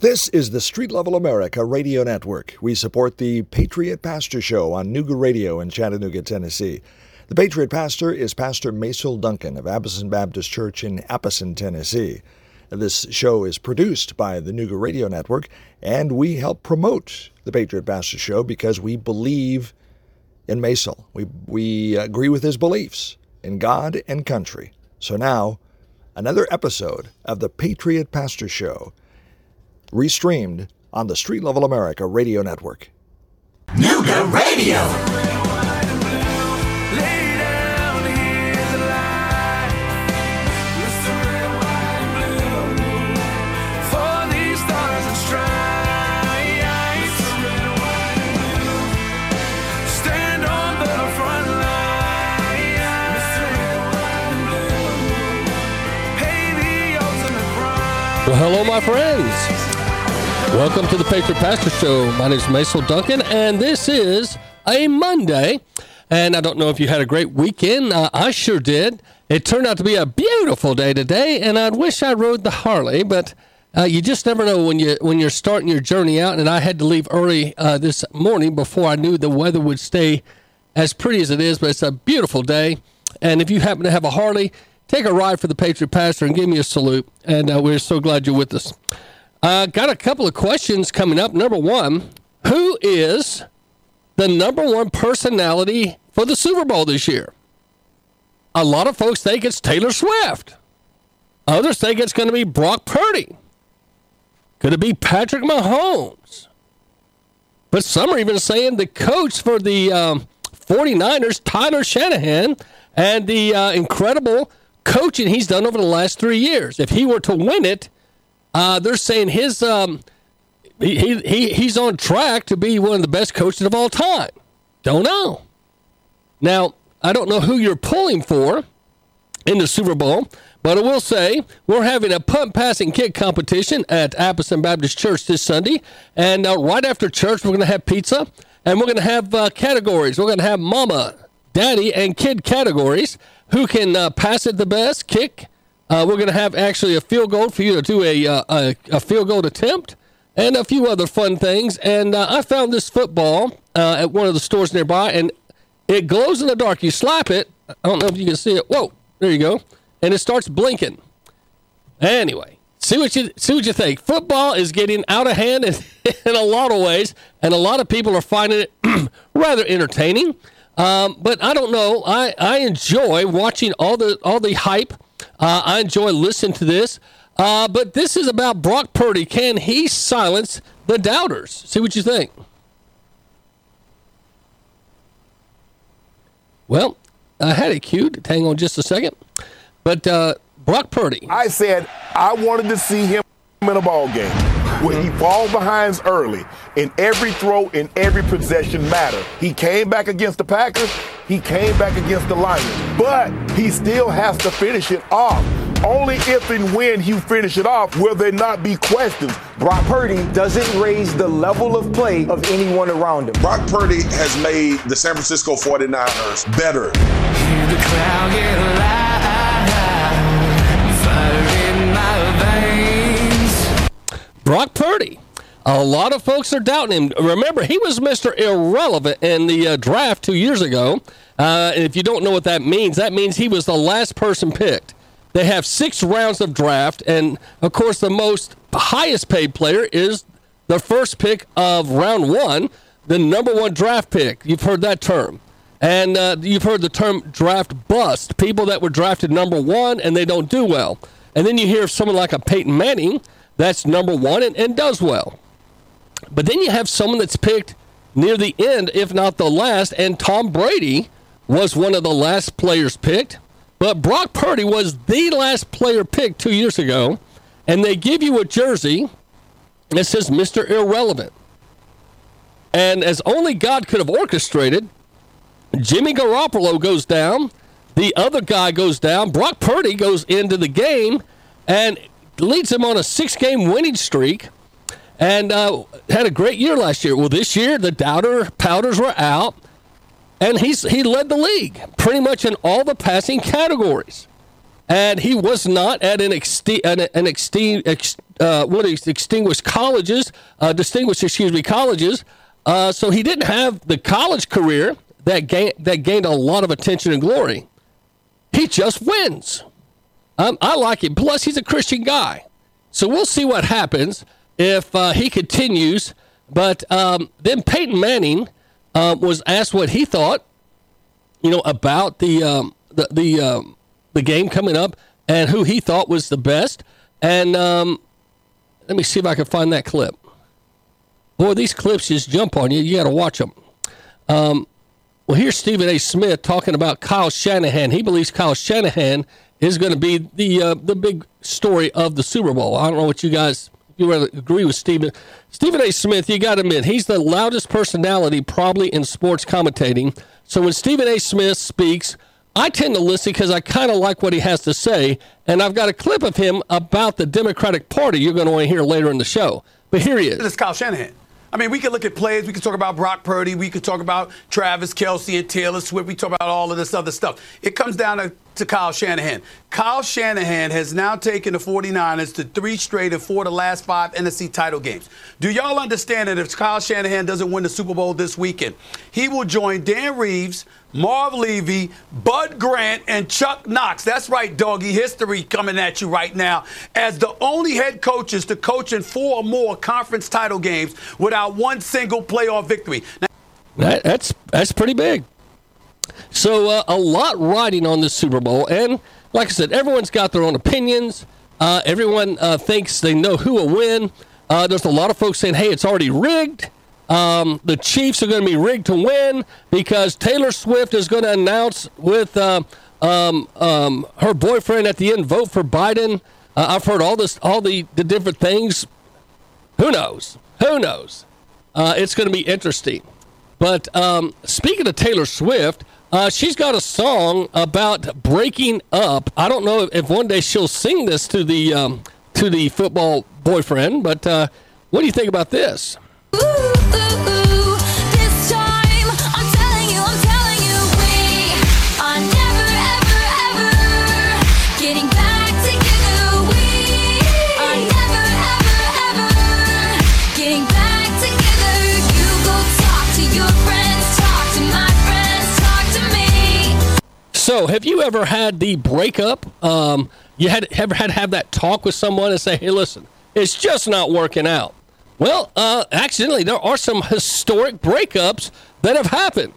This is the Street Level America Radio Network. We support the Patriot Pastor Show on Nooga Radio in Chattanooga, Tennessee. The Patriot Pastor is Pastor Mason Duncan of Appleton Baptist Church in Appleton, Tennessee. This show is produced by the Nooga Radio Network, and we help promote the Patriot Pastor Show because we believe in Mason. We, we agree with his beliefs in God and country. So now, another episode of the Patriot Pastor Show restreamed on the Street Level America Radio Network. Nooga Radio. Well, hello, my friends. Welcome to the Patriot Pastor Show. My name is Mason Duncan, and this is a Monday. And I don't know if you had a great weekend. Uh, I sure did. It turned out to be a beautiful day today, and I wish I rode the Harley, but uh, you just never know when you when you're starting your journey out. And I had to leave early uh, this morning before I knew the weather would stay as pretty as it is. But it's a beautiful day, and if you happen to have a Harley, take a ride for the Patriot Pastor and give me a salute. And uh, we're so glad you're with us. Uh, got a couple of questions coming up. Number one, who is the number one personality for the Super Bowl this year? A lot of folks think it's Taylor Swift. Others think it's going to be Brock Purdy. Could it be Patrick Mahomes? But some are even saying the coach for the um, 49ers, Tyler Shanahan, and the uh, incredible coaching he's done over the last three years. If he were to win it, uh, they're saying his um, he, he he's on track to be one of the best coaches of all time. Don't know. Now I don't know who you're pulling for in the Super Bowl, but I will say we're having a punt, passing, kick competition at Appleton Baptist Church this Sunday, and uh, right after church we're going to have pizza, and we're going to have uh, categories. We're going to have Mama, Daddy, and Kid categories who can uh, pass it the best, kick. Uh, we're going to have actually a field goal for you to do a, uh, a, a, field goal attempt and a few other fun things. And uh, I found this football uh, at one of the stores nearby, and it glows in the dark. You slap it. I don't know if you can see it. Whoa, there you go. And it starts blinking. Anyway, see what you see what you think. Football is getting out of hand in, in a lot of ways, and a lot of people are finding it rather entertaining. Um, but I don't know. I, I enjoy watching all the all the hype. Uh, I enjoy listening to this. Uh, but this is about Brock Purdy. Can he silence the doubters? See what you think. Well, I had it queued. Hang on just a second. But uh, Brock Purdy. I said I wanted to see him in a ball game where he fall behinds early in every throw in every possession matter. He came back against the Packers, he came back against the Lions, but he still has to finish it off. Only if and when you finish it off will there not be questions. Brock Purdy doesn't raise the level of play of anyone around him. Brock Purdy has made the San Francisco 49ers better. Brock Purdy. A lot of folks are doubting him. Remember, he was Mr. Irrelevant in the uh, draft two years ago. Uh, if you don't know what that means, that means he was the last person picked. They have six rounds of draft, and of course, the most highest paid player is the first pick of round one, the number one draft pick. You've heard that term. And uh, you've heard the term draft bust people that were drafted number one and they don't do well. And then you hear someone like a Peyton Manning that's number one and, and does well. But then you have someone that's picked near the end, if not the last, and Tom Brady was one of the last players picked. But Brock Purdy was the last player picked two years ago, and they give you a jersey that says Mr. Irrelevant. And as only God could have orchestrated, Jimmy Garoppolo goes down, the other guy goes down, Brock Purdy goes into the game, and leads them on a six game winning streak and uh, had a great year last year. Well, this year, the doubter powders were out, and he's he led the league pretty much in all the passing categories. and he was not at an, exti- an, an exti- ex- uh, these extinguished colleges, uh, distinguished, excuse me, colleges. Uh, so he didn't have the college career that, ga- that gained a lot of attention and glory. He just wins. Um, I like it. Plus, he's a Christian guy. So we'll see what happens if uh, he continues. But um, then Peyton Manning uh, was asked what he thought, you know, about the um, the the, um, the game coming up and who he thought was the best. And um, let me see if I can find that clip. Boy, these clips just jump on you. You got to watch them. Well, here's Stephen A. Smith talking about Kyle Shanahan. He believes Kyle Shanahan is going to be the uh, the big story of the Super Bowl. I don't know what you guys you agree with Stephen Stephen A. Smith. You got to admit he's the loudest personality probably in sports commentating. So when Stephen A. Smith speaks, I tend to listen because I kind of like what he has to say, and I've got a clip of him about the Democratic Party. You're going to want to hear later in the show. But here he is. This is Kyle Shanahan. I mean, we could look at plays. We could talk about Brock Purdy. We could talk about Travis Kelce and Taylor Swift. We talk about all of this other stuff. It comes down to, to Kyle Shanahan. Kyle Shanahan has now taken the 49ers to three straight and four of the last five NFC title games. Do y'all understand that if Kyle Shanahan doesn't win the Super Bowl this weekend, he will join Dan Reeves, Marv Levy, Bud Grant, and Chuck Knox. That's right, doggy. History coming at you right now as the only head coaches to coach in four or more conference title games without one single playoff victory. Now, That, that's that's pretty big. So uh, a lot riding on this Super Bowl, and like I said, everyone's got their own opinions. Uh, everyone uh, thinks they know who will win. Uh, there's a lot of folks saying, "Hey, it's already rigged." Um, the Chiefs are going to be rigged to win because Taylor Swift is going to announce with uh, um, um, her boyfriend at the end, vote for Biden. Uh, I've heard all this, all the, the different things. Who knows? Who knows? It's going to be interesting. But um, speaking of Taylor Swift, uh, she's got a song about breaking up. I don't know if one day she'll sing this to the um, to the football boyfriend, but uh, what do you think about this? This So, have you ever had the breakup? Um, you had ever had to have that talk with someone and say, "Hey, listen, it's just not working out." Well, uh, accidentally, there are some historic breakups that have happened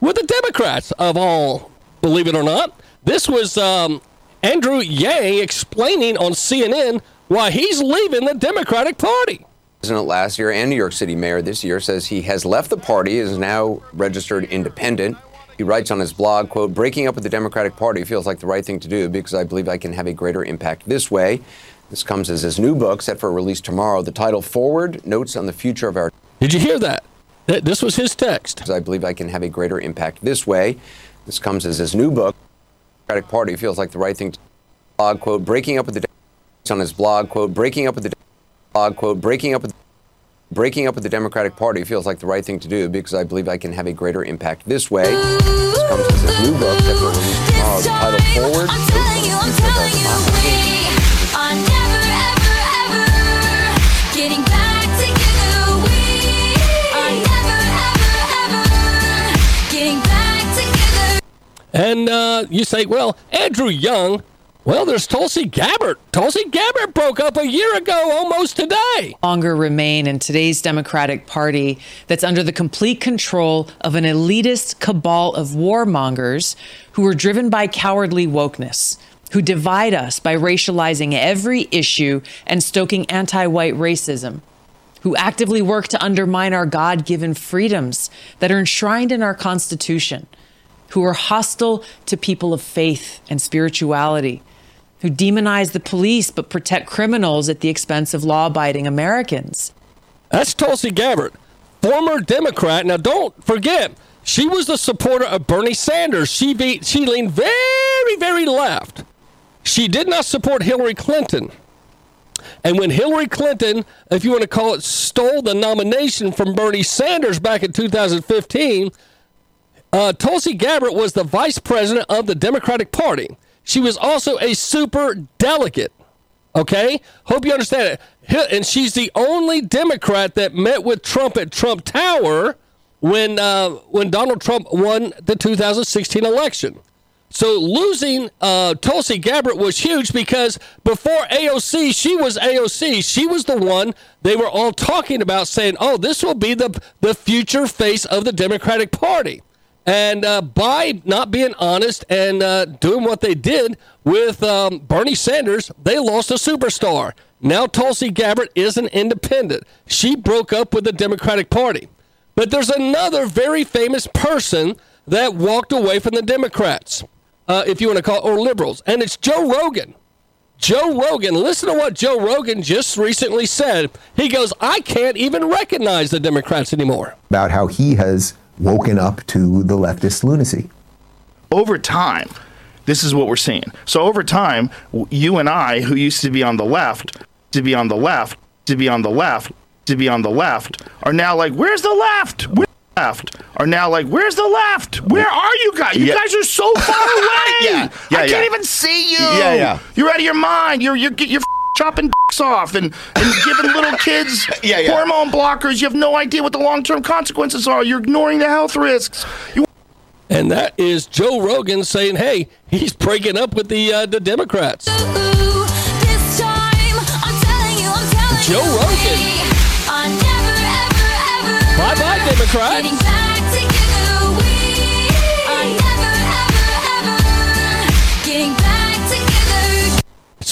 with the Democrats of all, believe it or not. This was um, Andrew Yang explaining on CNN why he's leaving the Democratic Party. president last year and New York City mayor this year says he has left the party, is now registered independent. He writes on his blog, quote, breaking up with the Democratic Party feels like the right thing to do because I believe I can have a greater impact this way. This comes as his new book, set for release tomorrow. The title, Forward, Notes on the Future of Our Did you hear that? Th- This was his text. I believe I can have a greater impact this way. This comes as his new book. Democratic Party feels like the right thing to blog quote breaking up with the on his blog quote breaking up with the blog quote breaking up with breaking up with the Democratic Party feels like the right thing to do because I believe I can have a greater impact this way. This comes as his new book that will release tomorrow. The title Forward. I'm telling you, I'm telling you, we are never, ever, ever getting back together. We are never, ever, ever getting back together. And uh, you say, well, Andrew Yang, well, there's Tulsi Gabbard. Tulsi Gabbard broke up a year ago almost today. longer remain in today's Democratic Party that's under the complete control of an elitist cabal of warmongers who are driven by cowardly wokeness, who divide us by racializing every issue and stoking anti white racism, who actively work to undermine our God given freedoms that are enshrined in our Constitution, who are hostile to people of faith and spirituality who demonize the police but protect criminals at the expense of law abiding Americans. That's Tulsi Gabbard, former Democrat. Now, don't forget, she was the supporter of Bernie Sanders. She, she leaned very, very left. She did not support Hillary Clinton. And when Hillary Clinton, if you want to call it, stole the nomination from Bernie Sanders back in 2015, uh, Tulsi Gabbard was the vice president of the Democratic Party. She was also a super delegate. Okay? Hope you understand it. And she's the only Democrat that met with Trump at Trump Tower when uh, when Donald Trump won the 2016 election. So losing uh, Tulsi Gabbard was huge because before AOC, she was AOC. She was the one they were all talking about, saying, "Oh, this will be the the future face of the Democratic Party." And uh, by not being honest and uh, doing what they did with um, Bernie Sanders, they lost a superstar. Now Tulsi Gabbard is an independent. She broke up with the Democratic Party. But there's another very famous person that walked away from the Democrats, uh, if you want to call it, or liberals, and it's Joe Rogan. Joe Rogan, listen to what Joe Rogan just recently said. He goes, I can't even recognize the Democrats anymore. about how he has woken up to the leftist lunacy. over time, this is what we're seeing. So over time, you and I, who used to be on the left, to be on the left, to be on the left, to be on the left, are now like, where's the left? Where's the left? Are now like, where's the left? Where are you guys? You Yeah. guys are so far away. Yeah, yeah, I can't even see you. Yeah, yeah. You're out of your mind. You're you're you're chopping dicks off and, and giving little kids Yeah, yeah. hormone blockers. You have no idea what the long term consequences are. You're ignoring the health risks. You And that is Joe Rogan saying, hey, he's breaking up with the, uh, the Democrats. This time, I'm telling you, I'm telling Joe Rogan. we are never, ever, ever Bye-bye, Democrats.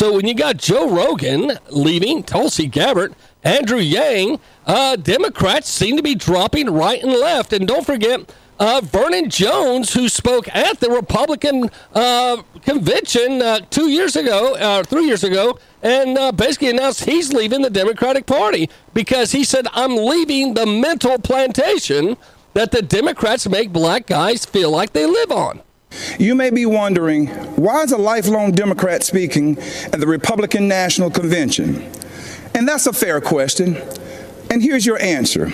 So when you got Joe Rogan leaving, Tulsi Gabbard, Andrew Yang, uh, Democrats seem to be dropping right and left. And don't forget uh, Vernon Jones, who spoke at the Republican uh, convention uh, two years ago, uh, three years ago, and uh, basically announced he's leaving the Democratic Party because he said, I'm leaving the mental plantation that the Democrats make black guys feel like they live on. You may be wondering why is a lifelong Democrat speaking at the Republican National Convention? And that's a fair question. And here's your answer.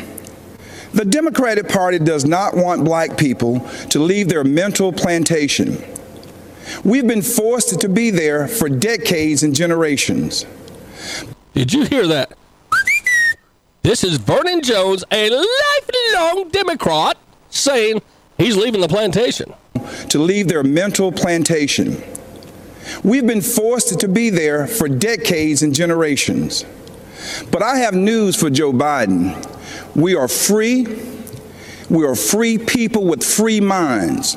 The Democratic Party does not want black people to leave their mental plantation. We've been forced to be there for decades and generations. Did you hear that? This is Vernon Jones, a lifelong Democrat, saying he's leaving the plantation. To leave their mental plantation. We've been forced to be there for decades and generations. But I have news for Joe Biden. We are free. We are free people with free minds.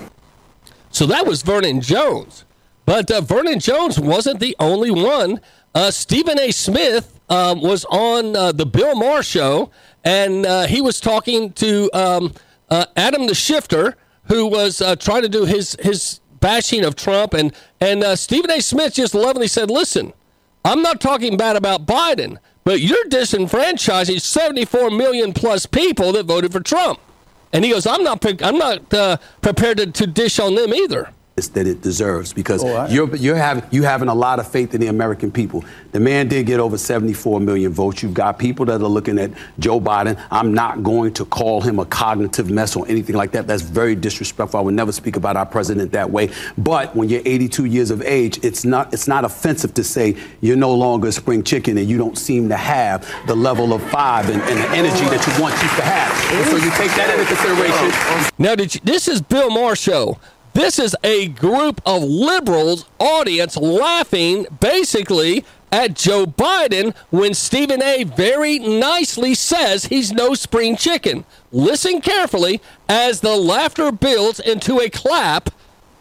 So that was Vernon Jones. But uh, Vernon Jones wasn't the only one. Uh, Stephen A. Smith um, was on uh, the Bill Maher show, and uh, he was talking to um, uh, Adam the Shifter, who was uh, trying to do his his bashing of Trump. And and uh, Stephen A. Smith just lovingly said, "Listen, I'm not talking bad about Biden, but you're disenfranchising 74 million plus people that voted for Trump." And he goes, "I'm not I'm not uh, prepared to, to dish on them either." That it deserves because oh, you're you're having you having a lot of faith in the American people. The man did get over 74 million votes. You've got people that are looking at Joe Biden. I'm not going to call him a cognitive mess or anything like that. That's very disrespectful. I would never speak about our president that way. But when you're 82 years of age, it's not it's not offensive to say you're no longer a spring chicken and you don't seem to have the level of five and, and the energy that you once used to have. And so you take that into consideration. Now, did you, this is Bill Maher show. This is a group of liberals audience laughing basically at Joe Biden when Stephen A. very nicely says he's no spring chicken. Listen carefully as the laughter builds into a clap,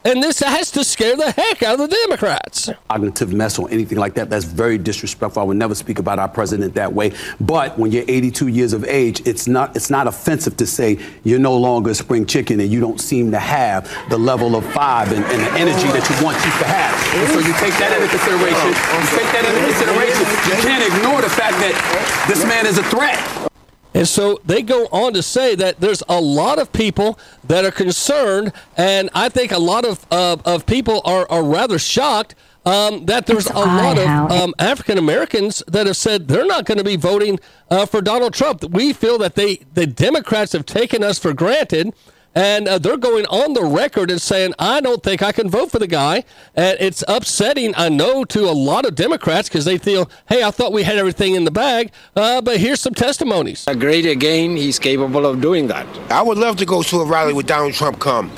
and this has to scare the heck out of the Democrats. cognitive mess or anything like that. That's very disrespectful. I would never speak about our president that way. But when you're 82 years of age, it's not it's not offensive to say you're no longer a spring chicken and you don't seem to have the level of five and, and the energy that you once used to have. And so you take that into consideration. You take that into consideration. You can't ignore the fact that this man is a threat. And so they go on to say that there's a lot of people that are concerned, and I think a lot of uh, of people are, are rather shocked um, that there's a lot of um, African Americans that have said they're not going to be voting uh, for Donald Trump. We feel that they the Democrats have taken us for granted, and uh, they're going on the record and saying, I don't think I can vote for the guy. And it's upsetting, I know, to a lot of Democrats because they feel, hey, I thought we had everything in the bag, uh, but here's some testimonies. Great again, he's capable of doing that. I would love to go to a rally with Donald Trump come.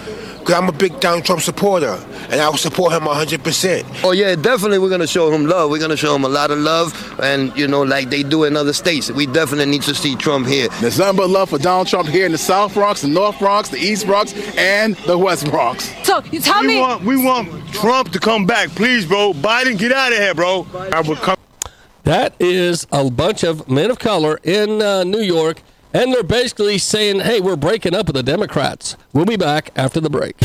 Because I'm a big Donald Trump supporter, and I will support him 100%. Oh yeah, definitely we're gonna show him love. We're gonna show him a lot of love, and you know, like they do in other states. We definitely need to see Trump here. There's nothing but love for Donald Trump here in the South Bronx, the North Bronx, the East Bronx, and the West Bronx. So you tell we me. Want, we want Trump to come back, please, bro. Biden, get out of here, bro. I will come. That is a bunch of men of color in uh, New York, and they're basically saying, hey, we're breaking up with the Democrats. We'll be back after the break.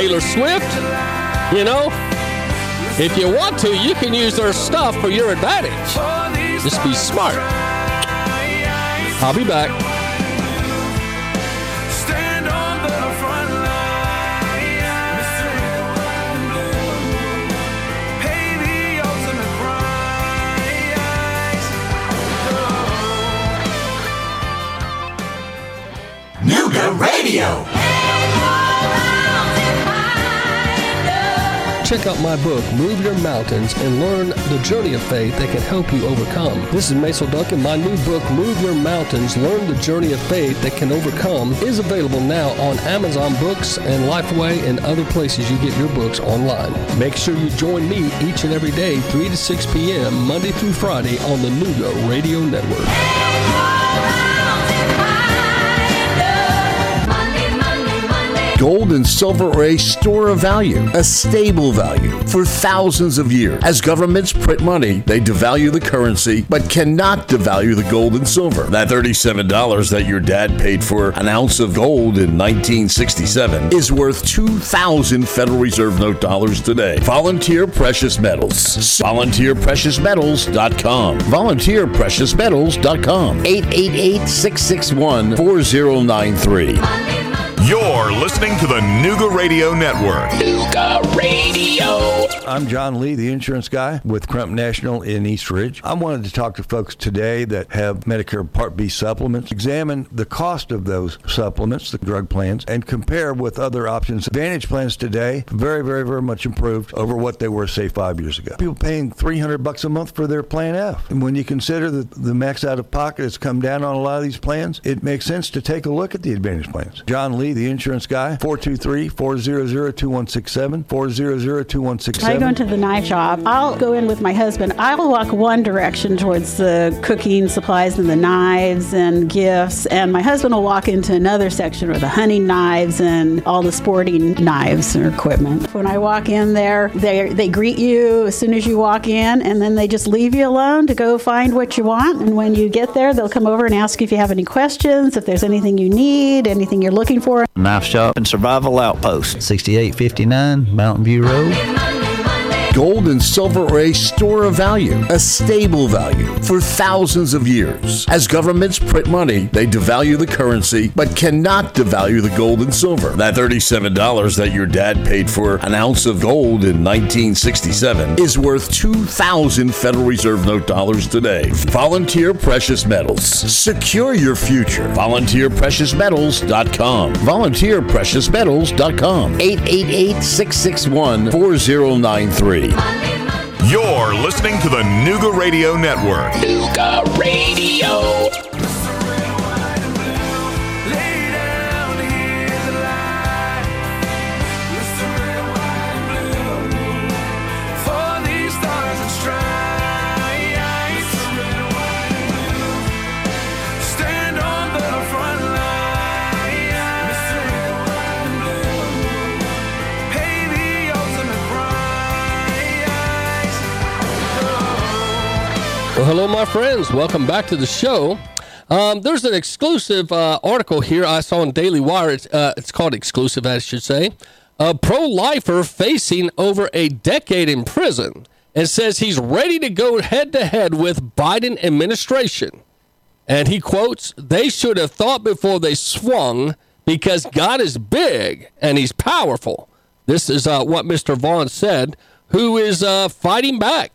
Taylor Swift. You know, if you want to, you can use their stuff for your advantage. Just be smart. I'll be back. Stand Check out my book, Move Your Mountains, and learn the journey of faith that can help you overcome. This is Mason Duncan. My new book, Move Your Mountains, Learn the Journey of Faith That Can Overcome, is available now on Amazon Books and Lifeway and other places you get your books online. Make sure you join me each and every day, 3 to 6 p.m., Monday through Friday on the Nooga Radio Network. Gold and silver are a store of value, a stable value for thousands of years. As governments print money, they devalue the currency, but cannot devalue the gold and silver. That $37 that your dad paid for an ounce of gold in 1967 is worth 2,000 Federal Reserve note dollars today. Volunteer Precious Metals. VolunteerPreciousMetals.com. VolunteerPreciousMetals.com. 888 661 4093. You're listening to the Nooga Radio Network. Nooga Radio. I'm John Lee, the insurance guy with Crump National in East Ridge. I wanted to talk to folks today that have Medicare Part B supplements, examine the cost of those supplements, the drug plans, and compare with other options. Advantage plans today, very, very, very much improved over what they were, say, five years ago. People paying 300 bucks a month for their Plan F. And when you consider that the max out of pocket has come down on a lot of these plans, it makes sense to take a look at the Advantage plans. John Lee, the insurance guy, 423 400 2167, 400 2167. I go into the knife shop. I'll go in with my husband. I'll walk one direction towards the cooking supplies and the knives and gifts, and my husband will walk into another section with the hunting knives and all the sporting knives and equipment. When I walk in there, they they greet you as soon as you walk in, and then they just leave you alone to go find what you want. And when you get there, they'll come over and ask you if you have any questions, if there's anything you need, anything you're looking for. Knife Shop and Survival Outpost, 6859 Mountain View Road. Gold and silver are a store of value, a stable value for thousands of years. As governments print money, they devalue the currency, but cannot devalue the gold and silver. That $37 that your dad paid for an ounce of gold in 1967 is worth 2,000 Federal Reserve note dollars today. Volunteer Precious Metals. Secure your future. VolunteerPreciousMetals.com. VolunteerPreciousMetals.com. 888 661 4093. You're listening to the Nooga Radio Network. Nooga Radio. Well, hello, my friends. Welcome back to the show. Um, there's an exclusive uh, article here I saw on Daily Wire. It's, uh, it's called exclusive, I should say. A pro lifer facing over a decade in prison and says he's ready to go head to head with Biden administration. And he quotes, They should have thought before they swung because God is big and he's powerful. This is uh, what Mr. Vaughn said, who is uh, fighting back.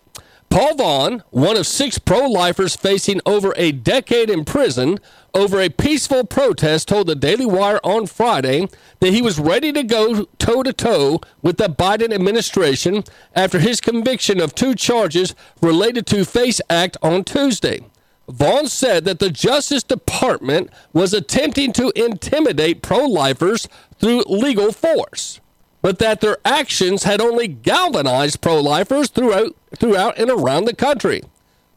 Paul Vaughn, one of six pro lifers facing over a decade in prison over a peaceful protest, told the Daily Wire on Friday that he was ready to go toe to toe with the Biden administration after his conviction of two charges related to FACE Act on Tuesday. Vaughn said that the Justice Department was attempting to intimidate pro lifers through legal force, but that their actions had only galvanized pro lifers throughout, throughout and around the country.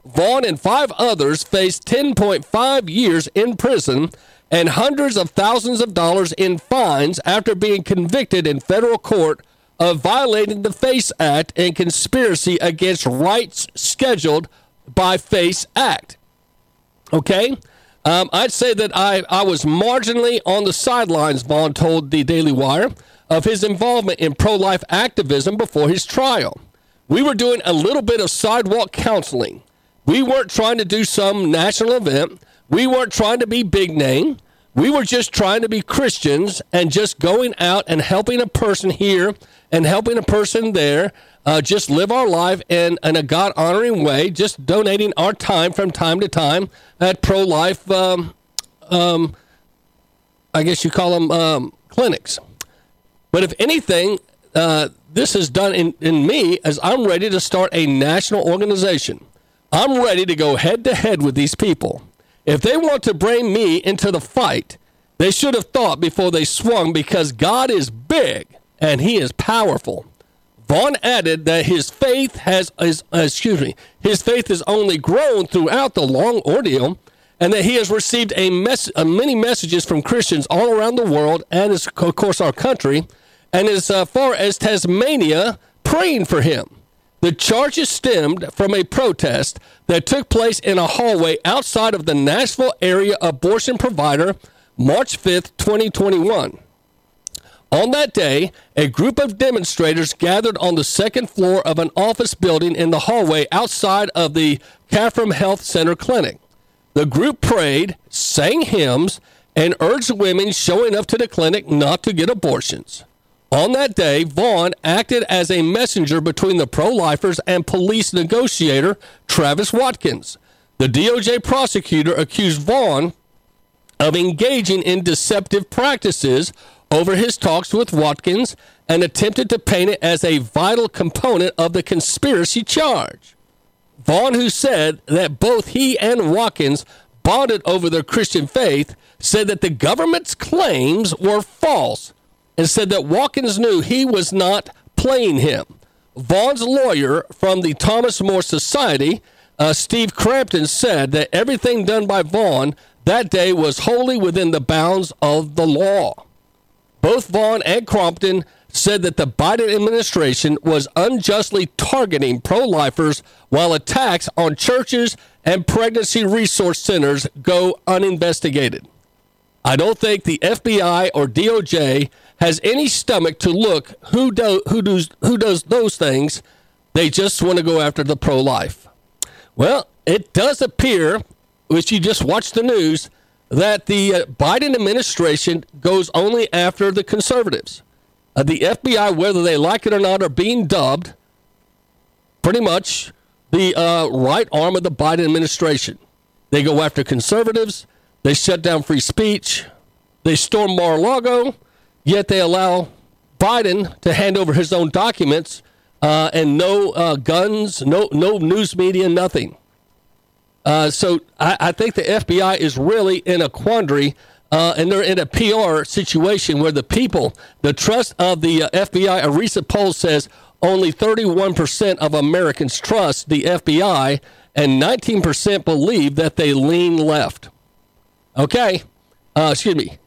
Vaughn and five others faced 10.5 years in prison and hundreds of thousands of dollars in fines after being convicted in federal court of violating the FACE Act and conspiracy against rights scheduled by FACE Act. Okay? Um, I'd say that I, I was marginally on the sidelines, Vaughn told the Daily Wire, of his involvement in pro life activism before his trial. We were doing a little bit of sidewalk counseling. We weren't trying to do some national event. We weren't trying to be big name. We were just trying to be Christians and just going out and helping a person here and helping a person there uh, just live our life in, in a God honoring way, just donating our time from time to time at pro life, um, um, I guess you call them um, clinics. But if anything, uh, this has done in, in me as I'm ready to start a national organization. I'm ready to go head to head with these people. If they want to bring me into the fight, they should have thought before they swung because God is big and he is powerful. Vaughn added that his faith has, is, uh, excuse me, his faith has only grown throughout the long ordeal, and that he has received a mess, uh, many messages from Christians all around the world, and is, of course our country, and as uh, far as Tasmania, praying for him. The charges stemmed from a protest that took place in a hallway outside of the Nashville area abortion provider March 5th, 2021. On that day, a group of demonstrators gathered on the second floor of an office building in the hallway outside of the carafem Health Center clinic. The group prayed, sang hymns, and urged women showing up to the clinic not to get abortions. On that day, Vaughn acted as a messenger between the pro lifers and police negotiator Travis Watkins. The DOJ prosecutor accused Vaughn of engaging in deceptive practices over his talks with Watkins and attempted to paint it as a vital component of the conspiracy charge. Vaughn, who said that both he and Watkins bonded over their Christian faith, said that the government's claims were false and said that Watkins knew he was not playing him. Vaughn's lawyer from the Thomas More Society, uh, Steve Crampton, said that everything done by Vaughn that day was wholly within the bounds of the law. Both Vaughn and Crampton said that the Biden administration was unjustly targeting pro lifers while attacks on churches and pregnancy resource centers go uninvestigated. I don't think the FBI or DOJ has any stomach to look who, do, who, does, who does those things. They just want to go after the pro life. Well, it does appear, if you just watch the news, that the uh, Biden administration goes only after the conservatives. Uh, the FBI, whether they like it or not, are being dubbed pretty much the uh, right arm of the Biden administration. They go after conservatives, they shut down free speech, they storm Mar a Lago, yet they allow Biden to hand over his own documents uh, and no uh, guns, no, no news media, nothing. Uh, so I, I, think the FBI is really in a quandary, uh, and they're in a PR situation where the people, the trust of the uh, FBI, a recent poll says only 31% of Americans trust the FBI, and 19% believe that they lean left. Okay, uh, excuse me,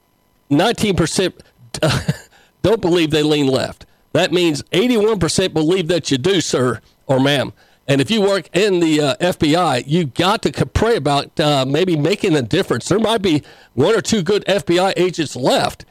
19% don't believe they lean left. That means 81% believe that you do, sir or ma'am. And if you work in the uh, FBI, you got to pray about uh, maybe making a difference. There might be one or two good FBI agents left.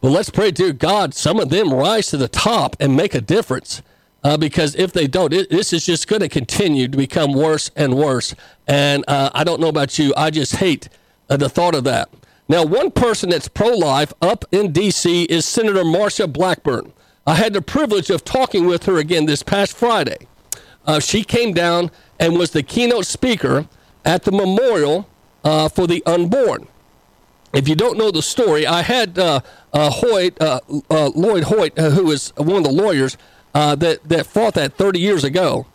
But let's pray, dear God, some of them rise to the top and make a difference. Uh, because if they don't, it, this is just going to continue to become worse and worse. And uh, I don't know about you, I just hate uh, the thought of that. Now, one person that's pro life up in D.C. is Senator Marsha Blackburn. I had the privilege of talking with her again this past Friday. Uh, she came down and was the keynote speaker at the memorial uh, for the unborn. If you don't know the story, I had uh, uh, Hoyt, uh, uh, Lloyd Hoyt, who is one of the lawyers that that fought that 30 years ago.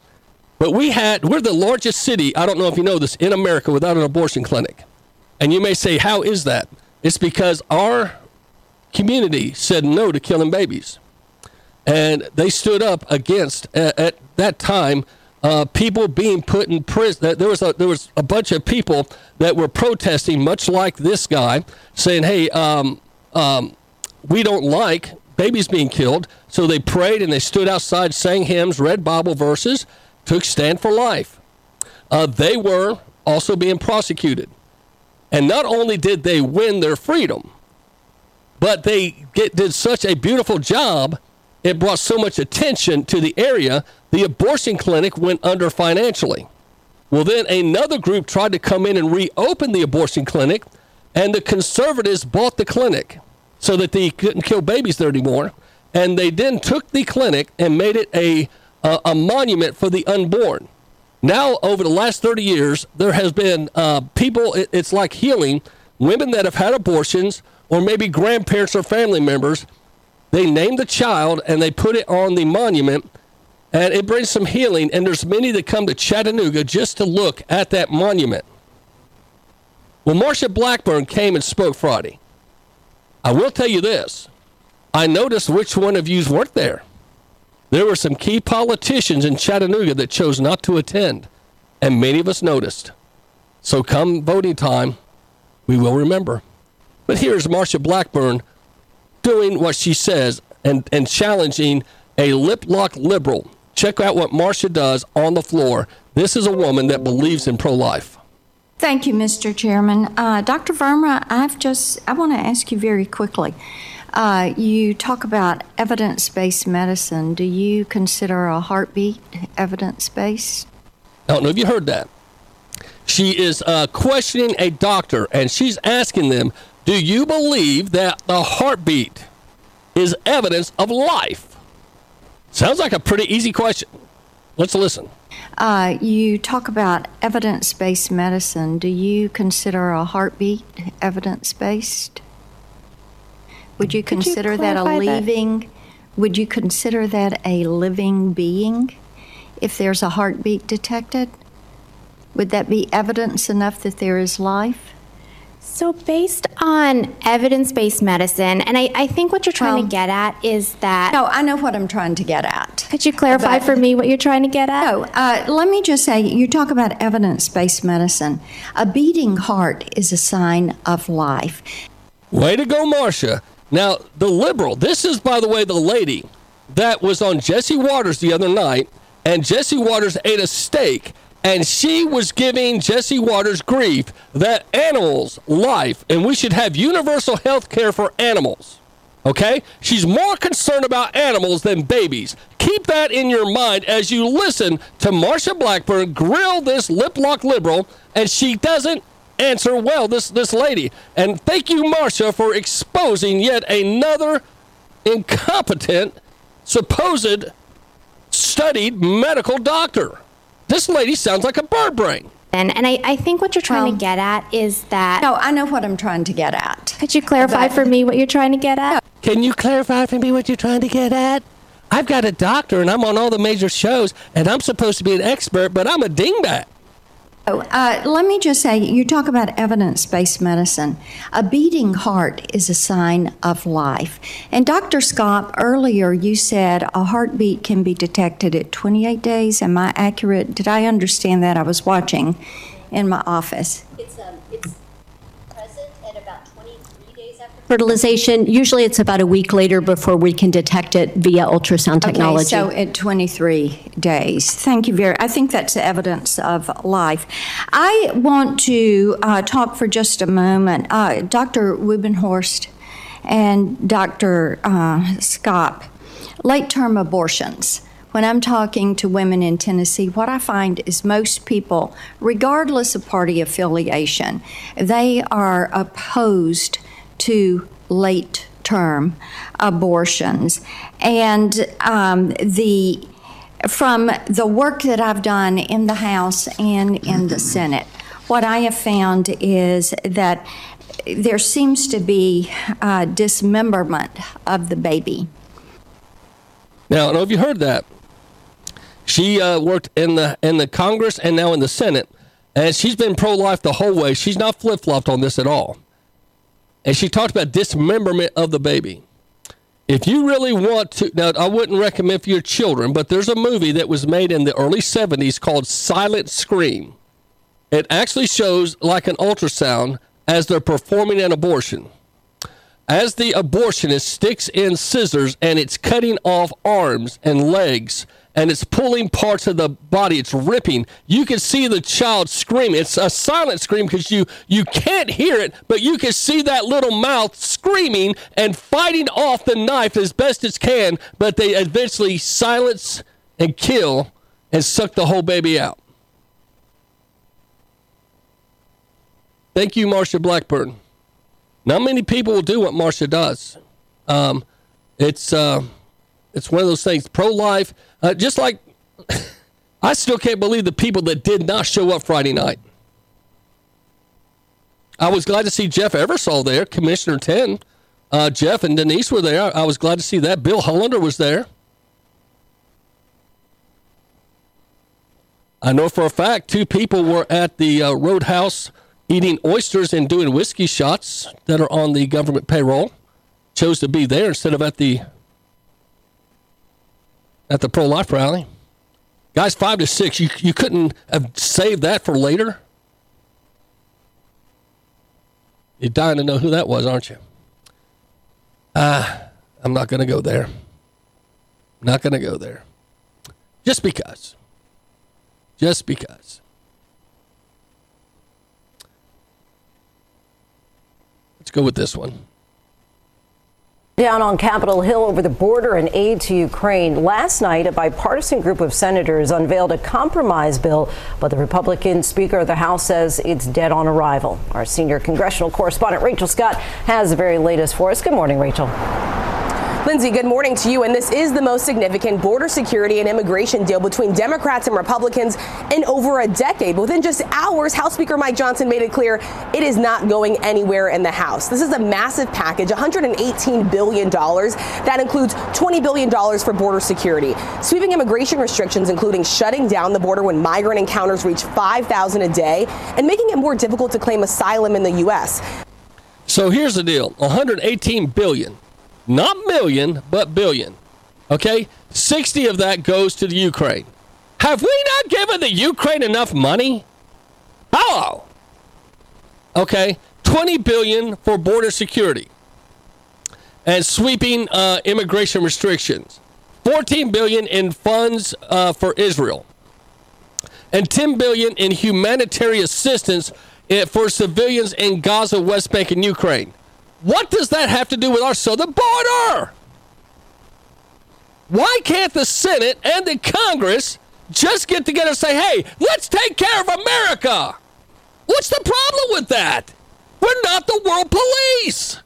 But we had we're the largest city. I don't know if you know this in America without an abortion clinic. And you may say, how is that? It's because our community said no to killing babies and they stood up against at, at that time uh, people being put in prison. There was a there was a bunch of people that were protesting, much like this guy, saying, "Hey, um, um, we don't like babies being killed." So they prayed and they stood outside, sang hymns, read Bible verses, took stand for life. Uh, they were also being prosecuted, and not only did they win their freedom, but they get, did such a beautiful job it brought so much attention to the area, the abortion clinic went under financially. Well, then another group tried to come in and reopen the abortion clinic, and the conservatives bought the clinic so that they couldn't kill babies there anymore. And they then took the clinic and made it a, a, a monument for the unborn. Now, over the last 30 years, there has been uh, people, it, it's like healing, women that have had abortions, or maybe grandparents or family members they name the child and they put it on the monument, and it brings some healing. And there's many that come to Chattanooga just to look at that monument. Well, Marsha Blackburn came and spoke Friday. I will tell you this I noticed which one of yous weren't there. There were some key politicians in Chattanooga that chose not to attend, and many of us noticed. So, come voting time, we will remember. But here's Marsha Blackburn doing what she says and, and challenging a lip lock liberal. Check out what Marsha does on the floor. This is a woman that believes in pro life. Thank you, Mr. Chairman. Uh, Dr. Verma, I've just, I want to ask you very quickly. Uh, you talk about evidence based medicine. Do you consider a heartbeat evidence based? I don't know if you heard that. She is uh, questioning a doctor and she's asking them, Do you believe that the heartbeat is evidence of life? Sounds like a pretty easy question. Let's listen. Uh, you talk about evidence based medicine. Do you consider a heartbeat evidence based? Would you Could you consider that a clarify that? living? Would you consider that a living being if there's a heartbeat detected? Would that be evidence enough that there is life? So, based on evidence based medicine, and I, I think what you're trying to get at is that. No, I know what I'm trying to get at. Could you clarify But- for me what you're trying to get at? No, uh, let me just say you talk about evidence based medicine. A beating heart is a sign of life. Way to go, Marsha. Now, the liberal, this is, by the way, the lady that was on Jesse Watters the other night, and Jesse Watters ate a steak, and she was giving Jesse Watters grief that animals' life, and we should have universal health care for animals. Okay? She's more concerned about animals than babies. Keep that in your mind as you listen to Marsha Blackburn grill this lip lock liberal, and she doesn't answer well, this, this lady. And thank you, Marsha, for exposing yet another incompetent, supposed studied medical doctor. This lady sounds like a bird brain. And, and I, I think what you're trying to get at is that. No, I know what I'm trying to get at. Could you clarify But- for me what you're trying to get at? Can you clarify for me what you're trying to get at? I've got a doctor and I'm on all the major shows and I'm supposed to be an expert, but I'm a dingbat. Oh, uh, let me just say you talk about evidence based medicine. A beating heart is a sign of life. And Dr. Scott, earlier you said a heartbeat can be detected at 28 days. Am I accurate? Did I understand that? I was watching in my office. It's, um, it's present at about 23 days after fertilization, usually it's about a week later before we can detect it via ultrasound technology. Okay, so at 23 days. Thank you very. I think that's evidence of life. I want to uh, talk for just a moment, uh, Dr. Wubbenhorst and Dr. Uh, Scott. Late-term abortions. When I'm talking to women in Tennessee, what I find is most people, regardless of party affiliation, they are opposed to late term abortions. And um, the from the work that I've done in the House and in the Senate, what I have found is that there seems to be uh, dismemberment of the baby. Now, I don't know if you heard that. She uh, worked in the in the Congress and now in the Senate, and she's been pro-life the whole way. She's not flip-flopped on this at all. And she talked about dismemberment of the baby. If you really want to, now I wouldn't recommend for your children, but there's a movie that was made in the early 70s called Silent Scream. It actually shows like an ultrasound as they're performing an abortion. As the abortionist sticks in scissors and it's cutting off arms and legs and it's pulling parts of the body, it's ripping. You can see the child screaming. It's a silent scream because you you can't hear it, but you can see that little mouth screaming and fighting off the knife as best as can. But they eventually silence and kill and suck the whole baby out. Thank you, Marsha Blackburn. Not many people will do what Marsha does. Um, it's uh, it's one of those things. Pro life, uh, just like I still can't believe the people that did not show up Friday night. I was glad to see Jeff Eversole there, Commissioner 10. Uh, Jeff and Denise were there. I was glad to see that. Bill Hollander was there. I know for a fact two people were at the uh, Roadhouse eating oysters and doing whiskey shots that are on the government payroll. Chose to be there instead of at the at the pro life rally. Guys, five to six. You you couldn't have saved that for later. You're dying to know who that was, aren't you? Ah, I'm not going to go there. Not going to go there. Just because. Just because. Let's go with this one. Down on Capitol Hill over the border and aid to Ukraine. Last night, a bipartisan group of senators unveiled a compromise bill, but the Republican Speaker of the House says it's dead on arrival. Our senior congressional correspondent Rachel Scott has the very latest for us. Good morning, Rachel. Lindsay, good morning to you. And this is the most significant border security and immigration deal between Democrats and Republicans in over a decade. But within just hours, House Speaker Mike Johnson made it clear it is not going anywhere in the House. This is a massive package, $118 billion. That includes $20 billion for border security, sweeping immigration restrictions, including shutting down the border when migrant encounters reach 5,000 a day, and making it more difficult to claim asylum in the U.S. So here's the deal 118 billion. Not million, but billion. Okay? 60 of that goes to the Ukraine. Have we not given the Ukraine enough money? Hello. Okay? 20 billion for border security and sweeping uh, immigration restrictions. 14 billion in funds uh, for Israel. And 10 billion in humanitarian assistance eh, for civilians in Gaza, West Bank, and Ukraine. What does that have to do with our southern border? Why can't the Senate and the Congress just get together and say, hey, let's take care of America? What's the problem with that? We're not the world police.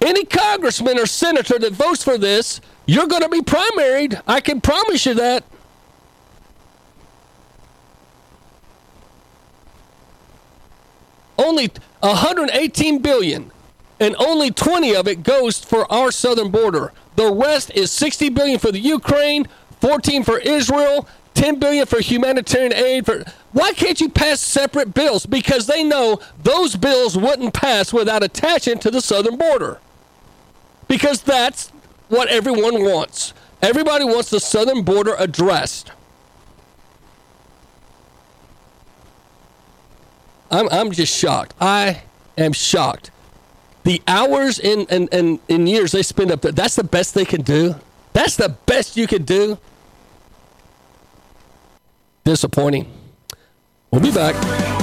Any congressman or senator that votes for this, you're going to be primaried. I can promise you that. Only 118 billion and only 20 of it goes for our southern border. The rest is 60 billion for the ukraine 14 for israel 10 billion for humanitarian aid for why can't you pass separate bills? Because they know those bills wouldn't pass without attaching to the southern border. Because that's what everyone wants. Everybody wants the southern border addressed I'm, I'm just shocked. I am shocked. The hours and and and in years they spend up there. That's the best they can do. That's the best you can do. Disappointing. We'll be back.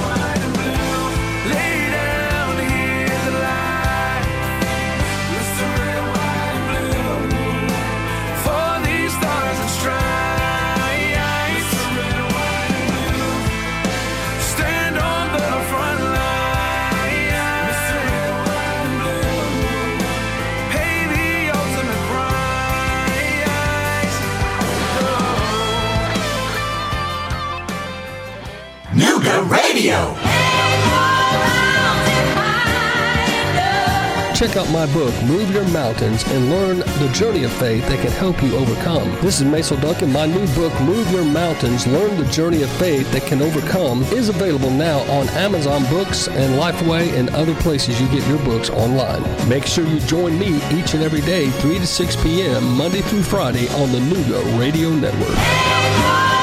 Radio. Check out my book, Move Your Mountains, and learn the journey of faith that can help you overcome. This is Mason Duncan. My new book, Move Your Mountains, Learn the Journey of Faith That Can Overcome, is available now on Amazon Books and Lifeway and other places you get your books online. Make sure you join me each and every day, 3 to 6 p.m., Monday through Friday on the Nooga Radio Network.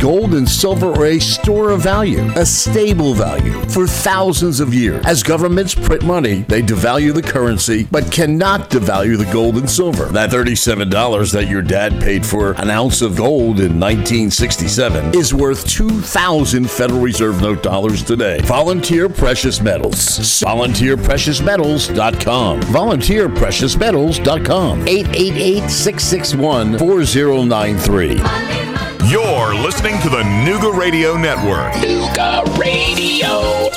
Gold and silver are a store of value, a stable value for thousands of years. As governments print money, they devalue the currency, but cannot devalue the gold and silver. That $37 that your dad paid for an ounce of gold in 1967 is worth 2,000 Federal Reserve note dollars today. Volunteer Precious Metals. VolunteerPreciousMetals.com. VolunteerPreciousMetals.com. 888 661 4093. You're listening to the Nooga Radio Network. Nooga Radio.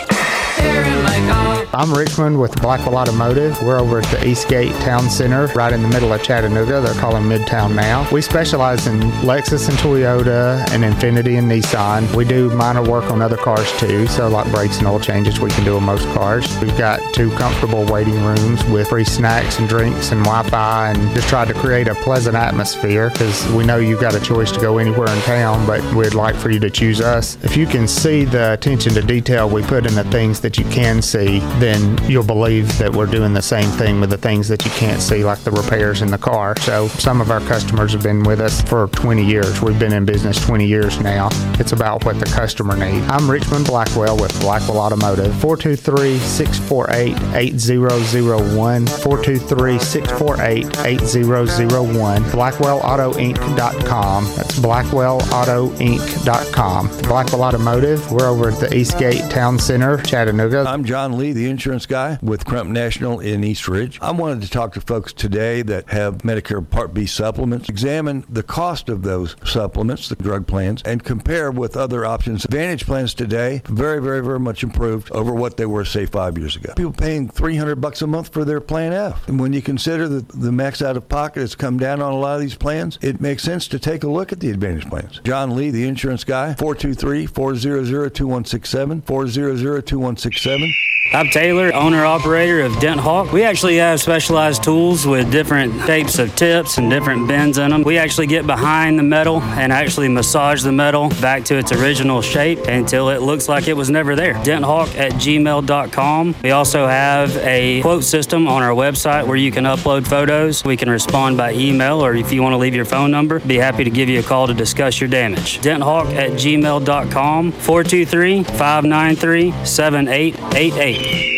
I'm Richmond with Blackwell Automotive. We're over at the Eastgate Town Center, right in the middle of Chattanooga. They're calling Midtown now. We specialize in Lexus and Toyota and Infiniti and Nissan. We do minor work on other cars too, so like brakes and oil changes we can do on most cars. We've got two comfortable waiting rooms with free snacks and drinks and Wi-Fi and just try to create a pleasant atmosphere because we know you've got a choice to go anywhere in town, but we'd like for you to choose us. If you can see the attention to detail we put in the things that you can see, then you'll believe that we're doing the same thing with the things that you can't see, like the repairs in the car. So some of our customers have been with us for 20 years. We've been in business 20 years now. It's about what the customer needs. I'm Richmond Blackwell with Blackwell Automotive. 423 648 8001. 423 648 8001. BlackwellAutoInc.com. That's BlackwellAutoInc.com. Blackwell Automotive. We're over at the Eastgate Town Center, Chattanooga. I'm John Lee, the insurance guy with Crump National in East Ridge. I wanted to talk to folks today that have Medicare Part B supplements, examine the cost of those supplements, the drug plans, and compare with other options. Advantage plans today, very, very, very much improved over what they were, say, five years ago. People paying 300 bucks a month for their Plan F. And when you consider that the max out of pocket has come down on a lot of these plans, it makes sense to take a look at the Advantage plans. John Lee, the insurance guy, 423 400 2167, 400 2167. I'm Taylor, owner operator of Dent Hawk. We actually have specialized tools with different shapes of tips and different bends in them. We actually get behind the metal and actually massage the metal back to its original shape until it looks like it was never there. DentHawk at gmail.com. We also have a quote system on our website where you can upload photos. We can respond by email or if you want to leave your phone number, be happy to give you a call to discuss your damage. DentHawk at gmail.com 423 593 7888.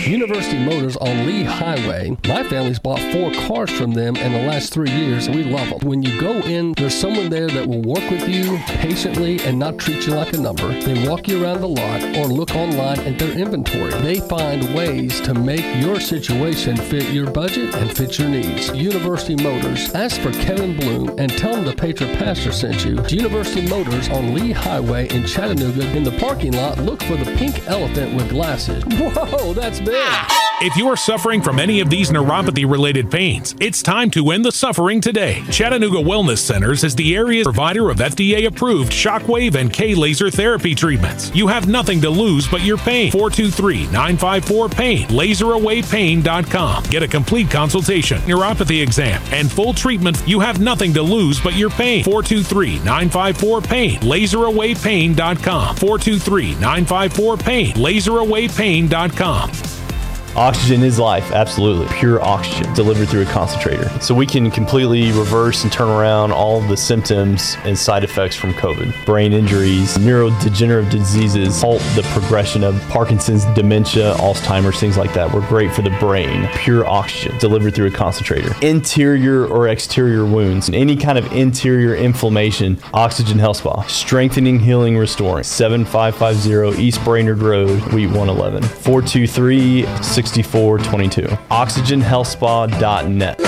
University Motors on Lee Highway. My family's bought four cars from them in the last three years, and we love them. When you go in, there's someone there that will work with you patiently and not treat you like a number. They walk you around the lot or look online at their inventory. They find ways to make your situation fit your budget and fit your needs. University Motors. Ask for Kevin Bloom and tell him the Patriot Pastor sent you. University Motors on Lee Highway in Chattanooga. In the parking lot, look for the pink elephant with glasses. Whoa, that's big. If you are suffering from any of these neuropathy related pains, it's time to end the suffering today. Chattanooga Wellness Centers is the area provider of FDA approved shockwave and K laser therapy treatments. You have nothing to lose but your pain. 423 954 PAIN, laserawaypain.com. Get a complete consultation, neuropathy exam, and full treatment. You have nothing to lose but your pain. 423 954 PAIN, laserawaypain.com. 423 954 PAIN, laserawaypain.com. Oxygen is life, absolutely. Pure oxygen delivered through a concentrator. So we can completely reverse and turn around all the symptoms and side effects from COVID. Brain injuries, neurodegenerative diseases, halt the progression of Parkinson's, dementia, Alzheimer's, things like that. We're great for the brain. Pure oxygen delivered through a concentrator. Interior or exterior wounds, and any kind of interior inflammation, Oxygen Health Spa. Strengthening, healing, restoring. 7550 East Brainerd Road, Suite 111. 423 6422. OxygenHealthSpa.net.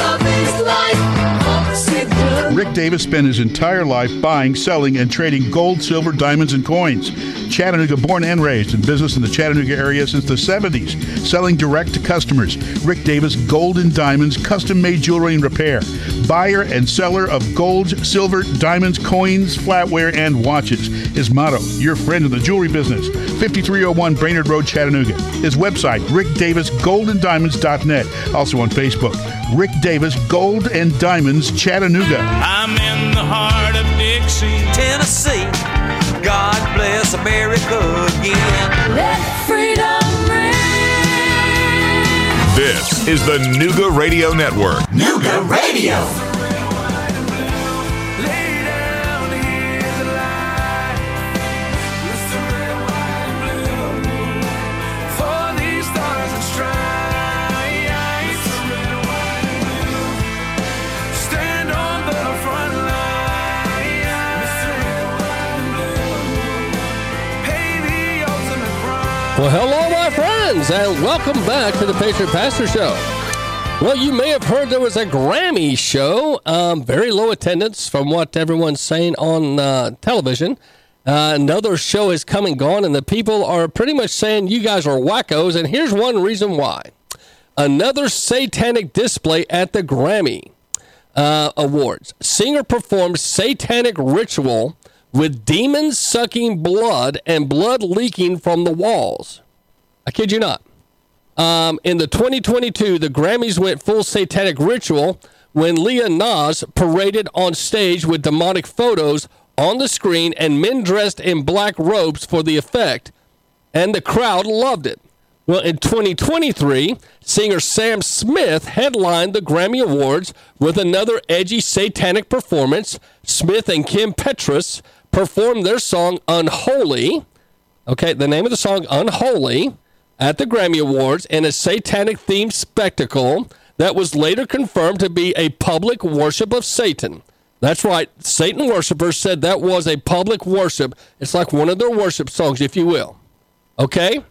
Rick Davis spent his entire life buying, selling, and trading gold, silver, diamonds, and coins. Chattanooga, born and raised in business in the Chattanooga area since the 70s, selling direct to customers. Rick Davis, gold and diamonds, custom made jewelry and repair. Buyer and seller of gold, silver, diamonds, coins, flatware, and watches. His motto, your friend in the jewelry business. 5301 Brainerd Road, Chattanooga. His website, rickdavisgoldanddiamonds.net. Also on Facebook, Rick Davis Gold and Diamonds, Chattanooga. I'm in the heart of Dixie, Tennessee. God bless America again. Let This is the Nooga Radio Network. Nooga Radio. For these stars and stripes. Stand on the front line. Pay the ultimate price. Well, hello, my and welcome back to the Patriot Pastor Show. Well, you may have heard there was a Grammy show. Um, very low attendance from what everyone's saying on uh, television. Uh, another show has come and gone, and the people are pretty much saying you guys are wackos. And here's one reason why another satanic display at the Grammy uh, Awards. Singer performs satanic ritual with demons sucking blood and blood leaking from the walls. I kid you not. Um, in the 2022, the Grammys went full satanic ritual when Lil Nas paraded on stage with demonic photos on the screen and men dressed in black robes for the effect, and the crowd loved it. Well, in 2023, singer Sam Smith headlined the Grammy Awards with another edgy satanic performance. Smith and Kim Petras performed their song Unholy. Okay, the name of the song Unholy at the Grammy Awards in a satanic themed spectacle that was later confirmed to be a public worship of Satan. That's right. Satan worshipers said that was a public worship. It's like one of their worship songs, if you will. Okay?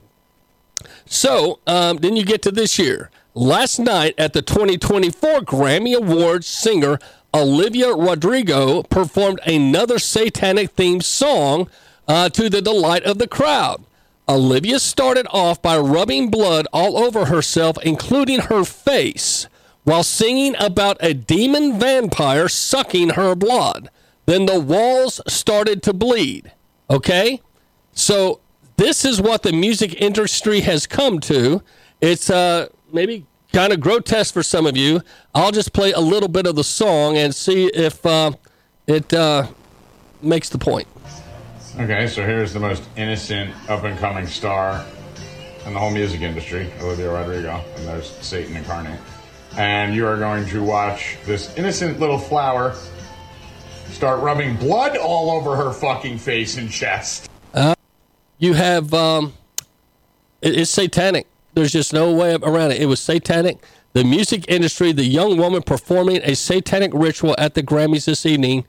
So, um, then you get to this year. Last night at the 2024 Grammy Awards, singer Olivia Rodrigo performed another satanic themed song uh, to the delight of the crowd. Olivia started off by rubbing blood all over herself, including her face, while singing about a demon vampire sucking her blood. Then the walls started to bleed. Okay? So this is what the music industry has come to. It's uh, maybe kind of grotesque for some of you. I'll just play a little bit of the song and see if uh, it uh, makes the point. Okay, so here's the most innocent up and coming star in the whole music industry, Olivia Rodrigo, and there's Satan incarnate. And you are going to watch this innocent little flower start rubbing blood all over her fucking face and chest. Uh, you have um, it- it's satanic. There's just no way around it. It was satanic. The music industry, the young woman performing a satanic ritual at the Grammys this evening,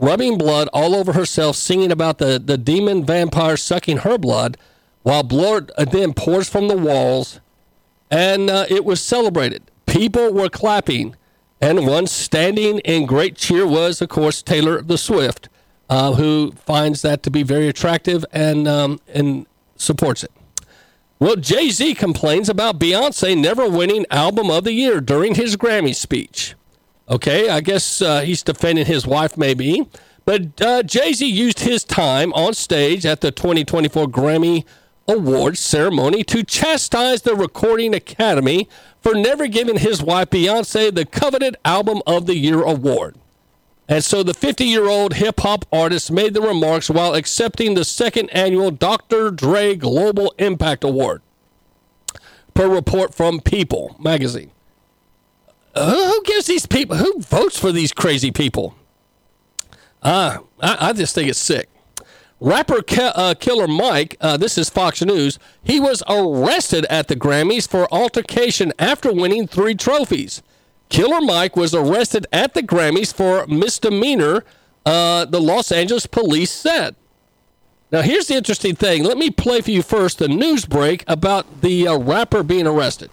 rubbing blood all over herself, singing about the, the demon vampire sucking her blood, while blood uh, then pours from the walls, and uh, it was celebrated. People were clapping, and one standing in great cheer was, of course, Taylor the Swift, uh, who finds that to be very attractive and um, and supports it. Well, Jay Z complains about Beyonce never winning Album of the Year during his Grammy speech. Okay, I guess uh, he's defending his wife, maybe. But uh, Jay Z used his time on stage at the 2024 Grammy Awards ceremony to chastise the Recording Academy for never giving his wife Beyonce the coveted Album of the Year award. And so the 50 year old hip hop artist made the remarks while accepting the second annual Dr. Dre Global Impact Award. per report from People magazine. Uh, who gives these people? Who votes for these crazy people? Uh, I, I just think it's sick. Rapper Ke- uh, Killer Mike, uh, this is Fox News, he was arrested at the Grammys for altercation after winning three trophies. Killer Mike was arrested at the Grammys for misdemeanor, uh, the Los Angeles police said. Now, here's the interesting thing. Let me play for you first the news break about the uh, rapper being arrested.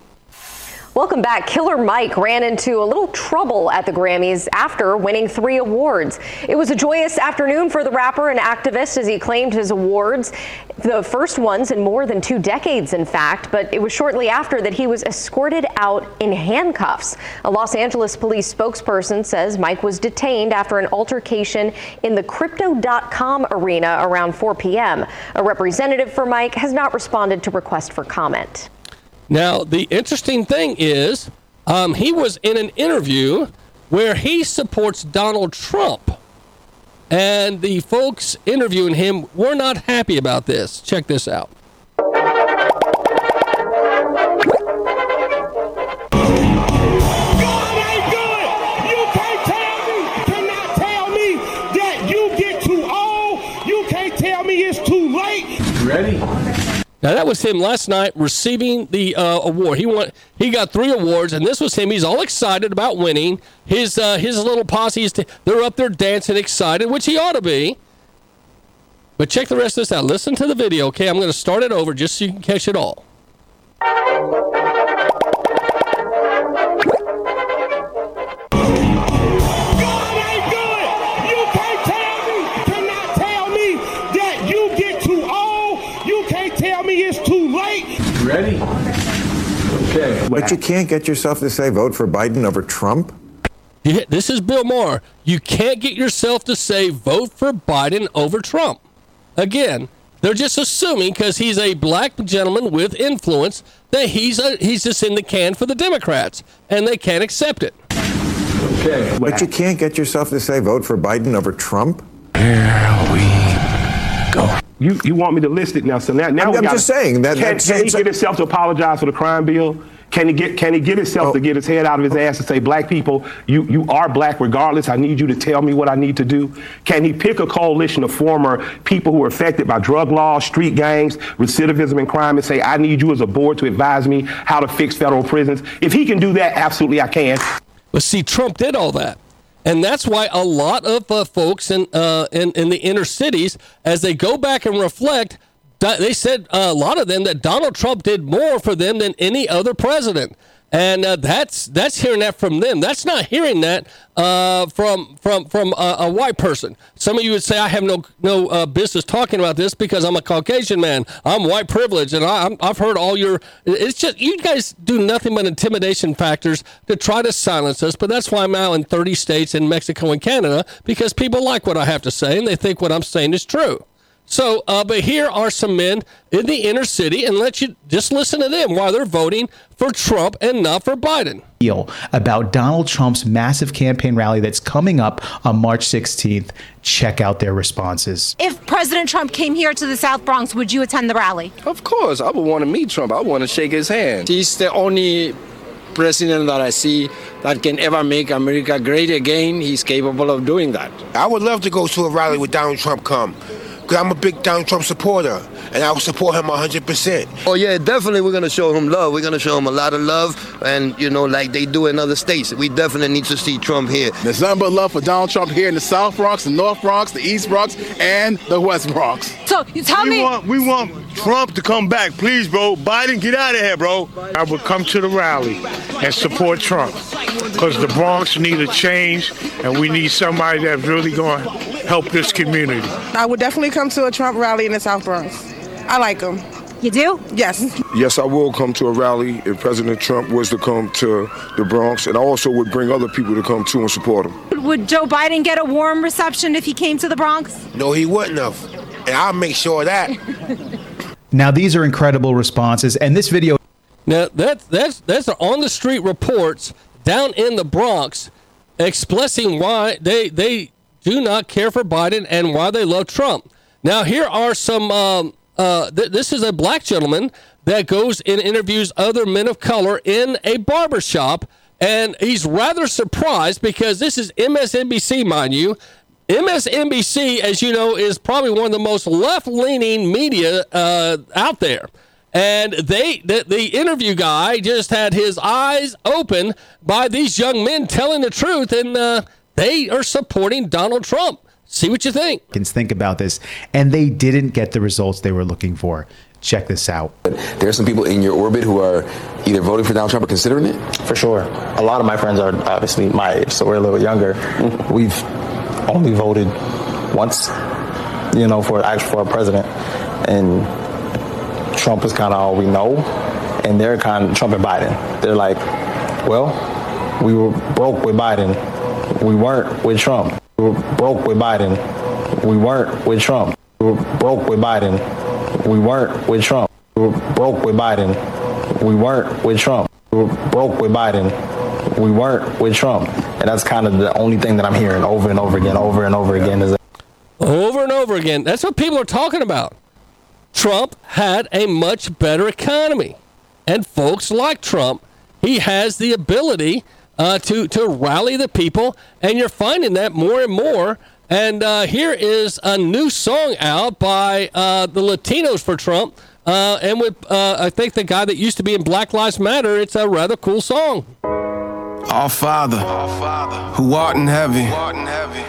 Welcome back. Killer Mike ran into a little trouble at the Grammys after winning three awards. It was a joyous afternoon for the rapper and activist as he claimed his awards, the first ones in more than two decades, in fact. But it was shortly after that he was escorted out in handcuffs. A Los Angeles police spokesperson says Mike was detained after an altercation in the Crypto.com arena around 4 p.m. A representative for Mike has not responded to request for comment. Now, the interesting thing is, um, he was in an interview where he supports Donald Trump. And the folks interviewing him were not happy about this. Check this out. Ready? Now that was him last night receiving the uh, award. He won. He got three awards, and this was him. He's all excited about winning. His uh, his little posse t- they're up there dancing, excited, which he ought to be. But check the rest of this out. Listen to the video, okay? I'm going to start it over just so you can catch it all. Okay. But you can't get yourself to say vote for Biden over Trump. Yeah, this is Bill Maher. You can't get yourself to say vote for Biden over Trump. Again, they're just assuming because he's a black gentleman with influence that he's a, he's just in the can for the Democrats, and they can't accept it. Okay. But you can't get yourself to say vote for Biden over Trump. You you want me to list it now? So now now I'm- we I'm gotta- just saying that- Can, that's- can he get himself to apologize for the crime bill? Can he get can he get himself to oh. get his head out of his oh. ass and say, "Black people, you you are black regardless. I need you to tell me what I need to do." Can he pick a coalition of former people who are affected by drug laws, street gangs, recidivism, and crime, and say, "I need you as a board to advise me how to fix federal prisons"? If he can do that, absolutely, I can. But see, Trump did all that. And that's why a lot of uh, folks in, uh, in in the inner cities, as they go back and reflect, they said uh, a lot of them that Donald Trump did more for them than any other president. And uh, that's that's hearing that from them. That's not hearing that uh, from from from a, a white person. Some of you would say I have no no uh, business talking about this because I'm a Caucasian man. I'm white privileged, and I, I'm, I've heard all your. It's just you guys do nothing but intimidation factors to try to silence us. But that's why I'm now in 30 states in Mexico and Canada because people like what I have to say and they think what I'm saying is true. So, uh, but here are some men in the inner city, and let you just listen to them why they're voting for Trump and not for Biden. deal about Donald Trump's massive campaign rally that's coming up on March 16th. Check out their responses. If President Trump came here to the South Bronx, would you attend the rally? Of course, I would want to meet Trump. I want to shake his hand. He's the only president that I see that can ever make America great again. He's capable of doing that. I would love to go to a rally with Donald Trump come. Because I'm a big Donald Trump supporter, and I will support him 100%. Oh yeah, definitely we're gonna show him love. We're gonna show him a lot of love, and you know, like they do in other states. We definitely need to see Trump here. There's nothing but love for Donald Trump here in the South Bronx, the North Bronx, the East Bronx, and the West Bronx. So you tell we me. Want, we want Trump to come back, please, bro. Biden, get out of here, bro. I would come to the rally and support Trump because the Bronx need a change and we need somebody that's really going to help this community. I would definitely come to a Trump rally in the South Bronx. I like him. You do? Yes. Yes, I will come to a rally if President Trump was to come to the Bronx, and I also would bring other people to come too and support him. Would Joe Biden get a warm reception if he came to the Bronx? No, he wouldn't have. And I'll make sure of that. Now, these are incredible responses, and this video. Now that's, that's that's on the street reports down in the Bronx, expressing why they they do not care for Biden and why they love Trump. Now here are some. Um, uh, th- this is a black gentleman that goes and interviews other men of color in a barbershop. And he's rather surprised because this is MSNBC, mind you. MSNBC, as you know, is probably one of the most left leaning media uh, out there. And they, the, the interview guy just had his eyes open by these young men telling the truth, and uh, they are supporting Donald Trump. See what you think. Think about this. And they didn't get the results they were looking for. Check this out. There are some people in your orbit who are either voting for Donald Trump or considering it? For sure. A lot of my friends are obviously my age, so we're a little younger. We've only voted once, you know, for actually for a president. And Trump is kind of all we know. And they're kind of Trump and Biden. They're like, well, we were broke with Biden. We weren't with Trump. We were broke with Biden. We weren't with Trump. We were broke with Biden. We weren't with Trump. We were broke with Biden. We weren't with Trump. We were broke with Biden. We weren't with Trump. And that's kind of the only thing that I'm hearing over and over again, over and over again is that over and over again. That's what people are talking about. Trump had a much better economy. And folks like Trump, he has the ability uh, to, to rally the people. And you're finding that more and more. And uh, here is a new song out by uh, the Latinos for Trump. Uh, and with, uh, I think, the guy that used to be in Black Lives Matter. It's a rather cool song. Our Father, who art in heaven,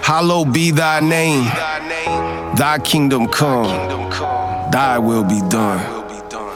hallowed be thy name. Thy kingdom come, thy will be done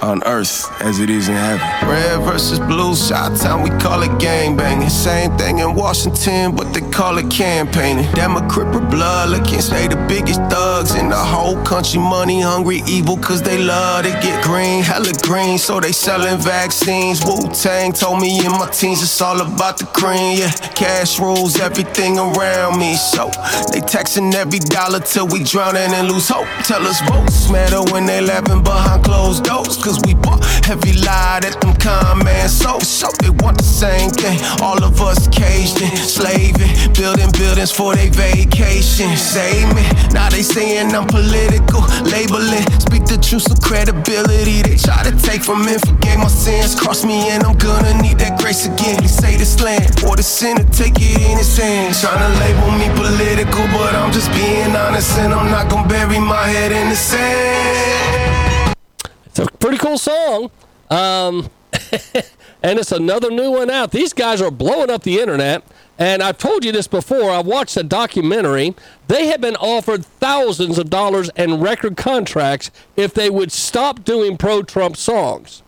on earth as it is in heaven. Red versus blue, shot town, we call it gang banging. Same thing in Washington, but they call it campaigning. Democrat or blood, look can't say the biggest thugs in the whole country. Money hungry, evil, cause they love to get green, hella green, so they selling vaccines. Wu Tang told me in my teens it's all about the cream, yeah. Cash rules everything around me, so they taxing every dollar till we drowning and lose hope. Tell us votes matter when they laughing behind closed doors, cause we bought heavy lie that them con man so so they want the same thing. All of us caged in, slaving, building buildings for their vacation. Save me. Now they saying I'm political, labeling, speak the truth of credibility. They try to take from me, forgave my sins, cross me and I'm gonna need that grace again. He say this land or the sinner take it in his hands. Trying to label me political, but I'm just being honest and I'm not gonna bury my head in the sand. It's a pretty cool song. Um, and it's another new one out. These guys are blowing up the internet. And I've told you this before. I watched a documentary. They have been offered thousands of dollars and record contracts if they would stop doing pro Trump songs.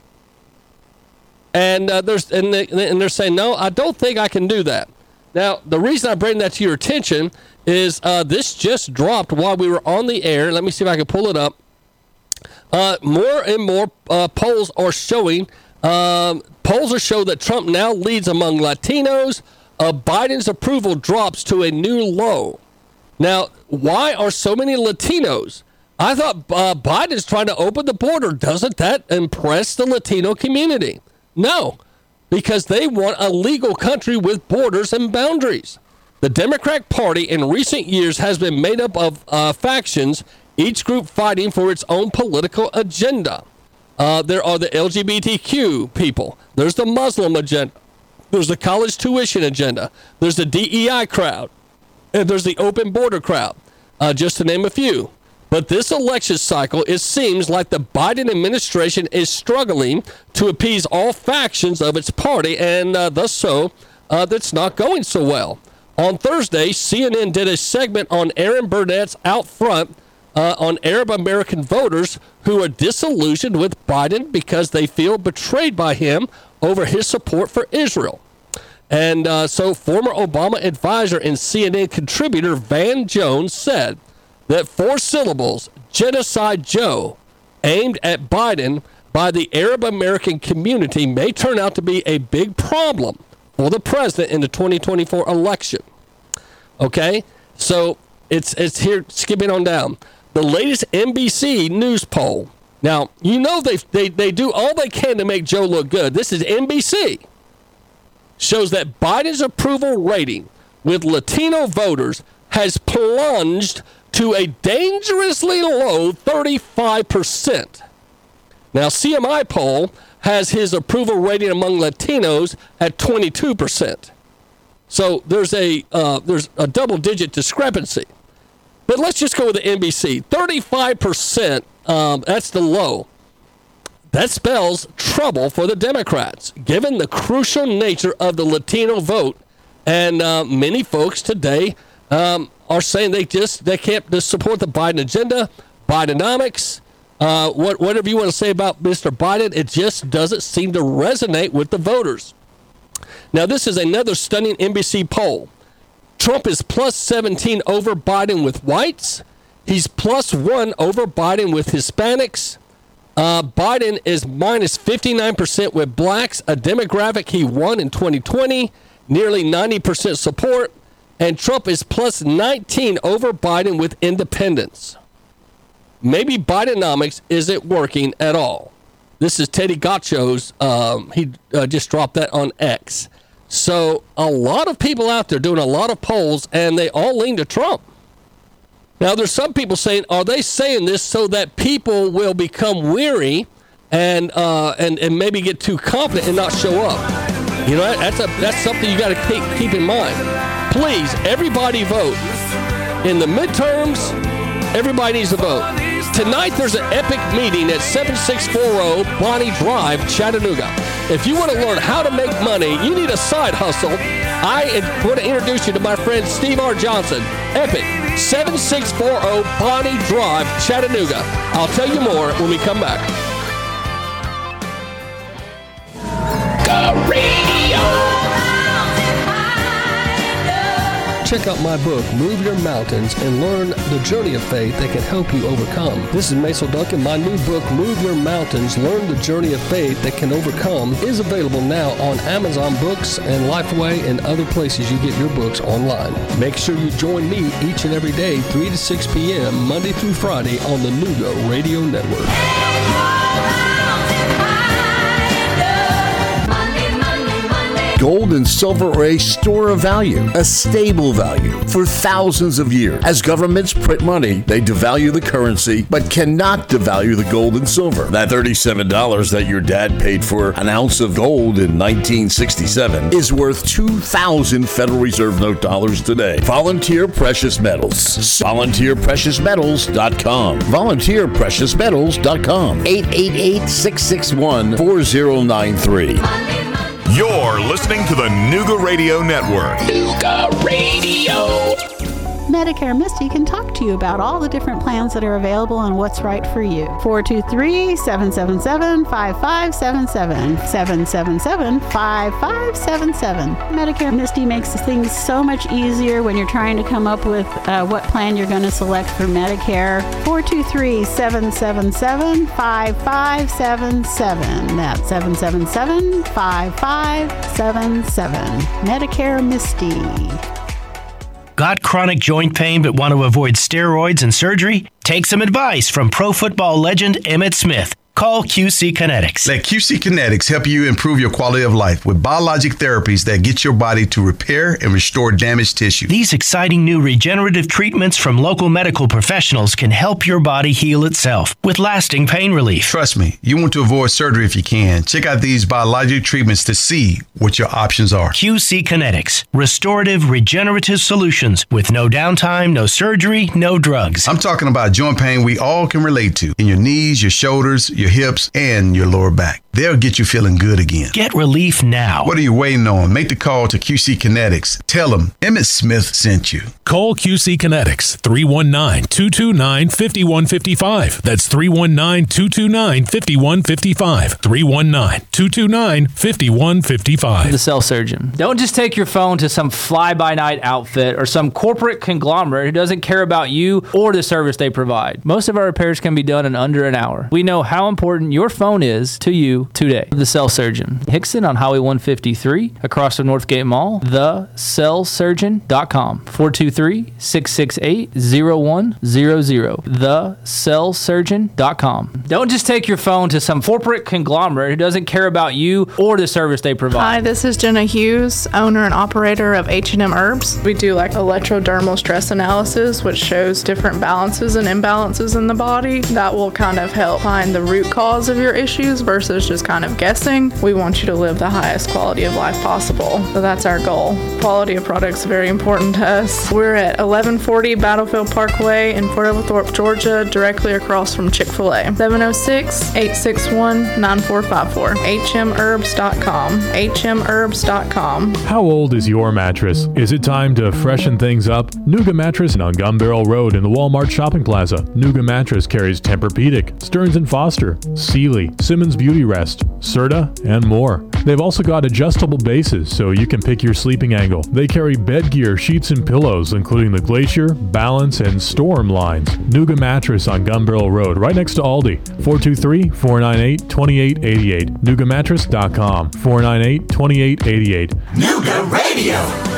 And, uh, there's, and, they, and they're saying, no, I don't think I can do that. Now, the reason I bring that to your attention is uh, this just dropped while we were on the air. Let me see if I can pull it up. Uh, more and more uh, polls are showing um, polls are show that Trump now leads among Latinos. Uh, Biden's approval drops to a new low. Now, why are so many Latinos? I thought uh, Biden's trying to open the border. Doesn't that impress the Latino community? No, because they want a legal country with borders and boundaries. The Democratic Party in recent years has been made up of uh, factions each group fighting for its own political agenda. Uh, there are the LGBTQ people, there's the Muslim agenda, there's the college tuition agenda, there's the DEI crowd, and there's the open border crowd, uh, just to name a few. But this election cycle, it seems like the Biden administration is struggling to appease all factions of its party, and uh, thus so, uh, that's not going so well. On Thursday, CNN did a segment on Erin Burnett's Out Front uh, on Arab American voters who are disillusioned with Biden because they feel betrayed by him over his support for Israel. And uh, so, former Obama advisor and CNN contributor Van Jones said that four syllables, Genocide Joe, aimed at Biden by the Arab American community may turn out to be a big problem for the president in the 2024 election. Okay? So, it's, it's here, skipping on down the latest NBC News poll. Now, you know they, they, they do all they can to make Joe look good. This is NBC. Shows that Biden's approval rating with Latino voters has plunged to a dangerously low 35%. Now, CMI poll has his approval rating among Latinos at 22%. So there's a uh, there's a double digit discrepancy. But let's just go with the NBC. 35%, um, that's the low. That spells trouble for the Democrats, given the crucial nature of the Latino vote. And uh, many folks today um, are saying they just they can't just support the Biden agenda, Bidenomics, uh, what, whatever you want to say about Mr. Biden. It just doesn't seem to resonate with the voters. Now, this is another stunning NBC poll. Trump is plus 17 over Biden with whites. He's plus one over Biden with Hispanics. Uh, Biden is minus 59% with blacks, a demographic he won in 2020, nearly 90% support. And Trump is plus 19 over Biden with independents. Maybe Bidenomics isn't working at all. This is Teddy Gotcho's. Um, he uh, just dropped that on X. So a lot of people out there doing a lot of polls, and they all lean to Trump. Now, there's some people saying, are they saying this so that people will become weary and uh, and and maybe get too confident and not show up? You know, that's a that's something you got to keep keep in mind. Please, everybody vote in the midterms. Everybody needs to vote. Tonight, there's an epic meeting at 7640 Bonnie Drive, Chattanooga. If you want to learn how to make money, you need a side hustle. I want to introduce you to my friend Steve R. Johnson. Epic, 7640 Bonnie Drive, Chattanooga. I'll tell you more when we come back. The radio. Check out my book, Move Your Mountains, and learn the journey of faith that can help you overcome. This is Mason Duncan. My new book, Move Your Mountains, Learn the Journey of Faith That Can Overcome, is available now on Amazon Books and Lifeway and other places you get your books online. Make sure you join me each and every day, 3 to 6 p.m., Monday through Friday on the Nooga Radio Network. Gold and silver are a store of value, a stable value for thousands of years. As governments print money, they devalue the currency, but cannot devalue the gold and silver. That $37 that your dad paid for an ounce of gold in 1967 is worth 2,000 Federal Reserve note dollars today. Volunteer Precious Metals. VolunteerPreciousMetals.com. VolunteerPreciousMetals.com. 888 661 4093. You're listening to the Nooga Radio Network. Nooga Radio. Medicare Misty can talk to you about all the different plans that are available and what's right for you. 423 777 5577. 777 5577. Medicare Misty makes things so much easier when you're trying to come up with uh, what plan you're going to select for Medicare. 423 777 5577. That's 777 5577. Medicare Misty. Got chronic joint pain but want to avoid steroids and surgery? Take some advice from pro football legend Emmitt Smith. Call QC Kinetics. Let QC Kinetics help you improve your quality of life with biologic therapies that get your body to repair and restore damaged tissue. These exciting new regenerative treatments from local medical professionals can help your body heal itself with lasting pain relief. Trust me, you want to avoid surgery if you can. Check out these biologic treatments to see what your options are. QC Kinetics, restorative regenerative solutions with no downtime, no surgery, no drugs. I'm talking about joint pain we all can relate to in your knees, your shoulders, your hips, and your lower back. They'll get you feeling good again. Get relief now. What are you waiting on? Make the call to QC Kinetics. Tell them Emmitt Smith sent you. Call QC Kinetics 319 229 5155. That's 319 229 5155. 319 229 5155. The cell surgeon. Don't just take your phone to some fly by night outfit or some corporate conglomerate who doesn't care about you or the service they provide. Most of our repairs can be done in under an hour. We know how important your phone is to you today. The Cell Surgeon. Hixson on Highway 153 across from Northgate Mall. TheCellSurgeon.com. 423-668-0100. TheCellSurgeon.com. Don't just take your phone to some corporate conglomerate who doesn't care about you or the service they provide. Hi, this is Jenna Hughes, owner and operator of H&M Herbs. We do like electrodermal stress analysis, which shows different balances and imbalances in the body. That will kind of help find the root cause of your issues versus just kind of guessing. We want you to live the highest quality of life possible. So that's our goal. Quality of products very important to us. We're at 1140 Battlefield Parkway in Fort Oglethorpe, Georgia, directly across from Chick-fil-A. 706-861-9454. hmherbs.com. hmherbs.com. How old is your mattress? Is it time to freshen things up? Nooga Mattress on Gun Barrel Road in the Walmart Shopping Plaza. Nooga Mattress carries Tempur-Pedic, Stearns & Foster, Sealy, Simmons Beauty Rest, Serta, and more. They've also got adjustable bases so you can pick your sleeping angle. They carry bed gear, sheets, and pillows, including the Glacier, Balance, and Storm lines. Nooga Mattress on Gun Barrel Road, right next to Aldi. 423-498-2888. NoogaMattress.com. 498-2888. Nooga Radio.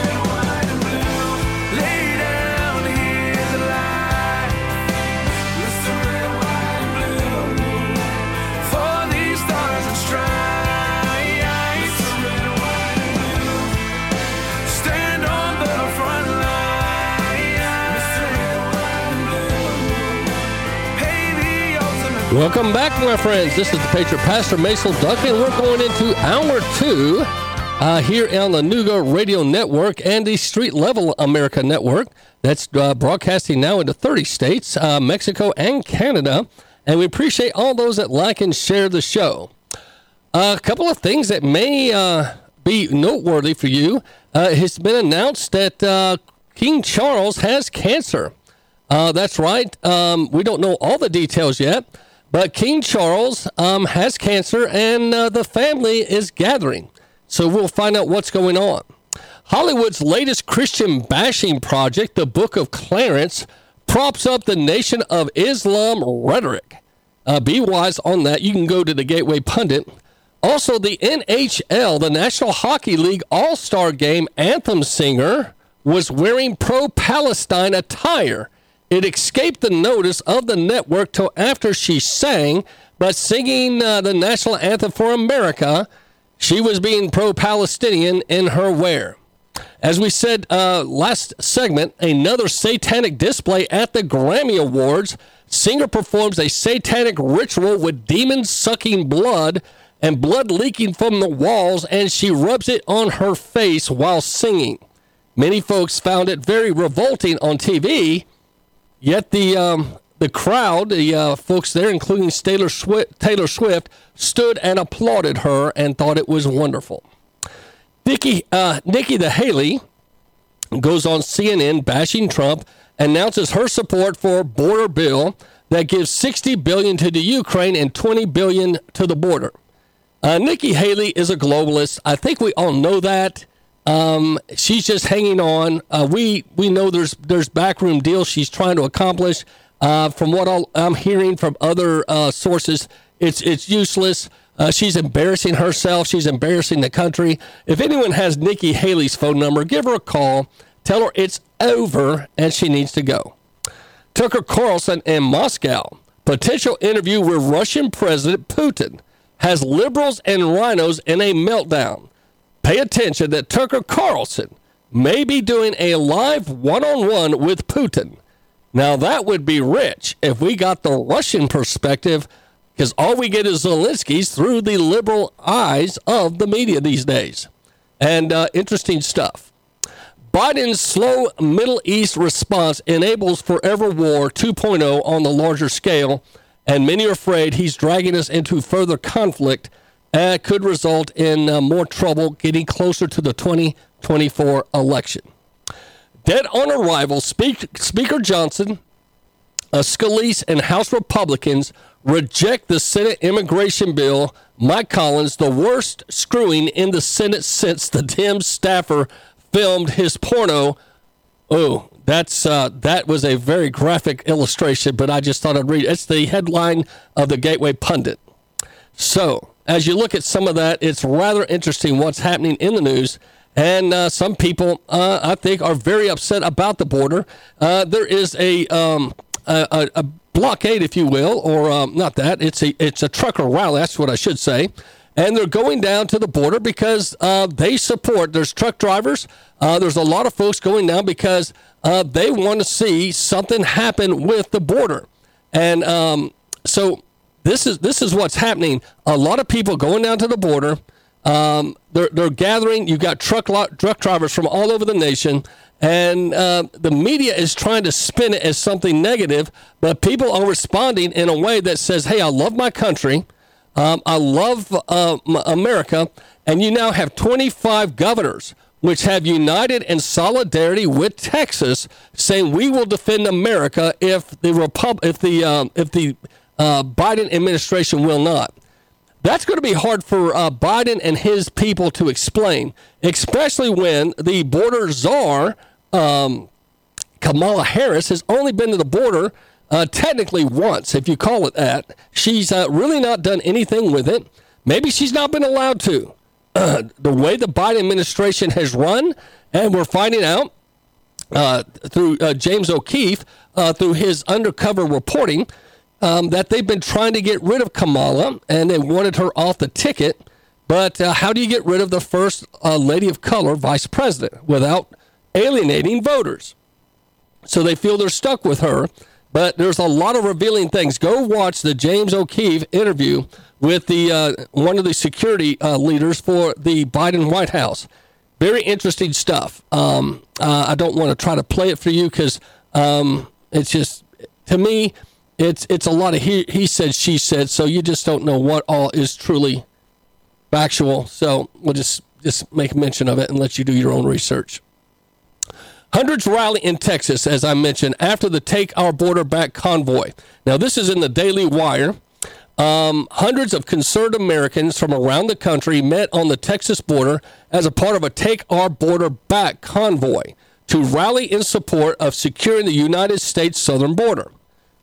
Welcome back, my friends. This is the Patriot Pastor Mason Duncan. We're going into hour two uh, here on the Nooga Radio Network and the Street Level America Network. That's uh, broadcasting now into 30 states, uh, Mexico, and Canada. And we appreciate all those that like and share the show. a couple of things that may uh, be noteworthy for you. Uh, it's been announced that uh, King Charles has cancer. That's right. Um, we don't know all the details yet, but King Charles um, has cancer and uh, the family is gathering. So we'll find out what's going on. Hollywood's latest Christian bashing project, the Book of Clarence, props up the Nation of Islam rhetoric. Uh, be wise on that. You can go to the Gateway Pundit. Also, the NHL, the National Hockey League All Star Game anthem singer, was wearing pro Palestine attire. It escaped the notice of the network till after she sang, but singing uh, the national anthem for America, she was being pro Palestinian in her wear. As we said uh, last segment, another satanic display at the Grammy Awards. Singer performs a satanic ritual with demons sucking blood and blood leaking from the walls, and she rubs it on her face while singing. Many folks found it very revolting on TV, yet the um, the crowd, the uh, folks there, including Taylor Swift, Taylor Swift, stood and applauded her and thought it was wonderful. Nikki, uh, Nikki the Haley goes on CNN bashing Trump, announces her support for border bill that gives 60 billion to the Ukraine and 20 billion to the border. Uh, Nikki Haley is a globalist. I think we all know that. Um, she's just hanging on. Uh, we we know there's there's backroom deals she's trying to accomplish. Uh, from what i am hearing from other uh, sources, it's it's useless. Uh, she's embarrassing herself. She's embarrassing the country. If anyone has Nikki Haley's phone number, give her a call. Tell her it's over and she needs to go. Tucker Carlson in Moscow. Potential interview with Russian President Putin has liberals and rhinos in a meltdown. Pay attention that Tucker Carlson may be doing a live one on one with Putin. Now, that would be rich if we got the Russian perspective, because all we get is Zelensky's through the liberal eyes of the media these days. And uh, interesting stuff. Biden's slow Middle East response enables forever war 2.0 on the larger scale, and many are afraid he's dragging us into further conflict and could result in uh, more trouble getting closer to the 2024 election. Dead on arrival, Speak, Speaker Johnson, uh, Scalise, and House Republicans reject the Senate immigration bill. Mike Collins, the worst screwing in the Senate since the Dem staffer filmed his porno. Oh, that's uh, that was a very graphic illustration, but I just thought I'd read. It's the headline of the Gateway Pundit. So as you look at some of that, it's rather interesting what's happening in the news. And uh, some people, uh, I think, are very upset about the border. Uh, there is a, um, a, a, blockade, if you will, or um, not that. It's a it's a trucker rally. That's what I should say. And they're going down to the border because uh, they support. There's truck drivers. Uh, there's a lot of folks going down because uh, they want to see something happen with the border. And um, so this is this is what's happening. A lot of people going down to the border. Um, they're, they're gathering. You've got truck truck drivers from all over the nation, and uh, the media is trying to spin it as something negative. But people are responding in a way that says, "Hey, I love my country. Um, I love uh, America." And you now have 25 governors which have united in solidarity with Texas, saying we will defend America if the Repub- if the um, if the uh, Biden administration will not. That's going to be hard for uh, Biden and his people to explain, especially when the border czar, um, Kamala Harris, has only been to the border uh, technically once, if you call it that. She's uh, really not done anything with it. Maybe she's not been allowed to. the way the Biden administration has run, and we're finding out uh, through uh, James O'Keefe, uh, through his undercover reporting, um, that they've been trying to get rid of Kamala and they wanted her off the ticket. But uh, how do you get rid of the first uh, lady of color vice president without alienating voters? So they feel they're stuck with her. But there's a lot of revealing things. Go watch the James O'Keefe interview with the uh, one of the security uh, leaders for the Biden White House. Very interesting stuff. Um, uh, I don't want to try to play it for you because um, it's just to me it's it's a lot of he he said she said so you just don't know what all is truly factual. So we'll just just make mention of it and let you do your own research. Hundreds rally in texas as i mentioned after the take our border back convoy. Now this is in the daily wire. Um, hundreds of concerned Americans from around the country met on the Texas border as a part of a Take Our Border Back convoy to rally in support of securing the United States southern border.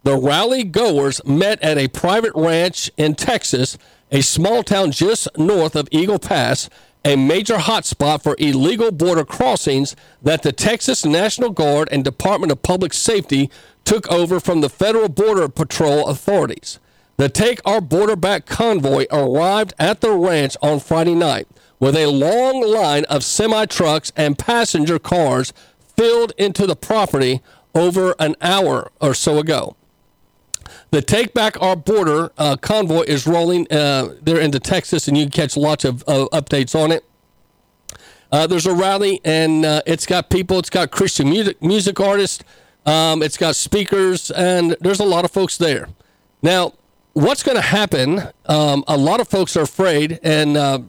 The rally goers met at a private ranch in Texas, a small town just north of Eagle Pass, a major hotspot for illegal border crossings that the Texas National Guard and Department of Public Safety took over from the Federal Border Patrol authorities. The Take Our Border Back convoy arrived at the ranch on Friday night with a long line of semi trucks and passenger cars filled into the property over an hour or so ago. The Take Back Our Border uh, convoy is rolling uh, there into Texas, and you can catch lots of uh, updates on it. Uh, there's a rally, and uh, it's got people, it's got Christian music, music artists, um, it's got speakers, and there's a lot of folks there. Now, what's going to happen? Um, a lot of folks are afraid, and uh,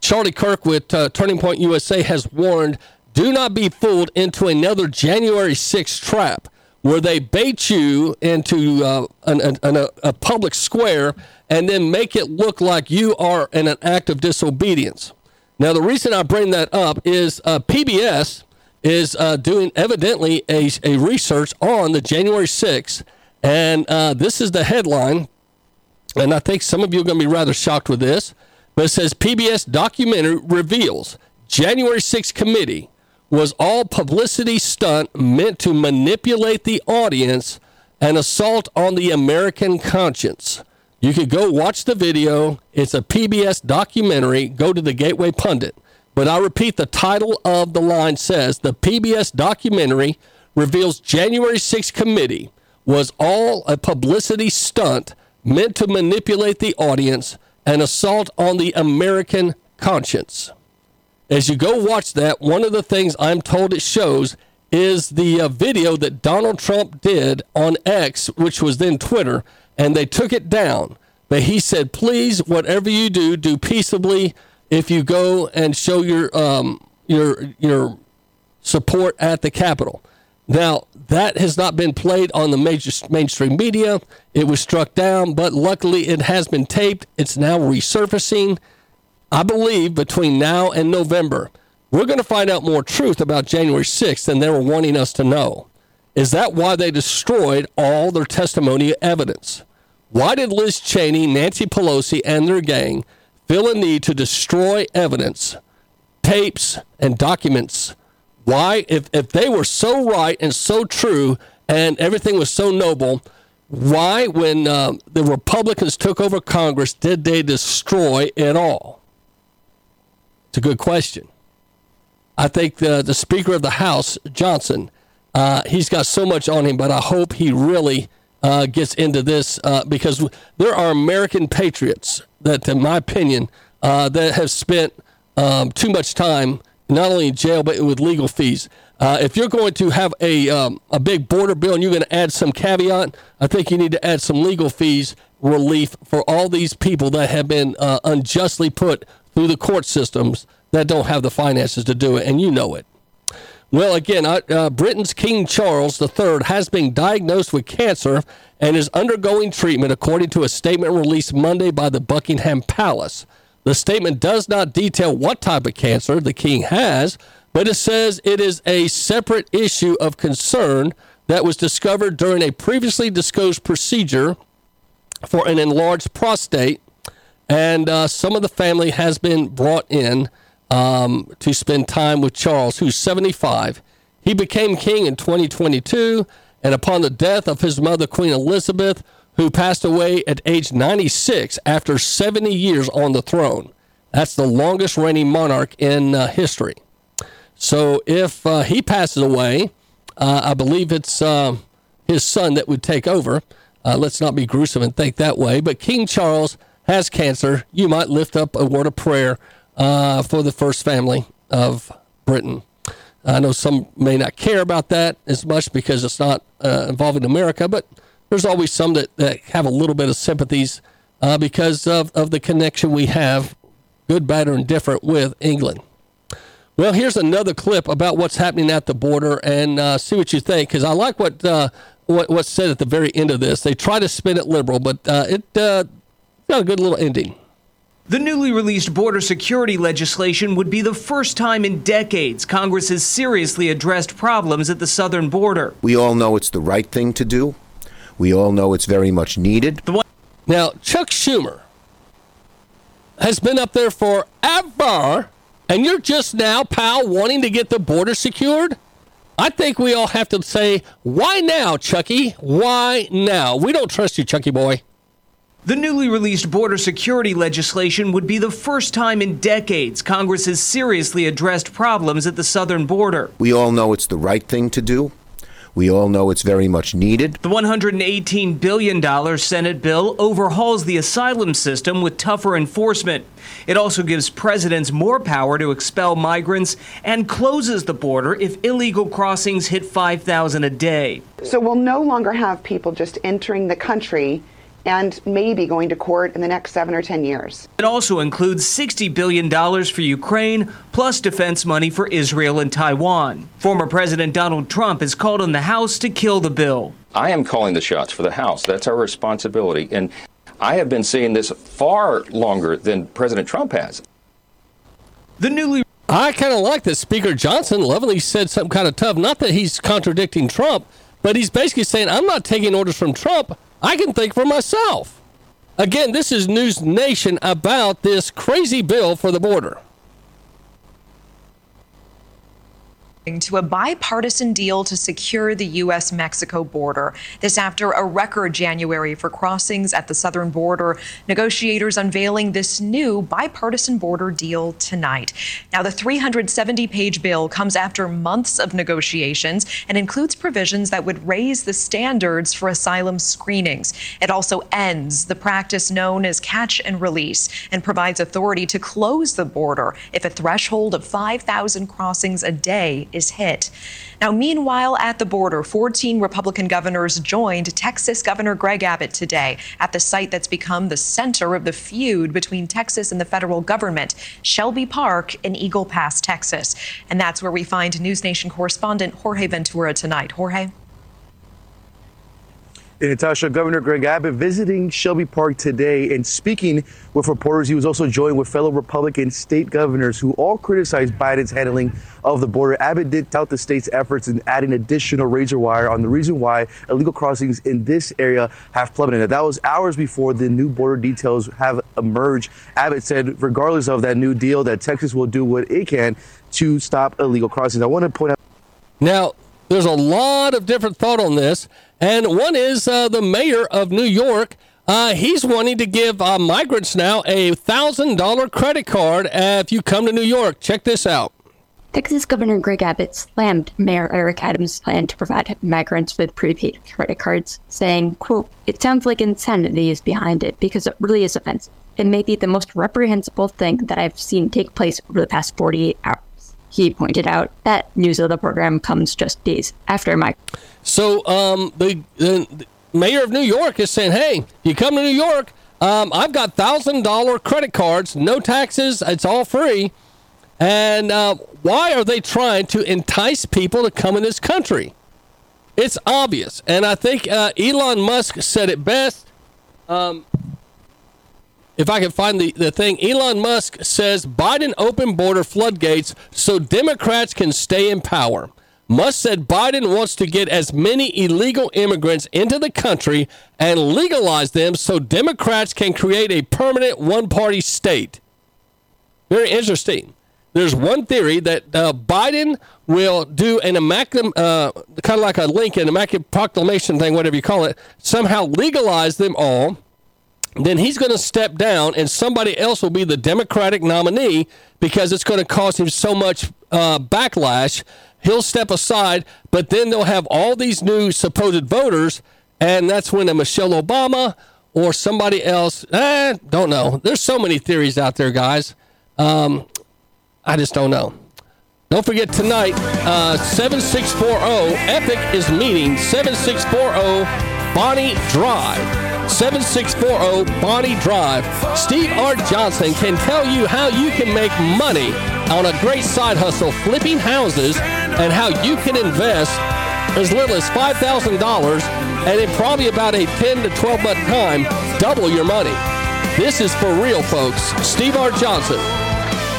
Charlie Kirk with Turning Point USA has warned do not be fooled into another January 6th trap where they bait you into uh, an, an, a, a public square and then make it look like you are in an act of disobedience. Now, the reason I bring that up is uh, PBS is uh, doing evidently a, a research on the January 6th, and uh, this is the headline. And I think some of you are going to be rather shocked with this, but it says PBS documentary reveals January 6th committee was all publicity stunt meant to manipulate the audience and assault on the American conscience. You could go watch the video. It's a PBS documentary. Go to the Gateway Pundit. But I repeat, the title of the line says the PBS documentary reveals January 6th committee was all a publicity stunt meant to manipulate the audience and assault on the American conscience. As you go watch that, one of the things I'm told it shows is the uh, video that Donald Trump did on X, which was then Twitter, and they took it down. But he said, please, whatever you do, do peaceably. If you go and show your um, your your support at the Capitol. Now that has not been played on the major mainstream media. It was struck down, but luckily it has been taped. It's now resurfacing. I believe between now and November, we're going to find out more truth about January 6th than they were wanting us to know. Is that why they destroyed all their testimony evidence? Why did Liz Cheney, Nancy Pelosi, and their gang feel a need to destroy evidence, tapes, and documents. Why, if, if they were so right and so true and everything was so noble, why, when uh, the Republicans took over Congress, did they destroy it all? It's a good question. I think the, the Speaker of the House, Johnson, uh, he's got so much on him, but I hope he really uh, gets into this uh, because there are American patriots that, in my opinion, uh, that have spent um, too much time not only in jail but with legal fees. Uh, if you're going to have a um, a big border bill and you're going to add some caveat, I think you need to add some legal fees relief for all these people that have been uh, unjustly put through the court systems that don't have the finances to do it, and you know it. Well, again, uh, Britain's King Charles III has been diagnosed with cancer and is undergoing treatment, according to a statement released Monday by the Buckingham Palace. The statement does not detail what type of cancer the king has, but it says it is a separate issue of concern that was discovered during a previously disclosed procedure for an enlarged prostate, and uh, some of the family has been brought in um, to spend time with Charles, who's 75. He became king in 2022, and upon the death of his mother, Queen Elizabeth, who passed away at age 96 after 70 years on the throne. That's the longest reigning monarch in uh, history. So if uh, he passes away, uh, I believe it's uh, his son that would take over. Uh, let's not be gruesome and think that way. But King Charles has cancer. You might lift up a word of prayer uh, for the first family of Britain. I know some may not care about that as much because it's not uh, involving America, but there's always some that, that have a little bit of sympathies uh, because of, of the connection we have, good, bad, or indifferent, with England. Well, here's another clip about what's happening at the border, and uh, see what you think. Because I like what, uh, what what's said at the very end of this. They try to spin it liberal, but uh, it got a good little ending. The newly released border security legislation would be the first time in decades Congress has seriously addressed problems at the southern border. We all know it's the right thing to do. We all know it's very much needed. Now, Chuck Schumer has been up there forever, and you're just now, pal, wanting to get the border secured? I think we all have to say, why now, Chucky? Why now? We don't trust you, Chucky boy. The newly released border security legislation would be the first time in decades Congress has seriously addressed problems at the southern border. We all know it's the right thing to do. We all know it's very much needed. The $118 billion Senate bill overhauls the asylum system with tougher enforcement. It also gives presidents more power to expel migrants and closes the border if illegal crossings hit 5,000 a day. So we'll no longer have people just entering the country and maybe going to court in the next seven or ten years. It also includes $60 billion for Ukraine, plus defense money for Israel and Taiwan. Former President Donald Trump has called on the House to kill the bill. I am calling the shots for the House. That's our responsibility. And I have been saying this far longer than President Trump has. The newly I kind of like that Speaker Johnson lovingly said something kind of tough. Not that he's contradicting Trump, but he's basically saying, I'm not taking orders from Trump. I can think for myself. Again, this is News Nation about this crazy bill for the border. To a bipartisan deal to secure the U.S. Mexico border. This after a record January for crossings at the southern border. Negotiators unveiling this new bipartisan border deal tonight. Now, the 370 page bill comes after months of negotiations and includes provisions that would raise the standards for asylum screenings. It also ends the practice known as catch and release and provides authority to close the border if a threshold of 5,000 crossings a day is hit. Now, meanwhile, at the border, 14 Republican governors joined Texas Governor Greg Abbott today at the site that's become the center of the feud between Texas and the federal government, Shelby Park in Eagle Pass, Texas. And that's where we find News Nation correspondent Jorge Ventura tonight. Jorge? Natasha, Governor Greg Abbott visiting Shelby Park today and speaking with reporters. He was also joined with fellow Republican state governors who all criticized Biden's handling of the border. Abbott did tout the state's efforts in adding additional razor wire on the reason why illegal crossings in this area have plummeted. That was hours before the new border details have emerged. Abbott said, regardless of that new deal, that Texas will do what it can to stop illegal crossings. I want to point out. Now, there's a lot of different thought on this, and one is uh, the mayor of New York. Uh, he's wanting to give uh, migrants now a thousand dollar credit card if you come to New York. Check this out. Texas Governor Greg Abbott slammed Mayor Eric Adams' plan to provide migrants with prepaid credit cards, saying, quote, It sounds like insanity is behind it because it really is offensive. It may be the most reprehensible thing that I've seen take place over the past 48 hours. He pointed out that news of the program comes just days after my. So um, the, the, the mayor of New York is saying, "Hey, you come to New York, um, I've got thousand dollar credit cards, no taxes, it's all free." And uh, why are they trying to entice people to come in this country? It's obvious, and I think uh, Elon Musk said it best. Um, if I can find the, the thing, Elon Musk says Biden opened border floodgates so Democrats can stay in power. Musk said Biden wants to get as many illegal immigrants into the country and legalize them so Democrats can create a permanent one party state. Very interesting. There's one theory that uh, Biden will do an immaculate, uh, kind of like a Lincoln, immaculate proclamation thing, whatever you call it, somehow legalize them all then he's going to step down and somebody else will be the Democratic nominee because it's going to cause him so much uh, backlash. He'll step aside, but then they'll have all these new supposed voters, and that's when a Michelle Obama or somebody else, eh, don't know. There's so many theories out there, guys. Um, I just don't know. Don't forget tonight, uh, 7640 Epic is meeting 7640 Bonnie Drive. 7640 Bonnie Drive. Steve R. Johnson can tell you how you can make money on a great side hustle flipping houses and how you can invest as little as $5,000 and in probably about a 10 to 12 month time, double your money. This is for real, folks. Steve R. Johnson.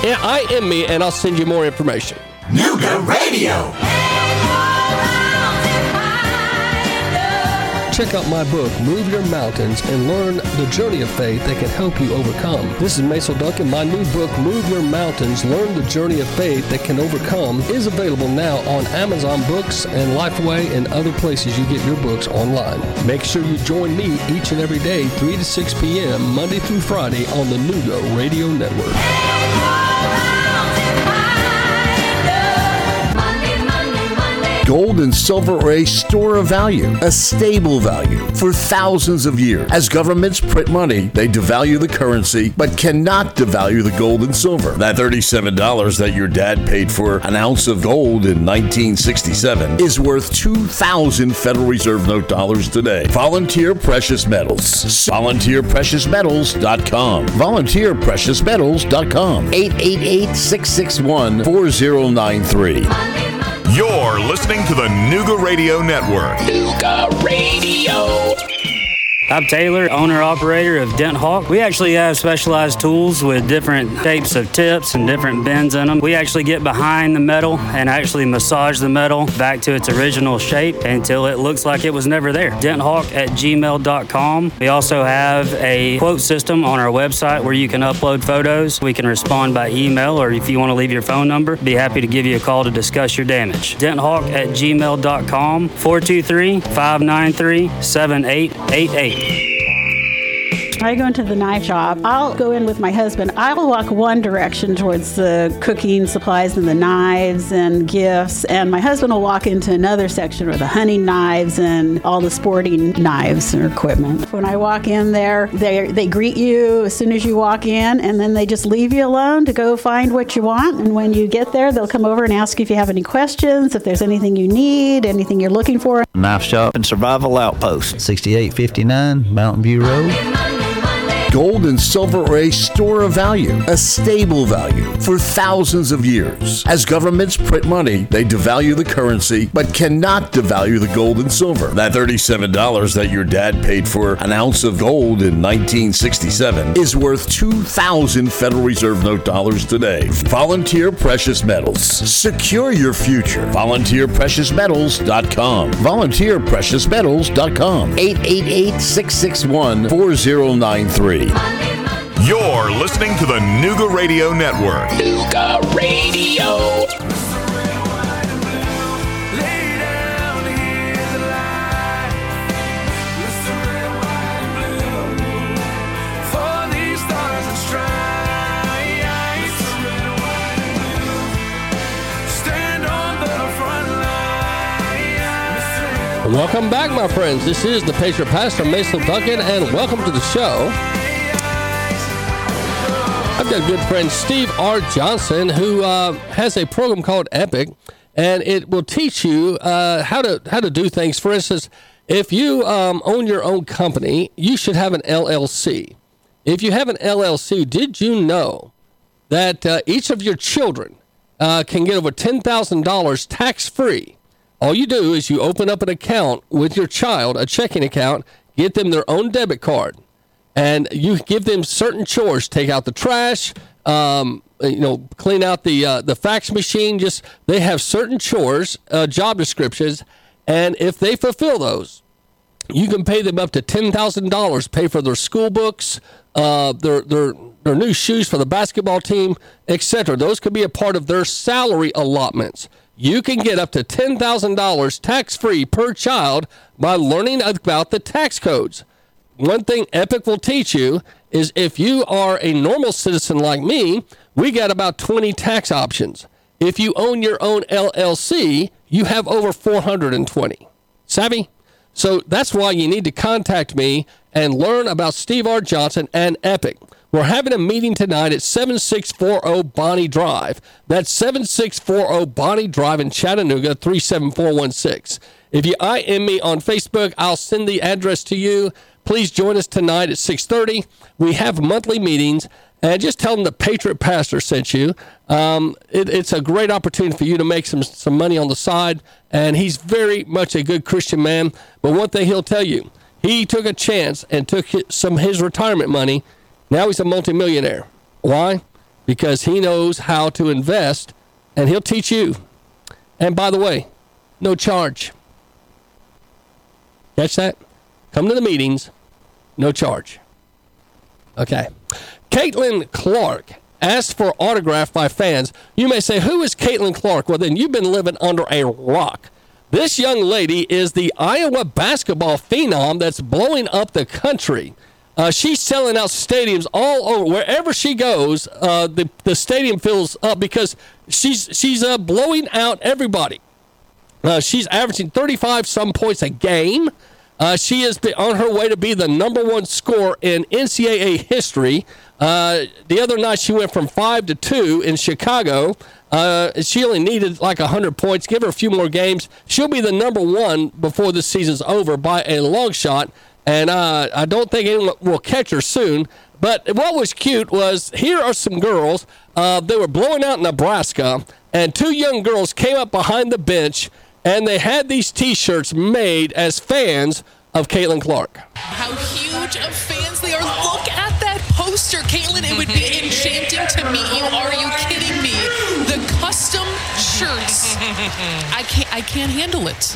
I am me, and I'll send you more information. Nooga Radio. Check out my book, Move Your Mountains, and learn the journey of faith that can help you overcome. This is Mason Duncan. My new book, Move Your Mountains, Learn the Journey of Faith That Can Overcome, is available now on Amazon Books and Lifeway and other places you get your books online. Make sure you join me each and every day, 3 to 6 p.m., Monday through Friday on the Nooga Radio Network. Gold and silver are a store of value, a stable value for thousands of years. As governments print money, they devalue the currency, but cannot devalue the gold and silver. That $37 that your dad paid for an ounce of gold in 1967 is worth 2,000 Federal Reserve note dollars today. Volunteer Precious Metals. VolunteerPreciousMetals.com. VolunteerPreciousMetals.com. 888 661 4093. You're listening to the Nooga Radio Network. Nooga Radio. I'm Taylor, owner operator of Dent Hawk. We actually have specialized tools with different shapes of tips and different bends in them. We actually get behind the metal and actually massage the metal back to its original shape until it looks like it was never there. DentHawk at gmail.com. We also have a quote system on our website where you can upload photos. We can respond by email or if you want to leave your phone number, be happy to give you a call to discuss your damage. DentHawk at gmail.com 423 593 7888 you I go into the knife shop. I'll go in with my husband. I'll walk one direction towards the cooking supplies and the knives and gifts, and my husband will walk into another section with the hunting knives and all the sporting knives and equipment. When I walk in there, they they greet you as soon as you walk in, and then they just leave you alone to go find what you want. And when you get there, they'll come over and ask you if you have any questions, if there's anything you need, anything you're looking for. Knife Shop and Survival Outpost, 6859 Mountain View Road. Gold and silver are a store of value, a stable value for thousands of years. As governments print money, they devalue the currency, but cannot devalue the gold and silver. That $37 that your dad paid for an ounce of gold in 1967 is worth 2,000 Federal Reserve note dollars today. Volunteer Precious Metals. Secure your future. VolunteerPreciousMetals.com. VolunteerPreciousMetals.com. 888 661 4093. You're listening to the Nooga Radio Network. Nooga Radio. Welcome back, my friends. This is the Patriot Pastor Mason Duncan, and welcome to the show. I've got a good friend, Steve R. Johnson, who uh, has a program called Epic, and it will teach you uh, how to how to do things. For instance, if you um, own your own company, you should have an LLC. If you have an LLC, did you know that uh, each of your children uh, can get over ten thousand dollars tax free? All you do is you open up an account with your child, a checking account, get them their own debit card, and you give them certain chores: take out the trash, um, you know, clean out the uh, the fax machine. Just they have certain chores, uh, job descriptions, and if they fulfill those, you can pay them up to ten thousand dollars. Pay for their school books, uh, their their their new shoes for the basketball team, etc. Those could be a part of their salary allotments. You can get up to ten thousand dollars tax free per child by learning about the tax codes. One thing Epic will teach you is if you are a normal citizen like me, we got about 20 tax options. If you own your own LLC, you have over 420. Savvy? So that's why you need to contact me and learn about Steve R. Johnson and Epic. We're having a meeting tonight at 7640 Bonnie Drive. That's 7640 Bonnie Drive in Chattanooga, 37416. If you IM me on Facebook, I'll send the address to you. Please join us tonight at 6:30. We have monthly meetings, and just tell them the Patriot Pastor sent you. Um, it, it's a great opportunity for you to make some some money on the side, and he's very much a good Christian man. But one thing he'll tell you, he took a chance and took some his retirement money. Now he's a multimillionaire. Why? Because he knows how to invest, and he'll teach you. And by the way, no charge. Catch that? Come to the meetings, no charge. Okay. Caitlin Clark asked for autograph by fans. You may say, Who is Caitlin Clark? Well, then you've been living under a rock. This young lady is the Iowa basketball phenom that's blowing up the country. Uh, she's selling out stadiums all over. Wherever she goes, uh, the, the stadium fills up because she's, she's uh, blowing out everybody. Uh, she's averaging 35 some points a game. Uh, she is on her way to be the number one scorer in NCAA history. Uh, the other night, she went from five to two in Chicago. Uh, she only needed like 100 points. Give her a few more games. She'll be the number one before the season's over by a long shot. And uh, I don't think anyone will catch her soon. But what was cute was here are some girls. Uh, they were blowing out Nebraska, and two young girls came up behind the bench and they had these T-shirts made as fans of Caitlin Clark. How huge of fans they are! Look at that poster, Caitlin. It would be enchanting to meet you. Are you kidding me? The custom shirts. I can't. I can't handle it.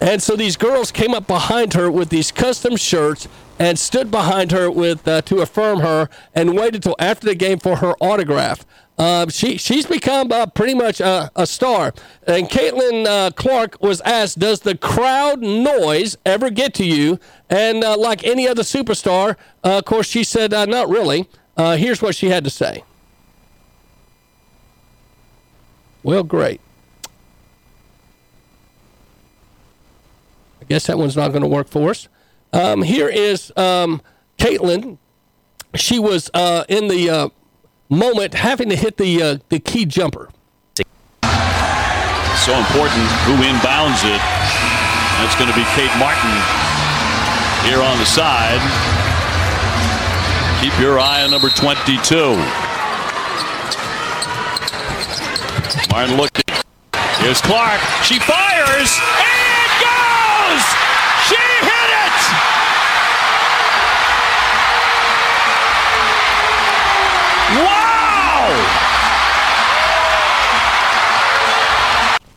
And so these girls came up behind her with these custom shirts and stood behind her with uh, to affirm her and waited till after the game for her autograph. Uh, she she's become uh, pretty much a, a, star. And Caitlin uh, Clark was asked, "Does the crowd noise ever get to you?" And uh, like any other superstar, uh, of course, she said, uh, "Not really." here's what she had to say. Well, great. I guess that one's not going to work for us. Um, here is um, Caitlin. She was in the moment having to hit the uh, the key jumper. So important who inbounds it. That's going to be Kate Martin here on the side. Keep your eye on number 22. Martin looking. Here's Clark. She fires and goes. She hit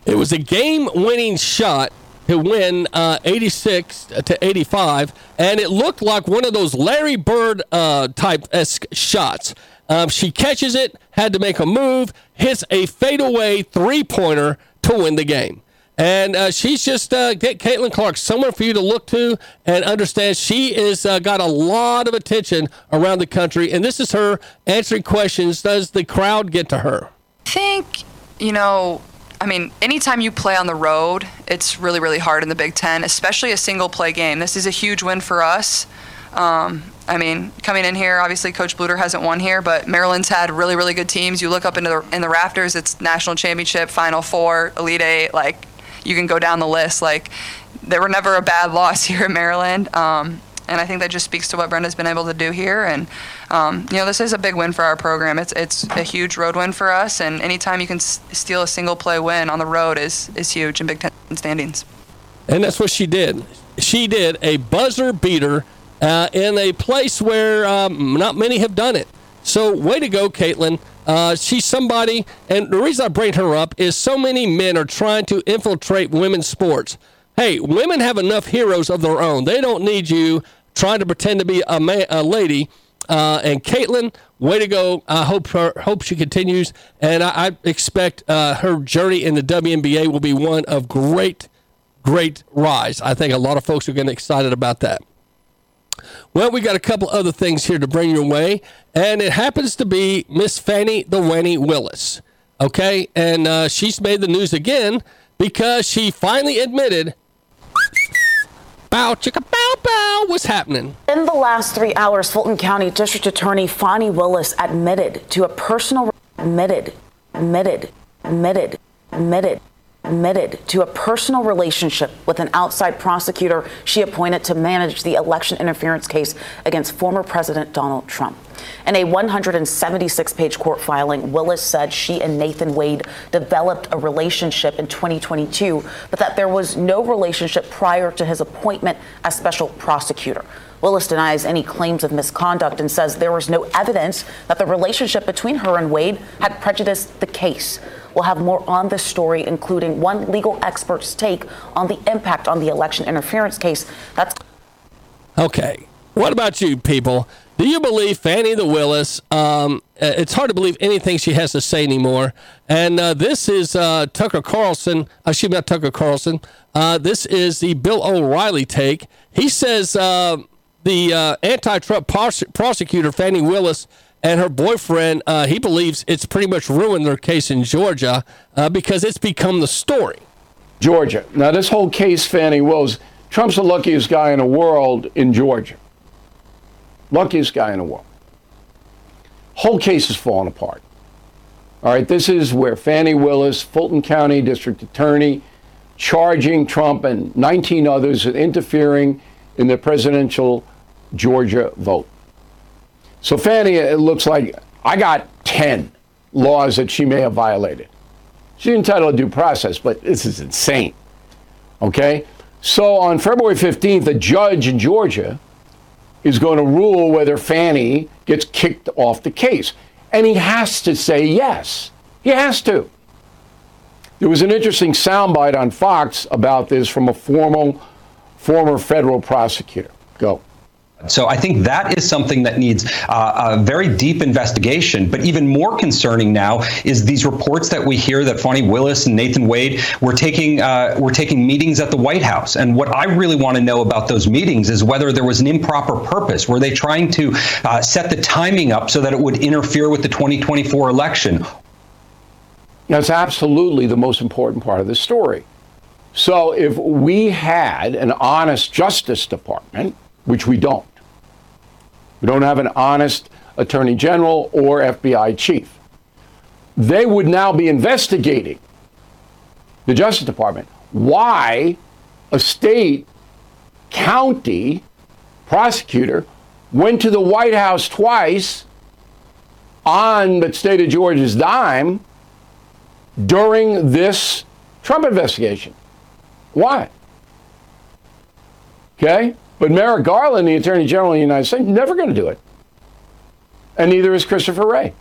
It was a game-winning shot to win uh, 86 to 85, and it looked like one of those Larry Bird uh, type esque shots. Um, she catches it, had to make a move, hits a fadeaway three-pointer to win the game. And uh, she's just uh, Caitlin Clark someone for you to look to and understand. She is uh, got a lot of attention around the country, and this is her answering questions. Does the crowd get to her? I think, you know, I mean, anytime you play on the road, it's really, really hard in the Big Ten, especially a single play game. This is a huge win for us. Um, I mean, coming in here, obviously Coach Bluder hasn't won here, but Maryland's had really, really good teams. You look up into the in the rafters, it's national championship, Final Four, Elite Eight. Like, you can go down the list. Like, there were never a bad loss here in Maryland. Um, and I think that just speaks to what Brenda's been able to do here. And um, you know, this is a big win for our program. It's it's a huge road win for us. And anytime you can s- steal a single play win on the road is is huge in Big Ten standings. And that's what she did. She did a buzzer beater uh, in a place where um, not many have done it. So, way to go, Caitlin. Uh, she's somebody, and the reason I bring her up is so many men are trying to infiltrate women's sports. Hey, women have enough heroes of their own. They don't need you trying to pretend to be a, ma- a lady. Uh, and Caitlin, way to go! I hope her hope she continues, and I, I expect uh, her journey in the WNBA will be one of great, great rise. I think a lot of folks are getting excited about that. Well, we got a couple other things here to bring your way, and it happens to be Miss Fannie the Wanny Willis. Okay, and uh, she's made the news again because she finally admitted, "Bow chicka bow bow," was happening. In the last three hours, Fulton County District Attorney Fani Willis admitted to a personal admitted, admitted, admitted, admitted, admitted to a personal relationship with an outside prosecutor she appointed to manage the election interference case against former President Donald Trump. In a 176 page court filing, Willis said she and Nathan Wade developed a relationship in 2022, but that there was no relationship prior to his appointment as special prosecutor. Willis denies any claims of misconduct and says there was no evidence that the relationship between her and Wade had prejudiced the case. We'll have more on this story, including one legal expert's take on the impact on the election interference case. That's Okay. What about you, people? Do you believe Fannie the Willis? Um, uh, it's hard to believe anything she has to say anymore. And uh, this is uh, Tucker Carlson. Uh, excuse me, not Tucker Carlson. Uh, this is the Bill O'Reilly take. He says uh, the uh, anti-Trump pros- prosecutor Fannie Willis and her boyfriend. Uh, he believes it's pretty much ruined their case in Georgia uh, because it's become the story. Georgia. Now, this whole case, Fannie Willis, Trump's the luckiest guy in the world in Georgia. Luckiest guy in the world. Whole case is falling apart. All right, this is where Fannie Willis, Fulton County District Attorney, charging Trump and 19 others with interfering in the presidential Georgia vote. So Fannie, it looks like I got 10 laws that she may have violated. She's entitled to due process, but this is insane. Okay? So on February 15th, a judge in Georgia is going to rule whether Fannie gets kicked off the case. And he has to say yes. He has to. There was an interesting soundbite on Fox about this from a formal, former federal prosecutor. Go. So I think that is something that needs uh, a very deep investigation. But even more concerning now is these reports that we hear that Fani Willis and Nathan Wade were taking uh, were taking meetings at the White House. And what I really want to know about those meetings is whether there was an improper purpose. Were they trying to uh, set the timing up so that it would interfere with the 2024 election? That's absolutely the most important part of the story. So if we had an honest Justice Department, which we don't, we don't have an honest Attorney General or FBI chief. They would now be investigating the Justice Department why a state county prosecutor went to the White House twice on the state of Georgia's dime during this Trump investigation. Why? Okay? But Merrick Garland, the Attorney General of the United States, never going to do it. And neither is Christopher Wray.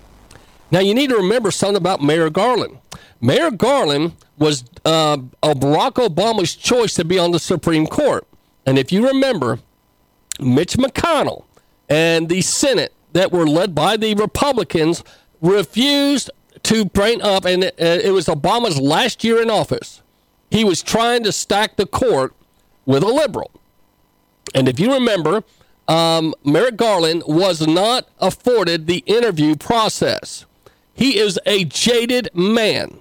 Now, you need to remember something about Merrick Garland. Merrick Garland was uh, Barack Obama's choice to be on the Supreme Court. And if you remember, Mitch McConnell and the Senate that were led by the Republicans refused to bring up, and it, uh, it was Obama's last year in office. He was trying to stack the court with a liberal. And if you remember, um, Merrick Garland was not afforded the interview process. He is a jaded man.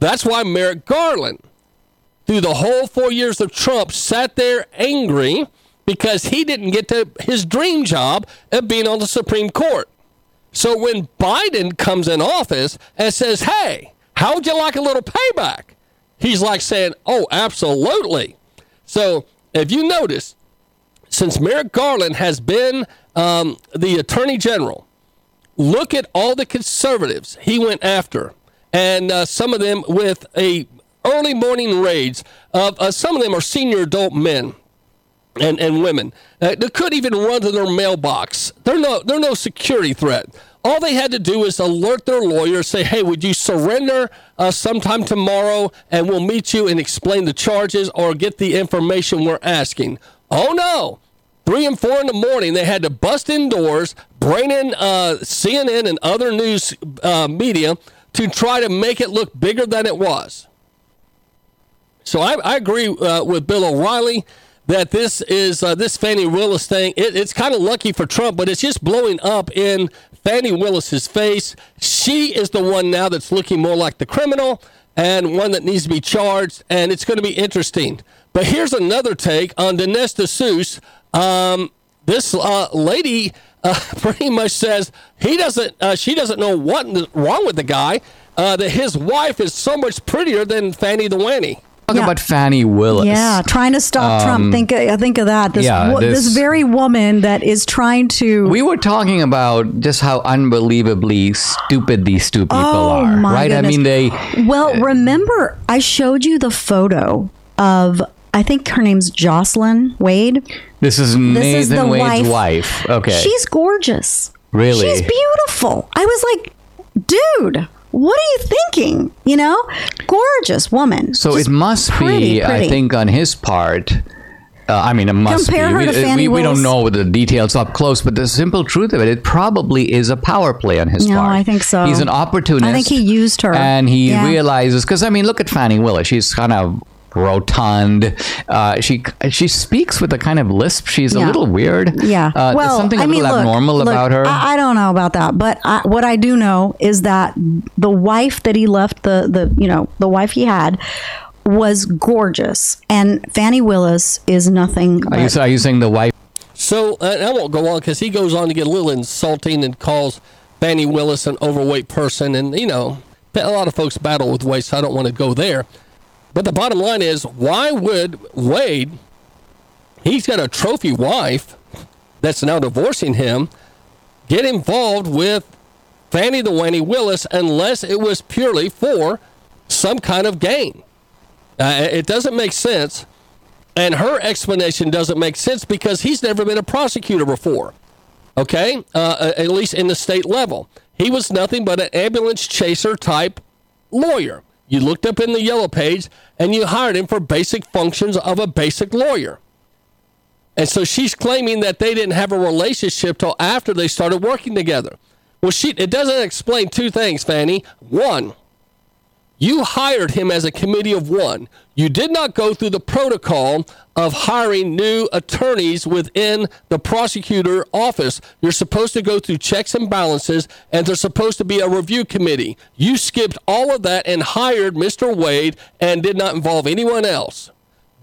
That's why Merrick Garland, through the whole four years of Trump, sat there angry because he didn't get to his dream job of being on the Supreme Court. So when Biden comes in office and says, hey, how would you like a little payback? He's like saying, oh, absolutely. So if you notice, since Merrick Garland has been um, the attorney general, look at all the conservatives he went after, and uh, some of them with a early morning raids of uh, some of them are senior adult men and, and women uh, that could even run to their mailbox. They're no they're no security threat. All they had to do is alert their lawyer, say, "Hey, would you surrender uh, sometime tomorrow, and we'll meet you and explain the charges or get the information we're asking." Oh no! Three and four in the morning, they had to bust indoors, bring in uh, CNN and other news uh, media to try to make it look bigger than it was. So I, I agree uh, with Bill O'Reilly that this is uh, this Fani Willis thing. It, it's kind of lucky for Trump, but it's just blowing up in Fani Willis's face. She is the one now that's looking more like the criminal and one that needs to be charged, and it's going to be interesting. But here's another take on Dinesh D'Souza. Um, this uh, lady uh, pretty much says he doesn't, uh, she doesn't know what's wrong with the guy. Uh, that his wife is so much prettier than Fani the Wanny. Talk about Fani Willis. Yeah, trying to stop Um, Trump. Think, I think of that. This, yeah, wo- this this- very woman that is trying to. We were talking about just how unbelievably stupid these two people Oh, are, my right? I mean, they Well, remember, I showed you the photo of. I think her name's Joycelyn Wade. This is This Nathan is the Wade's wife. wife. Okay. She's gorgeous. Really? She's beautiful. I was like, dude, what are you thinking? You know, gorgeous woman. so Just it must pretty, be, pretty. I think, on his part. Uh, I mean, it must Compare be. her we, to Fani we, we don't know the details up close, but the simple truth of it, it probably is a power play on his No, part. No, I think so. He's an opportunist. I think he used her. and he Yeah. realizes because I mean, look at Fani Willis. She's kind of rotund. Uh, she she speaks with a kind of lisp. She's a little weird. Yeah. Uh, well, there's something I a mean, little look, abnormal look, about her. I, I don't know about that, but I, what I do know is that the wife that he left, the the you know the wife he had, was gorgeous, and Fani Willis is nothing. are you but- are you saying the wife? So uh, I won't go on because he goes on to get a little insulting and calls Fani Willis an overweight person, and you know a lot of folks battle with weight, so I don't want to go there. But the bottom line is, why would Wade? He's got a trophy wife that's now divorcing him. Get involved with Fani the Wanny Willis unless it was purely for some kind of gain. Uh, it doesn't make sense. And her explanation doesn't make sense because he's never been a prosecutor before. Okay? Uh, at least in the state level. He was nothing but an ambulance chaser type lawyer. You looked up in the yellow page and you hired him for basic functions of a basic lawyer. And so she's claiming that they didn't have a relationship till after they started working together. Well, she it doesn't explain two things, Fani. One, you hired him as a committee of one. You did not go through the protocol of hiring new attorneys within the prosecutor office. You're supposed to go through checks and balances, and there's supposed to be a review committee. You skipped all of that and hired Mr. Wade and did not involve anyone else.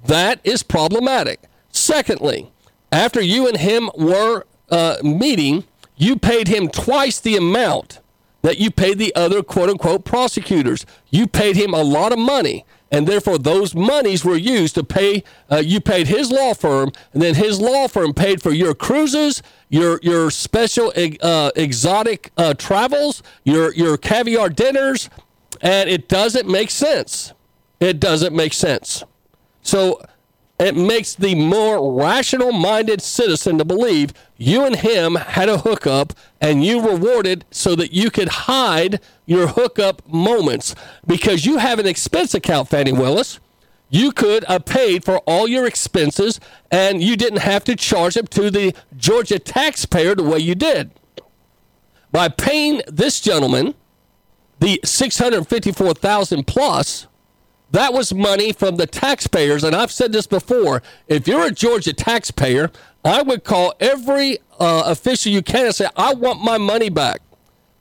That is problematic. Secondly, after you and him were uh, meeting, you paid him twice the amount that you paid the other quote unquote prosecutors. You paid him a lot of money. and therefore those monies were used to pay. Uh, you paid his law firm, and then his law firm paid for your cruises, your your special uh, exotic uh, travels, your your caviar dinners, and it doesn't make sense. It doesn't make sense. So it makes the more rational minded citizen to believe you and him had a hookup and you rewarded so that you could hide your hookup moments because you have an expense account, Fani Willis. You could have paid for all your expenses and you didn't have to charge them to the Georgia taxpayer the way you did. By paying this gentleman the 654,000 plus that was money from the taxpayers. And I've said this before. If you're a Georgia taxpayer, I would call every uh, official you can and say, I want my money back.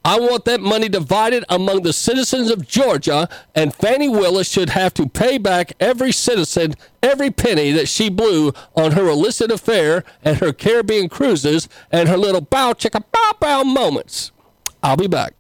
I want that money divided among the citizens of Georgia, and Fani Willis should have to pay back every citizen every penny that she blew on her illicit affair and her Caribbean cruises and her little bow chicka bow bow moments. I'll be back.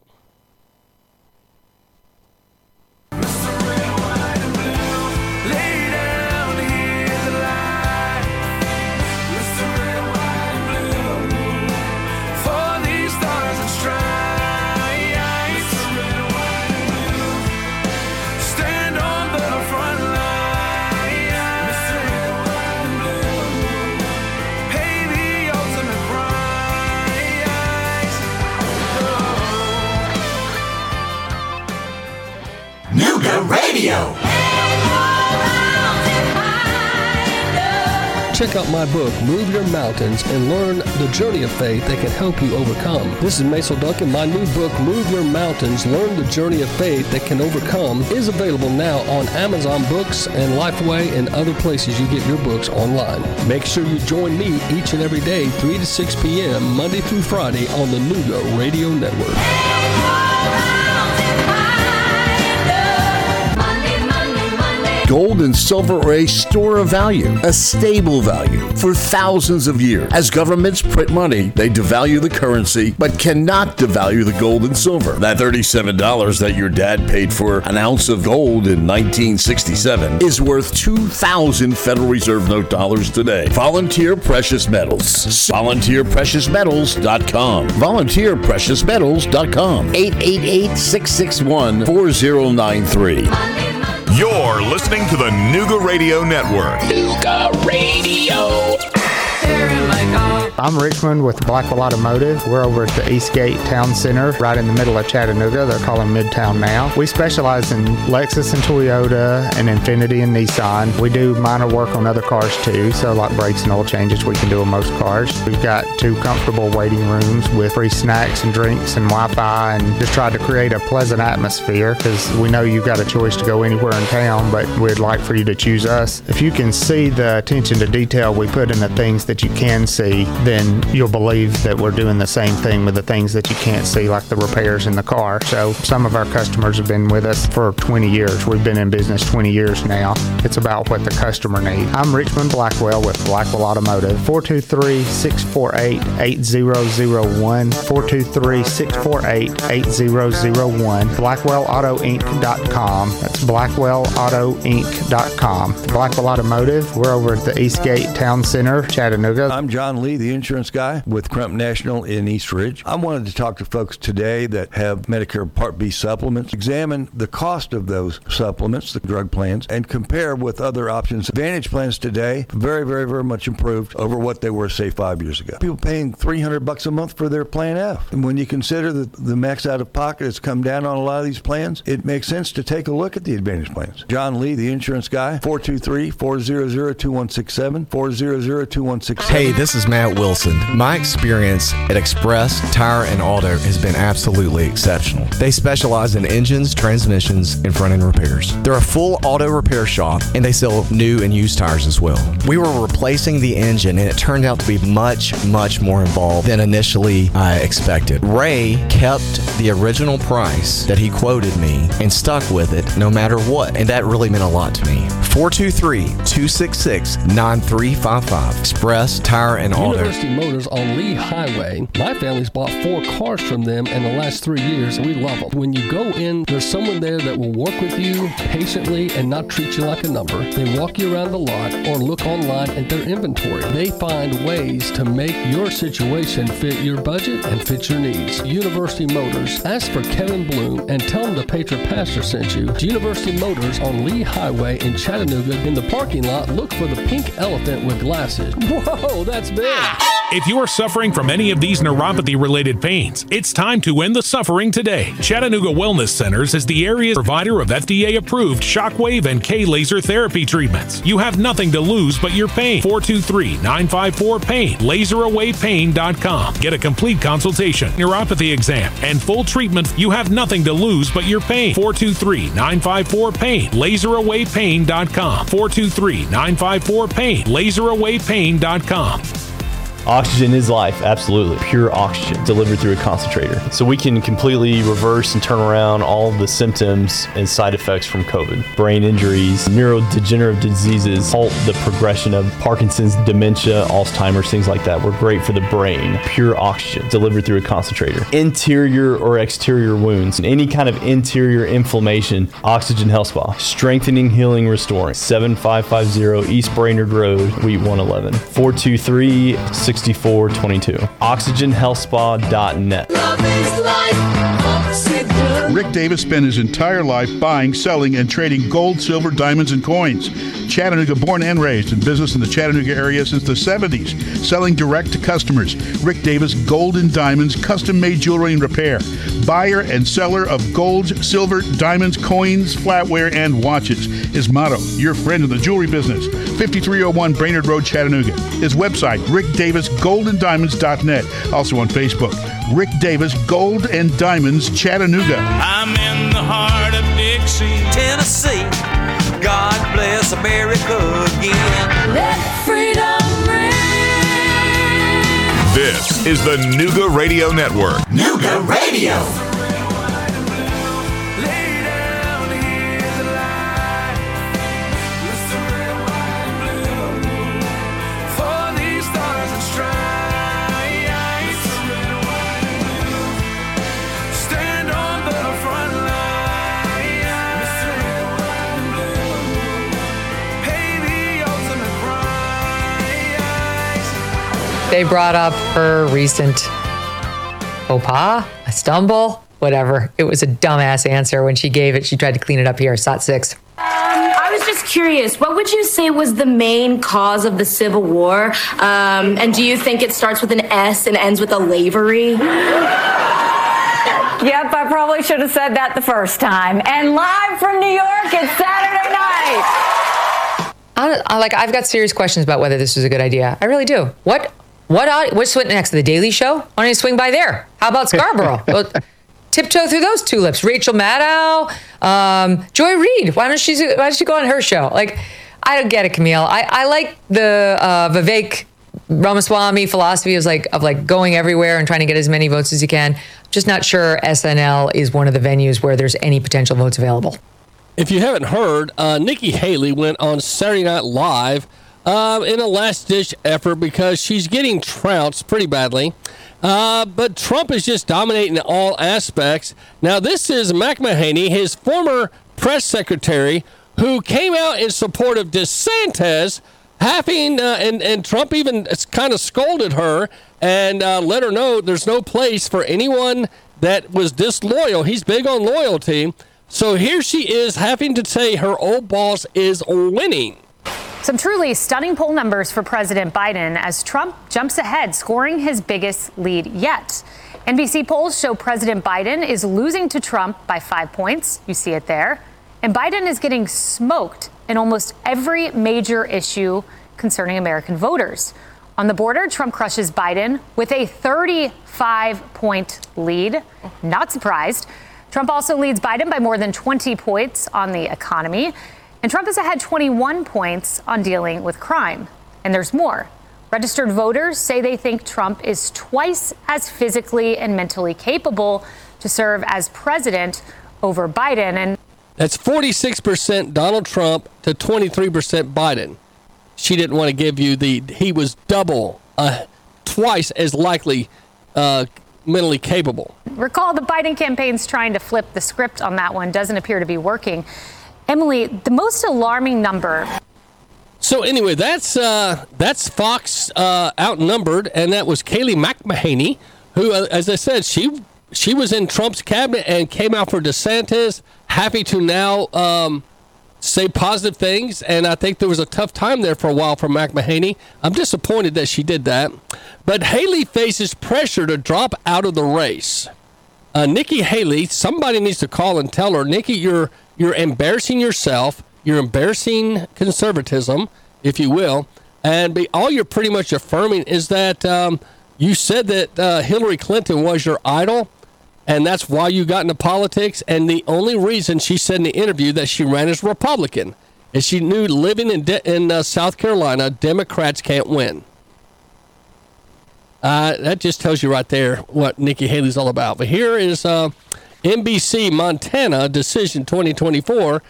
Radio. Check out my book, Move Your Mountains, and learn the journey of faith that can help you overcome. This is Mason Duncan. My new book, Move Your Mountains, Learn the Journey of Faith That Can Overcome, is available now on Amazon Books and Lifeway and other places you get your books online. Make sure you join me each and every day, 3 to 6 p.m., Monday through Friday on the Nooga Radio Network. Gold and silver are a store of value, a stable value for thousands of years. As governments print money, they devalue the currency, but cannot devalue the gold and silver. That $37 that your dad paid for an ounce of gold in 1967 is worth 2,000 Federal Reserve note dollars today. Volunteer Precious Metals. VolunteerPreciousMetals.com. VolunteerPreciousMetals.com. 888 661 4093. You're listening to the Nooga Radio Network. Nooga Radio. I'm Richmond with Blackwell Automotive. We're over at the Eastgate Town Center, right in the middle of Chattanooga. They're calling Midtown now. We specialize in Lexus and Toyota and Infiniti and Nissan. We do minor work on other cars too, so like brakes and oil changes, we can do on most cars. We've got two comfortable waiting rooms with free snacks and drinks and Wi-Fi, and just tried to create a pleasant atmosphere because we know you've got a choice to go anywhere in town, but we'd like for you to choose us. If you can see the attention to detail we put in the things that you can see, then you'll believe that we're doing the same thing with the things that you can't see, like the repairs in the car. So some of our customers have been with us for 20 years. We've been in business 20 years now. It's about what the customer needs. I'm Richmond Blackwell with Blackwell Automotive. 423 648 8001. 423 648 8001. BlackwellAutoInc.com. That's BlackwellAutoInc.com. Blackwell Automotive. We're over at the Eastgate Town Center, Chattanooga. I'm John Lee, the insurance guy with Crump National in East Ridge. I wanted to talk to folks today that have Medicare Part B supplements, examine the cost of those supplements, the drug plans, and compare with other options. Advantage plans today, very, very, very much improved over what they were, say, five years ago. People paying 300 bucks a month for their Plan F. And when you consider that the max out of pocket has come down on a lot of these plans, it makes sense to take a look at the Advantage plans. John Lee, the insurance guy, 423 400 2167, 400 2167. Hey, this is Matt Wilson. My experience at Express Tire and Auto has been absolutely exceptional. They specialize in engines, transmissions, and front end repairs. They're a full auto repair shop and they sell new and used tires as well. We were replacing the engine and it turned out to be much, much more involved than initially I expected. Ray kept the original price that he quoted me and stuck with it no matter what, and that really meant a lot to me. 423 266 9355. Express Tire and Auto. University Motors on Lee Highway. My family's bought four cars from them in the last three years, we love them. When you go in, there's someone there that will work with you patiently and not treat you like a number. They walk you around the lot or look online at their inventory. They find ways to make your situation fit your budget and fit your needs. University Motors. Ask for Kevin Bloom and tell him the Patriot Pastor sent you. University Motors on Lee Highway in Chattanooga. In the parking lot, look for the pink elephant with glasses. Whoa, that's big. If you are suffering from any of these neuropathy related pains, it's time to end the suffering today. Chattanooga Wellness Centers is the area provider of FDA approved shockwave and K laser therapy treatments. You have nothing to lose but your pain. 423 954 PAIN. LaserAwayPain.com. Get a complete consultation, neuropathy exam, and full treatment. You have nothing to lose but your pain. 423 954 PAIN. LaserAwayPain.com. 423 954 PAIN. LaserAwayPain.com. Oxygen is life, absolutely. Pure oxygen delivered through a concentrator. So we can completely reverse and turn around all the symptoms and side effects from COVID. Brain injuries, neurodegenerative diseases, halt the progression of Parkinson's, dementia, Alzheimer's, things like that. We're great for the brain. Pure oxygen delivered through a concentrator. Interior or exterior wounds, and any kind of interior inflammation, Oxygen Health Spa. Strengthening, healing, restoring. 7550 East Brainerd Road, Wheat 111. 423 6422. OxygenHealthSpa.net. Rick Davis spent his entire life buying, selling, and trading gold, silver, diamonds, and coins. Chattanooga born and raised in business in the Chattanooga area since the 70s, selling direct to customers. Rick Davis Gold and Diamonds, custom made jewelry and repair. Buyer and seller of gold, silver, diamonds, coins, flatware, and watches. His motto, your friend in the jewelry business. 5301 Brainerd Road, Chattanooga. His website, rickdavisgoldanddiamonds.net. Also on Facebook, Rick Davis Gold and Diamonds, Chattanooga. I'm in the heart of Dixie, Tennessee. God bless America again. Let freedom ring. This is the Nooga Radio Network. Nooga Radio. They brought up her recent faux pas, a stumble, whatever. It was a dumbass answer. When she gave it, she tried to clean it up here. Sot six. Um, I was just curious, what would you say was the main cause of the Civil War? Um, and do you think it starts with an S and ends with a lavery? Yep, I probably should have said that the first time. And live from New York, it's Saturday night. I, I, like, I've got serious questions about whether this was a good idea. I really do. What? What? aud- What's next? The Daily Show? Why don't you swing by there? How about Scarborough? well, tiptoe through those tulips. Rachel Maddow, um, Joy Reid. Why don't she? Why don't she go on her show? Like, I don't get it, Camille. I, I like the uh, Vivek Ramaswamy philosophy of like of like going everywhere and trying to get as many votes as you can. Just not sure SNL is one of the venues where there's any potential votes available. If you haven't heard, uh, Nikki Haley went on Saturday Night Live uh, in a last ditch effort because she's getting trounced pretty badly. Uh, but Trump is just dominating all aspects. Now, this is McEnany, his former press secretary, who came out in support of DeSantis, having, uh, and, and Trump even kind of scolded her and uh, let her know there's no place for anyone that was disloyal. He's big on loyalty. So here she is having to say her old boss is winning. Some truly stunning poll numbers for President Biden as Trump jumps ahead, scoring his biggest lead yet. NBC polls show President Biden is losing to Trump by five points. You see it there. And Biden is getting smoked in almost every major issue concerning American voters. On the border, Trump crushes Biden with a 35 point lead. Not surprised. Trump also leads Biden by more than 20 points on the economy. And Trump has ahead 21 points on dealing with crime. And there's more. Registered voters say they think Trump is twice as physically and mentally capable to serve as president over Biden. And That's 46% Donald Trump to 23% Biden. She didn't want to give you the, he was double, uh, twice as likely uh, mentally capable. Recall the Biden campaign's trying to flip the script on that one doesn't appear to be working. Emily, the most alarming number. So anyway, that's uh, that's Fox uh, outnumbered, and that was Kayleigh McEnany, who, uh, as I said, she she was in Trump's cabinet and came out for DeSantis. Happy to now um, say positive things, and I think there was a tough time there for a while for McEnany. I'm disappointed that she did that, but Haley faces pressure to drop out of the race. Uh, Nikki Haley, somebody needs to call and tell her, Nikki, you're you're embarrassing yourself. You're embarrassing conservatism, if you will, and be, all you're pretty much affirming is that um, you said that uh, Hillary Clinton was your idol, and that's why you got into politics. And the only reason she said in the interview that she ran as Republican is she knew living in de- in uh, South Carolina, Democrats can't win. Uh, that just tells you right there what Nikki Haley's all about. But here is uh, NBC Montana Decision 2024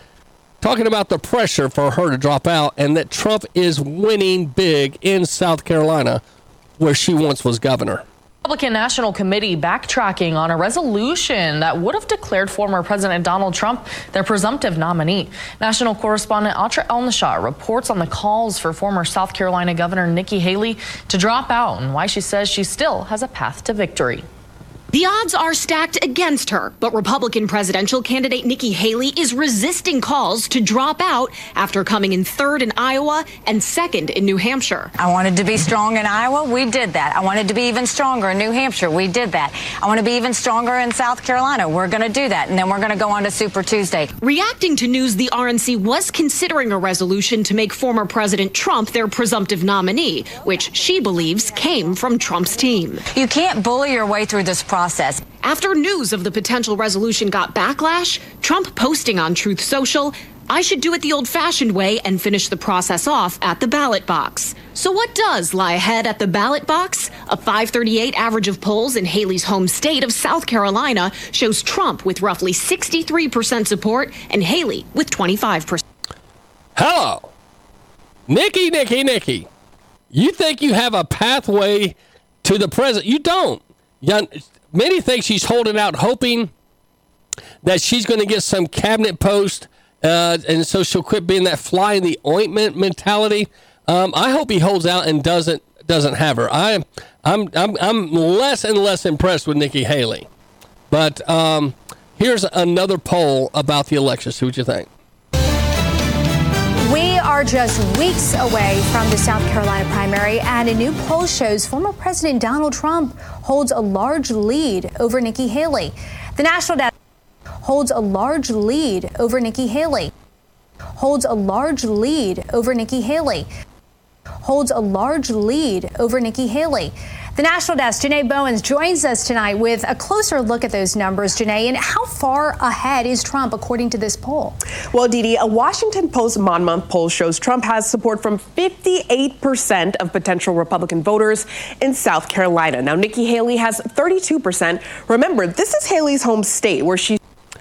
talking about the pressure for her to drop out and that Trump is winning big in South Carolina, where she once was governor. Republican National Committee backtracking on a resolution that would have declared former President Donald Trump their presumptive nominee. National correspondent Atra Elnashah reports on the calls for former South Carolina Governor Nikki Haley to drop out and why she says she still has a path to victory. The odds are stacked against her, but Republican presidential candidate Nikki Haley is resisting calls to drop out after coming in third in Iowa and second in New Hampshire. I wanted to be strong in Iowa. We did that. I wanted to be even stronger in New Hampshire. We did that. I want to be even stronger in South Carolina. We're going to do that. And then we're going to go on to Super Tuesday. Reacting to news the RNC was considering a resolution to make former President Trump their presumptive nominee, which she believes came from Trump's team. You can't bully your way through this process. After news of the potential resolution got backlash, Trump posting on Truth Social, I should do it the old fashioned way and finish the process off at the ballot box. So, what does lie ahead at the ballot box? A 538 average of polls in Haley's home state of South Carolina shows Trump with roughly 63% support and Haley with 25%. Hello. Nikki, Nikki, Nikki. You think you have a pathway to the president? You don't. Many think she's holding out, hoping that she's going to get some cabinet post, uh, and so she'll quit being that fly in the ointment mentality. Um, I hope he holds out and doesn't doesn't have her. I, I'm I'm I'm less and less impressed with Nikki Haley. But um, here's another poll about the election. See what you think. We are just weeks away from the South Carolina primary, and a new poll shows former President Donald Trump holds a large lead over Nikki Haley. The national Debt holds a large lead over Nikki Haley. Holds a large lead over Nikki Haley. Holds a large lead over Nikki Haley. The national desk, Janae Bowens, joins us tonight with a closer look at those numbers, Janae. And how far ahead is Trump according to this poll? Well, Dee a Washington Post Monmouth poll shows Trump has support from 58% of potential Republican voters in South Carolina. Now, Nikki Haley has 32%. Remember, this is Haley's home state where she.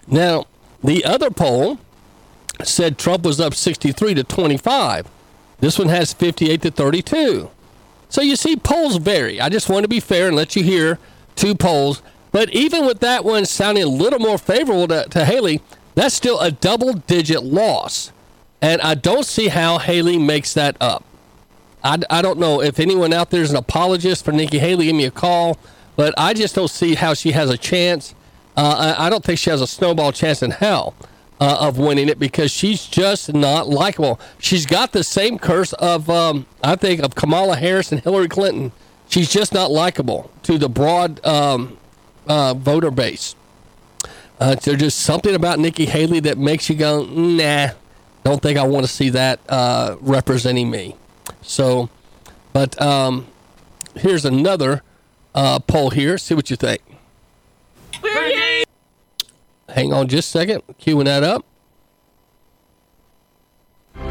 Now, the other poll said Trump was up 63 to 25. This one has 58 to 32. So you see, polls vary. I just want to be fair and let you hear two polls. But even with that one sounding a little more favorable to, to Haley, that's still a double digit loss. And I don't see how Haley makes that up. I, I don't know if anyone out there is an apologist for Nikki Haley. Give me a call. But I just don't see how she has a chance. Uh, I, I don't think she has a snowball chance in hell uh, of winning it because she's just not likable. She's got the same curse of, um, I think, of Kamala Harris and Hillary Clinton. She's just not likable to the broad um, uh, voter base. Uh, there's just something about Nikki Haley that makes you go, nah, don't think I want to see that uh, representing me. So, but um, here's another uh, poll here. See what you think. Hang on just a second. Queuing that up.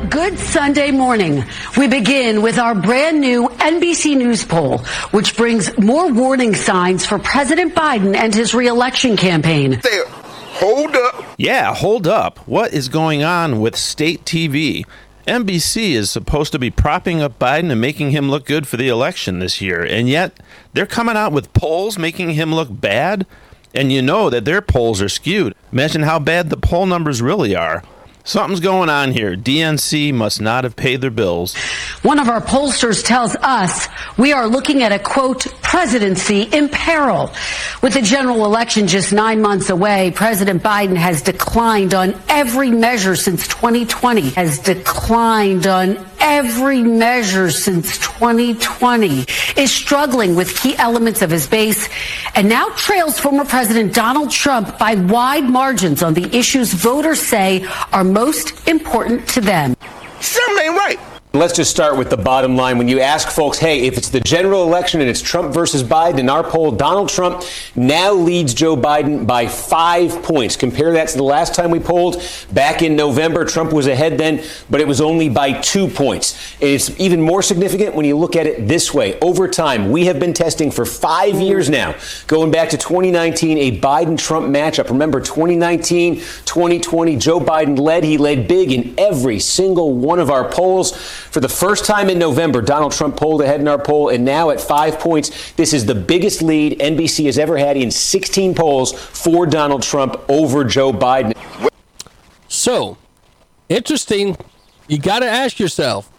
Good Sunday morning. We begin with our brand new NBC News poll, which brings more warning signs for President Biden and his reelection campaign. There. Hold up. Yeah, hold up. What is going on with state TV? NBC is supposed to be propping up Biden and making him look good for the election this year, and yet they're coming out with polls making him look bad, and you know that their polls are skewed. Imagine how bad the poll numbers really are. Something's going on here. DNC must not have paid their bills. One of our pollsters tells us we are looking at a quote presidency in peril. With the general election just nine months away, President Biden has declined on every measure since 2020, has declined on every measure since 2020, is struggling with key elements of his base, and now trails former President Donald Trump by wide margins on the issues voters say are most important to them. Something ain't right. Let's just start with the bottom line. When you ask folks, hey, if it's the general election and it's Trump versus Biden, in our poll, Donald Trump now leads Joe Biden by five points. Compare that to the last time we polled back in November. Trump was ahead then, but it was only by two points. It's even more significant when you look at it this way. Over time, we have been testing for five years now, going back to 2019, a Biden Trump matchup. Remember, 2019, 2020, Joe Biden led. He led big in every single one of our polls. For the first time in November, Donald Trump pulled ahead in our poll, and now at five points, this is the biggest lead NBC has ever had in 16 polls for Donald Trump over Joe Biden. So, interesting. You got to ask yourself,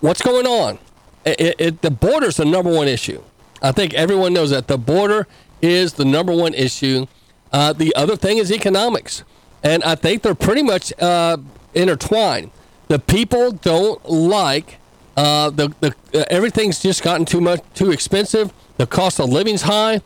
what's going on? It, it, the border is the number one issue. I think everyone knows that the border is the number one issue. Uh, the other thing is economics, and I think they're pretty much uh, intertwined. The people don't like uh, the the uh, everything's just gotten too much too expensive. The cost of living's high.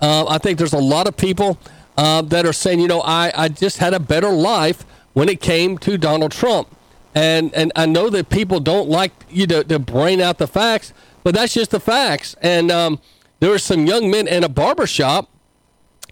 Uh, I think there's a lot of people uh, that are saying, you know, I, I just had a better life when it came to Donald Trump. And and I know that people don't like you to, to brain out the facts, but that's just the facts. And um, there were some young men in a barber shop,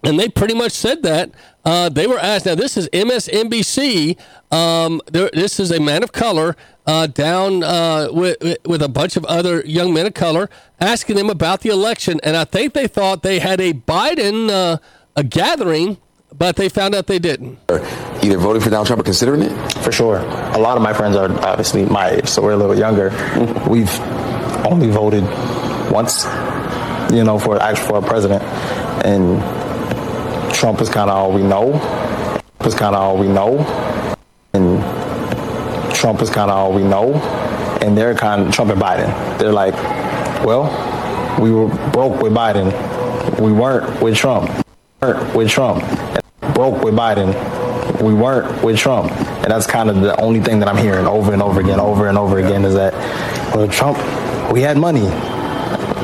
and they pretty much said that. Uh, they were asked. Now this is MSNBC. Um, there, this is a man of color uh, down uh, with with a bunch of other young men of color, asking them about the election. And I think they thought they had a Biden uh, a gathering, but they found out they didn't. Either voting for Donald Trump or considering it? For sure. A lot of my friends are obviously my age, so we're a little younger. We've only voted once, you know, for actual for a president, and Trump is kind of all we know. Trump is kind of all we know, and Trump is kind of all we know. And they're kind of Trump and Biden. They're like, well, we were broke with Biden. We weren't with Trump. We weren't with Trump. Broke with Biden. We weren't with Trump. And that's kind of the only thing that I'm hearing over and over again, over and over again, is that, well, Trump, we had money.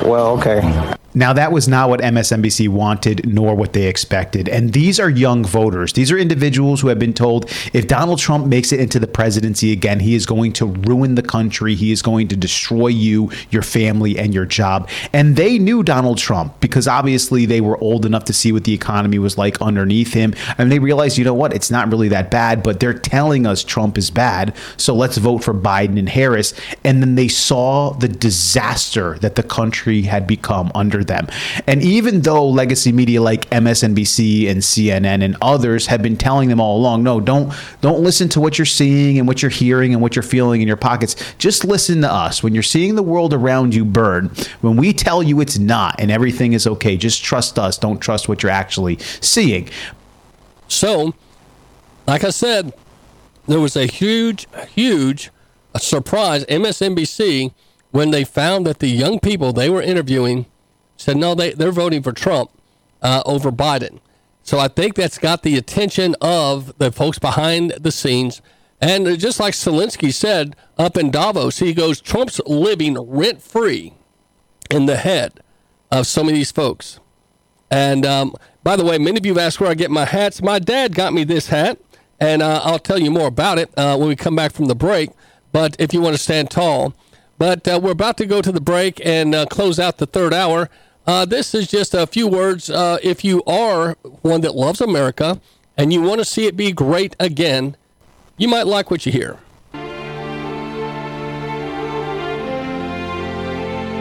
Well, okay. Now, that was not what MSNBC wanted, nor what they expected. And these are young voters. These are individuals who have been told if Donald Trump makes it into the presidency again, he is going to ruin the country. He is going to destroy you, your family, and your job. And they knew Donald Trump because obviously they were old enough to see what the economy was like underneath him. And they realized, you know what, it's not really that bad, but they're telling us Trump is bad. So let's vote for Biden and Harris. And then they saw the disaster that the country had become under them. And even though legacy media like MSNBC and CNN and others have been telling them all along, no, don't don't listen to what you're seeing and what you're hearing and what you're feeling in your pockets. Just listen to us. When you're seeing the world around you burn, when we tell you it's not and everything is okay, just trust us. Don't trust what you're actually seeing. So, like I said, there was a huge, huge surprise. MSNBC when they found that the young people they were interviewing said no, they they're voting for Trump uh, over Biden. So I think that's got the attention of the folks behind the scenes. And just like Zelensky said up in Davos, he goes, Trump's living rent free in the head of some of these folks. And um, by the way, many of you have asked where I get my hats. My dad got me this hat, and uh, I'll tell you more about it uh, when we come back from the break. But if you want to stand tall, but uh, we're about to go to the break and uh, close out the third hour. Uh, this is just a few words. Uh, if you are one that loves America and you want to see it be great again, you might like what you hear.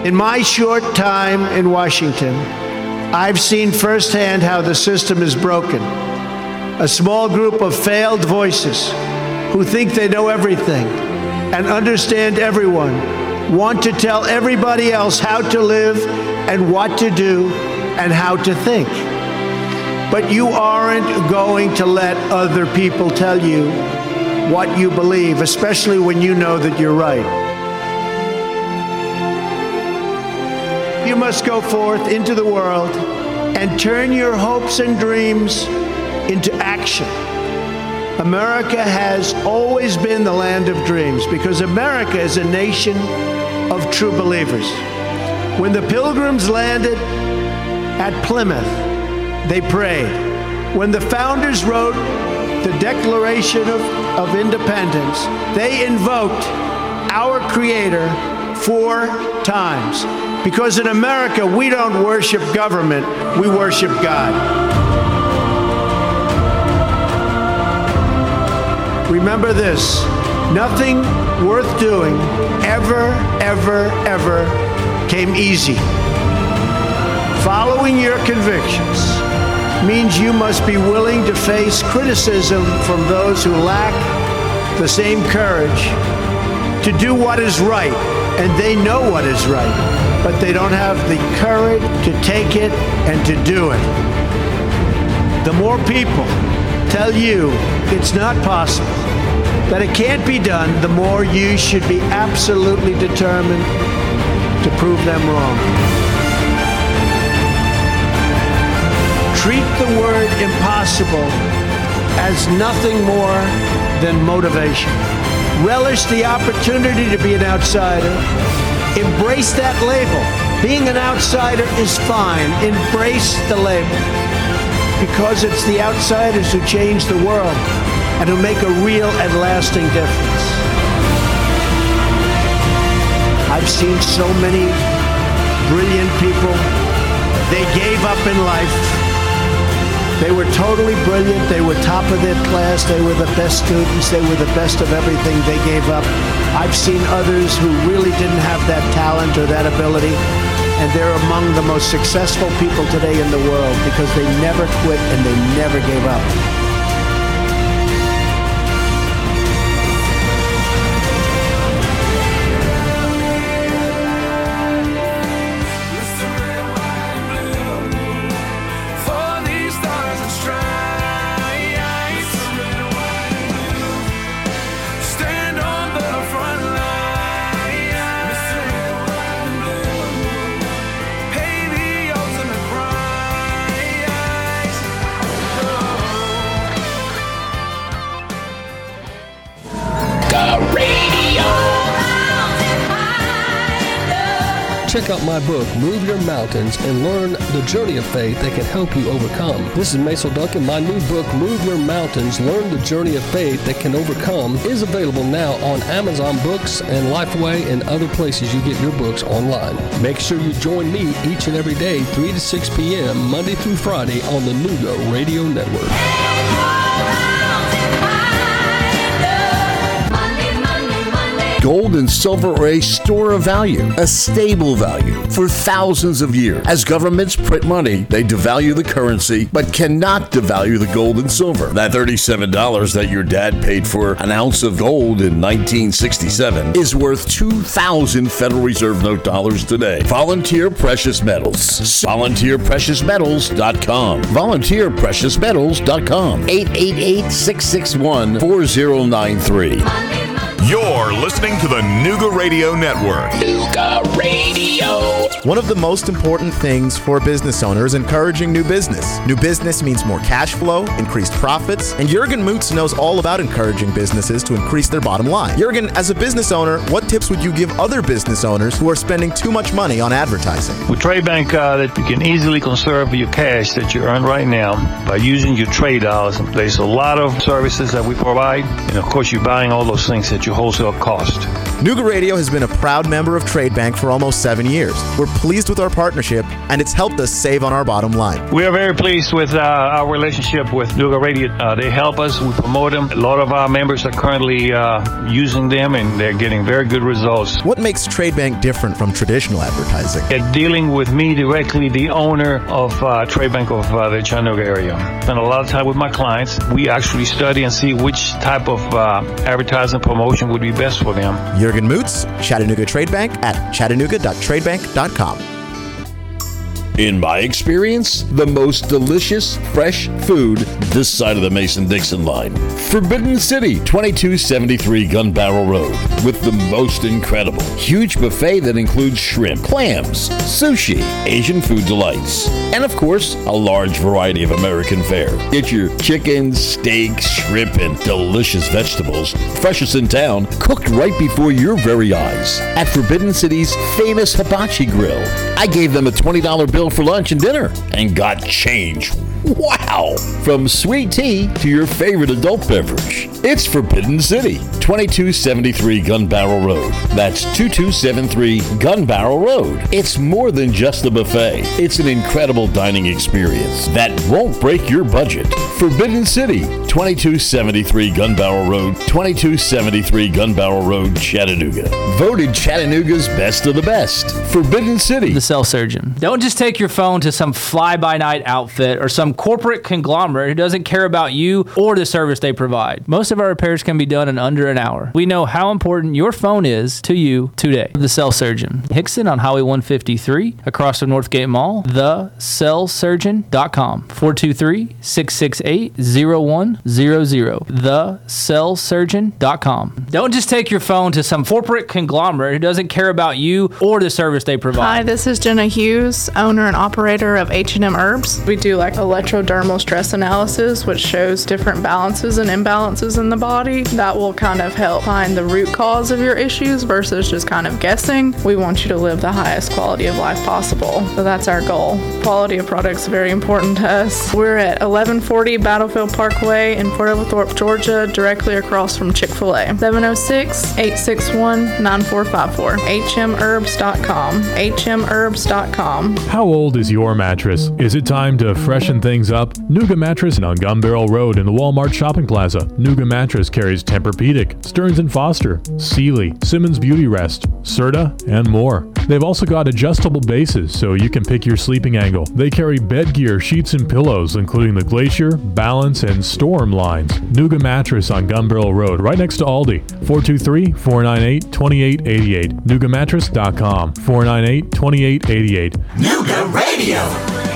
In my short time in Washington, I've seen firsthand how the system is broken. A small group of failed voices who think they know everything and understand everyone want to tell everybody else how to live and what to do and how to think. But you aren't going to let other people tell you what you believe, especially when you know that you're right. You must go forth into the world and turn your hopes and dreams into action. America has always been the land of dreams because America is a nation of true believers. When the pilgrims landed at Plymouth, they prayed. When the founders wrote the Declaration of, of Independence, they invoked our Creator four times. Because in America, we don't worship government, we worship God. Remember this nothing worth doing ever, ever, ever came easy. Following your convictions means you must be willing to face criticism from those who lack the same courage to do what is right, and they know what is right, but they don't have the courage to take it and to do it. The more people tell you it's not possible, that it can't be done, the more you should be absolutely determined to prove them wrong. Treat the word impossible as nothing more than motivation. Relish the opportunity to be an outsider. Embrace that label. Being an outsider is fine. Embrace the label. Because it's the outsiders who change the world and who make a real and lasting difference. I've seen so many brilliant people. They gave up in life. They were totally brilliant. They were top of their class. They were the best students. They were the best of everything. They gave up. I've seen others who really didn't have that talent or that ability. And they're among the most successful people today in the world because they never quit and they never gave up. My book, Move Your Mountains, and learn the journey of faith that can help you overcome. This is Mason Duncan. My new book, Move Your Mountains, Learn the Journey of Faith That Can Overcome, is available now on Amazon Books and Lifeway and other places you get your books online. Make sure you join me each and every day, 3 to 6 p.m., Monday through Friday on the Nooga Radio Network. Gold and silver are a store of value, a stable value for thousands of years. As governments print money, they devalue the currency, but cannot devalue the gold and silver. That $37 that your dad paid for an ounce of gold in 1967 is worth 2,000 Federal Reserve note dollars today. Volunteer Precious Metals. VolunteerPreciousMetals.com. VolunteerPreciousMetals.com. 888 661 4093. You're listening to the Nooga Radio Network. Nooga Radio. One of the most important things for a business owner is encouraging new business. New business means more cash flow, increased profits, and Jurgen Moots knows all about encouraging businesses to increase their bottom line. Jurgen, as a business owner, what tips would you give other business owners who are spending too much money on advertising? With Trade Bank, uh, that you can easily conserve your cash that you earn right now by using your trade dollars. There's a lot of services that we provide, and of course, you're buying all those things at your wholesale cost. Nooga Radio has been a proud member of Trade Bank for almost seven years. We're pleased with our partnership, and it's helped us save on our bottom line. We are very pleased with uh, our relationship with Nooga Radio. Uh, they help us, we promote them. A lot of our members are currently uh, using them, and they're getting very good results. What makes Trade Bank different from traditional advertising? They're dealing with me directly, the owner of uh, Trade Bank of uh, the Chattanooga area. Spend a lot of time with my clients. We actually study and see which type of uh, advertising promotion would be best for them. Jurgen Moots, Chattanooga Trade Bank at chattanooga.tradebank.com. In my experience, the most delicious, fresh food this side of the Mason Dixon line. Forbidden City, 2273 Gun Barrel Road, with the most incredible huge buffet that includes shrimp, clams, sushi, Asian food delights, and of course, a large variety of American fare. Get your chicken, steak, shrimp, and delicious vegetables, freshest in town, cooked right before your very eyes at Forbidden City's famous hibachi grill. I gave them a $20 bill for lunch and dinner and got change. Wow! From sweet tea to your favorite adult beverage. It's Forbidden City, 2273 Gun Barrel Road. That's 2273 Gun Barrel Road. It's more than just a buffet, it's an incredible dining experience that won't break your budget. Forbidden City, 2273 Gun Barrel Road, 2273 Gun Barrel Road, Chattanooga. Voted Chattanooga's best of the best. Forbidden City. The cell surgeon. Don't just take your phone to some fly by night outfit or some corporate conglomerate who doesn't care about you or the service they provide. Most of our repairs can be done in under an hour. We know how important your phone is to you today. The Cell Surgeon. Hixson on Highway 153 across from Northgate Mall. TheCellSurgeon.com. 423 668 0100. TheCellSurgeon.com. Don't just take your phone to some corporate conglomerate who doesn't care about you or the service they provide. Hi, this is Jenna Hughes, owner and operator of H&M Herbs. We do like electrodermal stress analysis, which shows different balances and imbalances in the body. That will kind of help find the root cause of your issues versus just kind of guessing. We want you to live the highest quality of life possible. So that's our goal. Quality of products very important to us. We're at 1140 Battlefield Parkway in Fort Oglethorpe, Georgia, directly across from Chick-fil-A. 706-861-9454. hmherbs.com. hmherbs.com. How old is your mattress? Is it time to freshen things up? Nooga Mattress on Gun Barrel Road in the Walmart Shopping Plaza. Nooga Mattress carries Tempur-Pedic, Stearns & Foster, Sealy, Simmons Beauty Rest, Serta, and more. They've also got adjustable bases so you can pick your sleeping angle. They carry bed gear, sheets, and pillows, including the Glacier, Balance, and Storm lines. Nooga Mattress on Gun Barrel Road, right next to Aldi. 423-498-2888. NoogaMattress.com. 498-2888. Nooga Radio.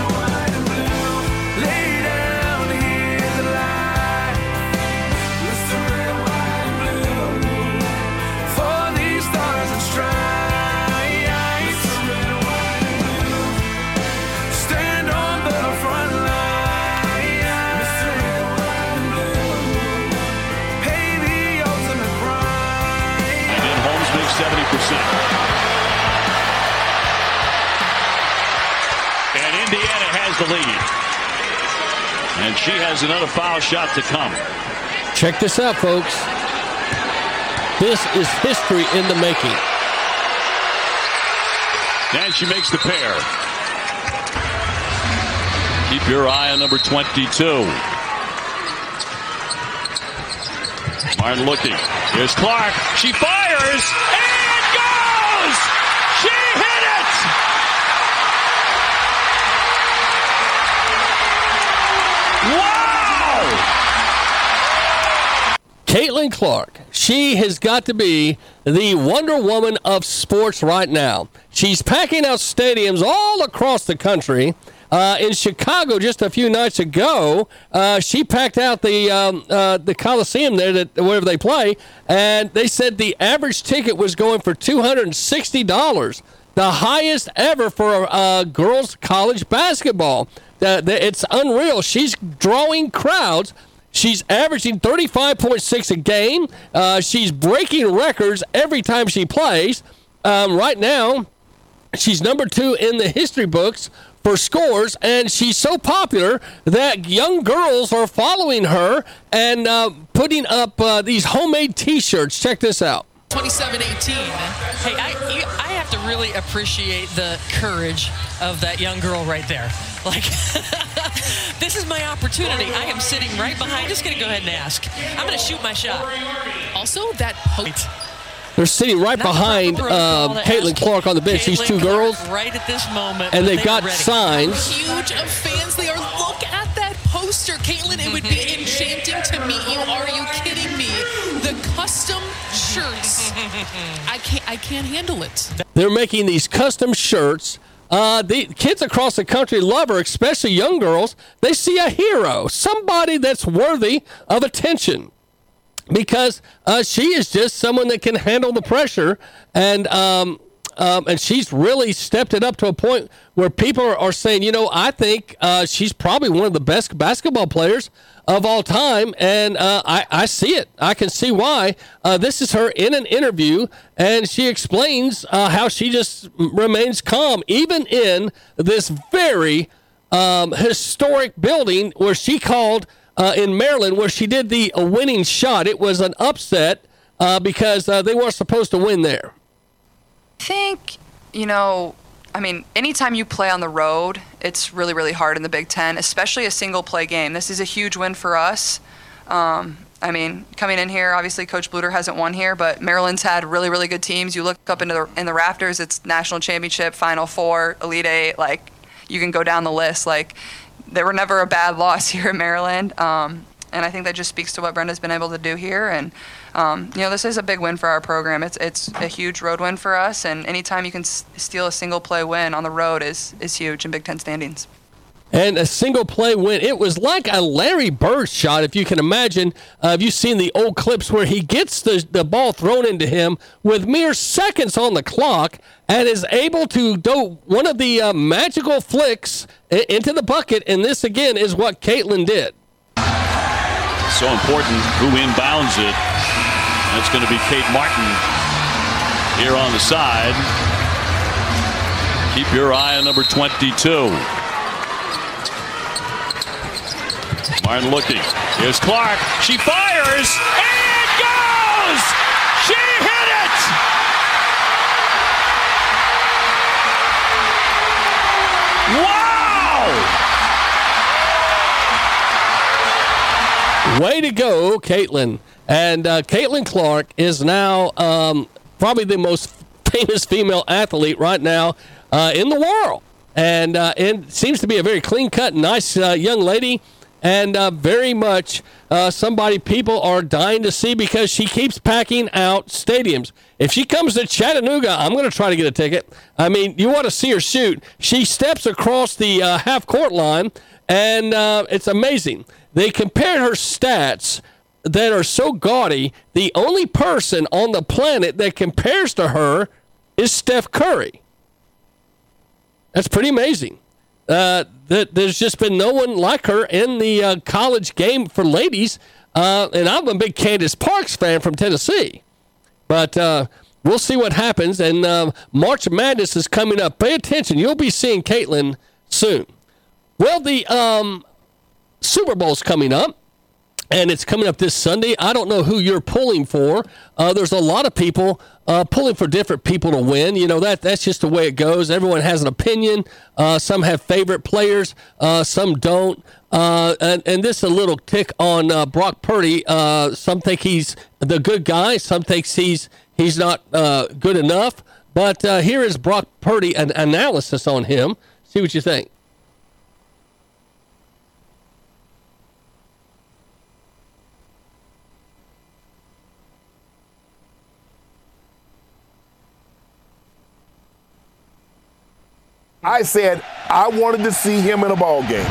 Has another foul shot to come. Check this out, folks. This is history in the making. And she makes the pair. Keep your eye on number 22. Martin looking. Here's Clark. She fires and Caitlin Clark, she has got to be the Wonder Woman of sports right now. She's packing out stadiums all across the country. Uh, in Chicago, just a few nights ago, uh, she packed out the um, uh, the Coliseum there, that wherever they play, and they said the average ticket was going for two hundred and sixty dollars, the highest ever for uh, girls college basketball. It's unreal. She's drawing crowds. She's averaging 35.6 a game. Uh, she's breaking records every time she plays. Um, right now, she's number two in the history books for scores, and she's so popular that young girls are following her and uh, putting up uh, these homemade T-shirts. Check this out. 27-18. Hey, I, you, I have to really appreciate the courage of that young girl right there. Like, this is my opportunity. I am sitting right behind. Just gonna go ahead and ask. I'm gonna shoot my shot. Also, that post. They're sitting right Not behind um, Caitlin Clark on the bench. These two Clark girls, right at this moment, and they've got ready. signs. Huge of fans. They are. Look at that poster, Caitlin. It would be enchanting to meet you. Are you kidding I can't. I can't handle it. They're making these custom shirts. Uh, the kids across the country love her, especially young girls. They see a hero, somebody that's worthy of attention, because uh, she is just someone that can handle the pressure, and um, um, and she's really stepped it up to a point where people are, are saying, you know, I think uh, she's probably one of the best basketball players of all time, and uh, I, I see it. I can see why. Uh, this is her in an interview, and she explains uh, how she just remains calm, even in this very um, historic building where she called uh, in Maryland, where she did the winning shot. It was an upset uh, because they weren't supposed to win there. Think, you know, I mean, anytime you play on the road, it's really, really hard in the Big Ten, especially a single play game. This is a huge win for us. Um, I mean, coming in here, obviously Coach Bluder hasn't won here, but Maryland's had really, really good teams. You look up into the in the rafters, it's national championship, Final Four, Elite Eight. Like, you can go down the list. Like, there were never a bad loss here in Maryland. Um, and I think that just speaks to what Brenda's been able to do here. And um, you know, this is a big win for our program. It's it's a huge road win for us. And anytime you can s- steal a single play win on the road is is huge in Big Ten standings. and a single play win. It was like a Larry Bird shot, if you can imagine. Uh, have you seen the old clips where he gets the, the ball thrown into him with mere seconds on the clock and is able to do one of the uh, magical flicks into the bucket? And this, again, is what Caitlin did. So important who inbounds it. That's going to be Kate Martin here on the side. Keep your eye on number 22. Martin looking. Here's Clark. She fires and it goes. She hit it. Wow. Way to go, Caitlin. And uh, Caitlin Clark is now um, probably the most famous female athlete right now uh, in the world. And, uh, and seems to be a very clean cut, nice uh, young lady. And uh, very much uh, somebody people are dying to see because she keeps packing out stadiums. If she comes to Chattanooga, I'm going to try to get a ticket. I mean, you want to see her shoot. She steps across the half court line, and it's amazing. They compared her stats that are so gaudy. The only person on the planet that compares to her is Steph Curry. That's pretty amazing. Uh, there's just been no one like her in the uh, college game for ladies. Uh, and I'm a big Candace Parks fan from Tennessee. But uh, we'll see what happens. And uh, March Madness is coming up. Pay attention. You'll be seeing Caitlin soon. Well, the um, Super Bowl's coming up. And it's coming up this Sunday. I don't know who you're pulling for. Uh, there's a lot of people uh, pulling for different people to win. You know that that's just the way it goes. Everyone has an opinion. Uh, some have favorite players. Uh, some don't. Uh, and, and this is a little tick on uh, Brock Purdy. Some think he's the good guy. Some think he's he's not good enough. But here is Brock Purdy an analysis on him. See what you think. I said I wanted to see him in a ball game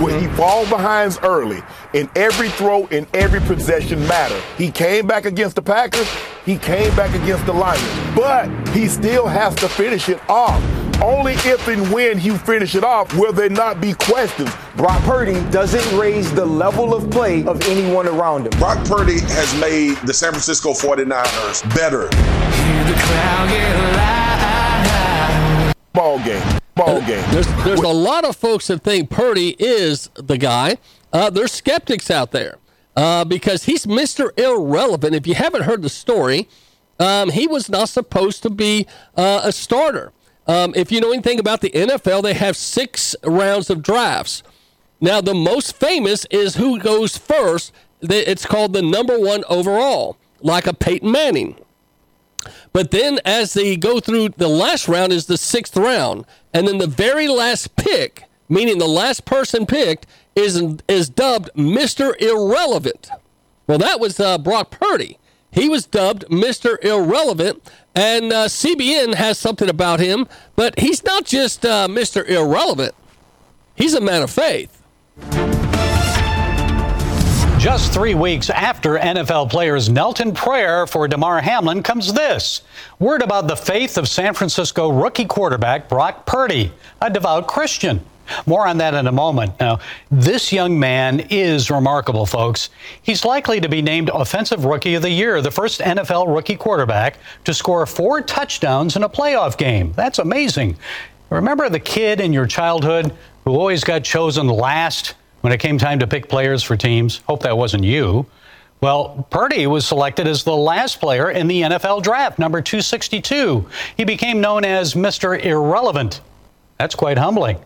where he fall behinds early in every throw, in every possession matter. He came back against the Packers. He came back against the Lions, but he still has to finish it off. Only if and when you finish it off will there not be questions. Brock Purdy doesn't raise the level of play of anyone around him. Brock Purdy has made the San Francisco 49ers better. Ball game. Ball game. There's there's a lot of folks that think Purdy is the guy. Uh, there's skeptics out there uh, because he's Mr. Irrelevant. If you haven't heard the story, um, he was not supposed to be uh, a starter. Um, if you know anything about the NFL, they have six rounds of drafts. Now, the most famous is who goes first. It's called the number one overall, like a Peyton Manning. But then, as they go through, the last round is the sixth round, and then the very last pick, meaning the last person picked, is is dubbed Mister Irrelevant. Well, that was uh, Brock Purdy. He was dubbed Mister Irrelevant, and uh, CBN has something about him, but he's not just uh, Mister Irrelevant. He's a man of faith. Just three weeks after NFL players knelt in prayer for Damar Hamlin comes this word about the faith of San Francisco rookie quarterback Brock Purdy, a devout Christian. More on that in a moment. Now, this young man is remarkable, folks. He's likely to be named Offensive Rookie of the Year, the first NFL rookie quarterback to score four touchdowns in a playoff game. That's amazing. Remember the kid in your childhood who always got chosen last? When it came time to pick players for teams. Hope that wasn't you. Well, Purdy was selected as the last player in the NFL draft, number 262. He became known as Mr. Irrelevant. That's quite humbling.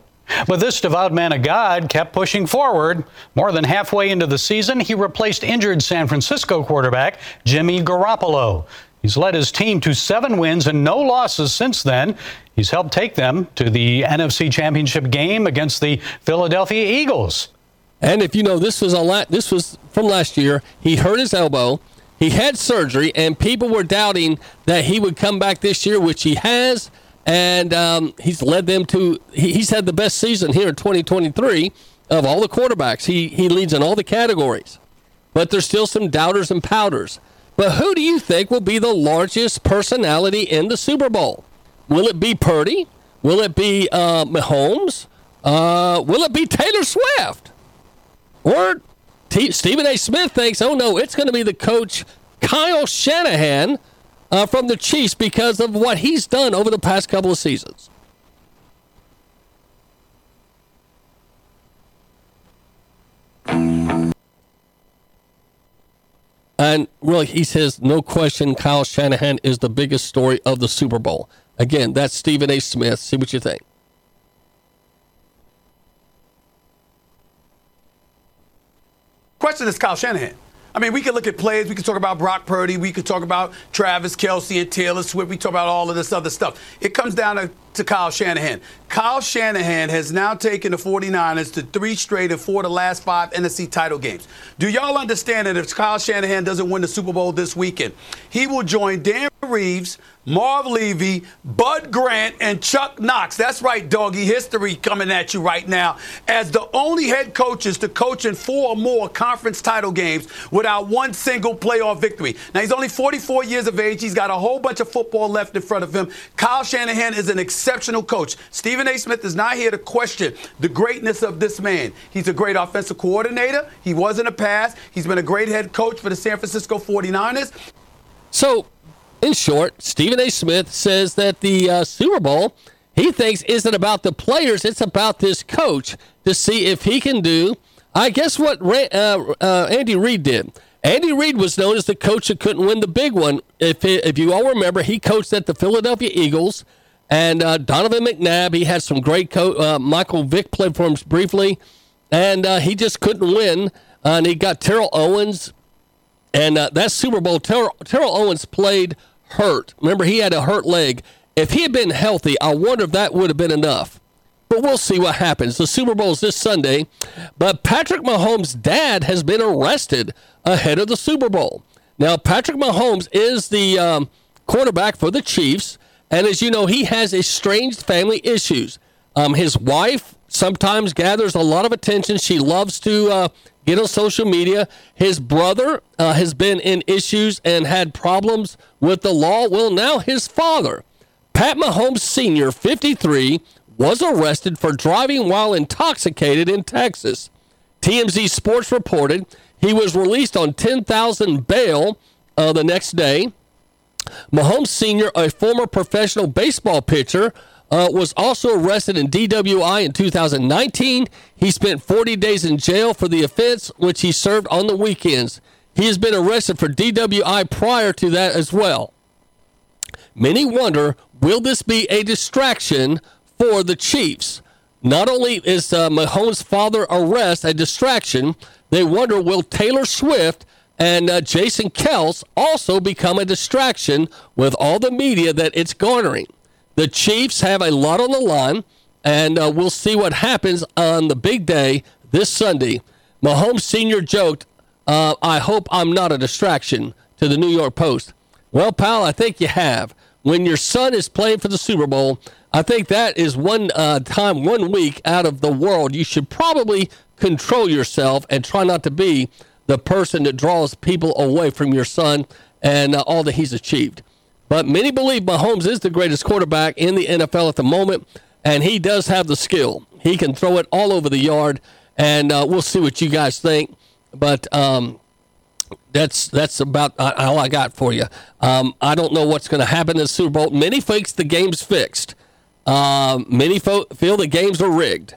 But this devout man of God kept pushing forward. More than halfway into the season, he replaced injured San Francisco quarterback Jimmy Garoppolo. He's led his team to seven wins and no losses since then. He's helped take them to the NFC Championship game against the Philadelphia Eagles. And if you know, this was a lot. This was from last year. He hurt his elbow. He had surgery, and people were doubting that he would come back this year, which he has. And um, he's led them to. He, he's had the best season here in 2023 of all the quarterbacks. He he leads in all the categories, but there's still some doubters and powders. But who do you think will be the largest personality in the Super Bowl? Will it be Purdy? Will it be uh, Mahomes? Uh, will it be Taylor Swift? Or T- Stephen A. Smith thinks, oh no, it's going to be the coach Kyle Shanahan uh, from the Chiefs because of what he's done over the past couple of seasons. And really, he says, no question, Kyle Shanahan is the biggest story of the Super Bowl. Again, that's Stephen A. Smith. See what you think. Question is Kyle Shanahan. I mean, we could look at plays. We could talk about Brock Purdy. We could talk about Travis Kelce and Taylor Swift. We talk about all of this other stuff. It comes down to, to Kyle Shanahan. Kyle Shanahan has now taken the 49ers to three straight and four of the last five NFC title games. Do y'all understand that if Kyle Shanahan doesn't win the Super Bowl this weekend, he will join Dan Reeves, Marv Levy, Bud Grant, and Chuck Knox. That's right, doggy. History coming at you right now as the only head coaches to coach in four or more conference title games without one single playoff victory. Now, he's only 44 years of age. He's got a whole bunch of football left in front of him. Kyle Shanahan is an exceptional coach. Stephen A. Smith is not here to question the greatness of this man. He's a great offensive coordinator. He was in the past. He's been a great head coach for the San Francisco 49ers. So, in short, Stephen A. Smith says that the uh, Super Bowl he thinks isn't about the players; it's about this coach to see if he can do. I guess what uh, uh, Andy Reid did. Andy Reid was known as the coach that couldn't win the big one. If it, if you all remember, he coached at the Philadelphia Eagles, and uh, Donovan McNabb. He had some great coach. Uh, Michael Vick played for him briefly, and uh, he just couldn't win. and he got Terrell Owens, and that Super Bowl, Terrell, Terrell Owens played hurt. Remember, he had a hurt leg. If he had been healthy, I wonder if that would have been enough. But we'll see what happens. The Super Bowl is this Sunday. But Patrick Mahomes' dad has been arrested ahead of the Super Bowl. Now, Patrick Mahomes is the um, quarterback for the Chiefs. And as you know, he has estranged family issues. Um, his wife sometimes gathers a lot of attention. She loves to uh, get on social media. His brother uh, has been in issues and had problems with the law. Well, now his father, Pat Mahomes Sr., 53, was arrested for driving while intoxicated in Texas. TMZ Sports reported he was released on 10,000 bail uh, the next day. Mahomes Sr., a former professional baseball pitcher, uh, was also arrested in DWI in 2019. He spent 40 days in jail for the offense, which he served on the weekends. He has been arrested for DWI prior to that as well. Many wonder will this be a distraction for the Chiefs? Not only is uh, Mahomes' father arrest a distraction, they wonder will Taylor Swift and uh, Jason Kelce also become a distraction with all the media that it's garnering. The Chiefs have a lot on the line, and uh, we'll see what happens on the big day this Sunday. Mahomes Sr. joked, uh, I hope I'm not a distraction to the New York Post. Well, pal, I think you have. When your son is playing for the Super Bowl, I think that is one uh, time, one week out of the world. You should probably control yourself and try not to be the person that draws people away from your son and uh, all that he's achieved. But many believe Mahomes is the greatest quarterback in the NFL at the moment, and he does have the skill. He can throw it all over the yard, and uh, we'll see what you guys think. But um, that's that's about uh, all I got for you. Um, I don't know what's going to happen in the Super Bowl. Many thinks the game's fixed. Um, many fo- feel the games are rigged.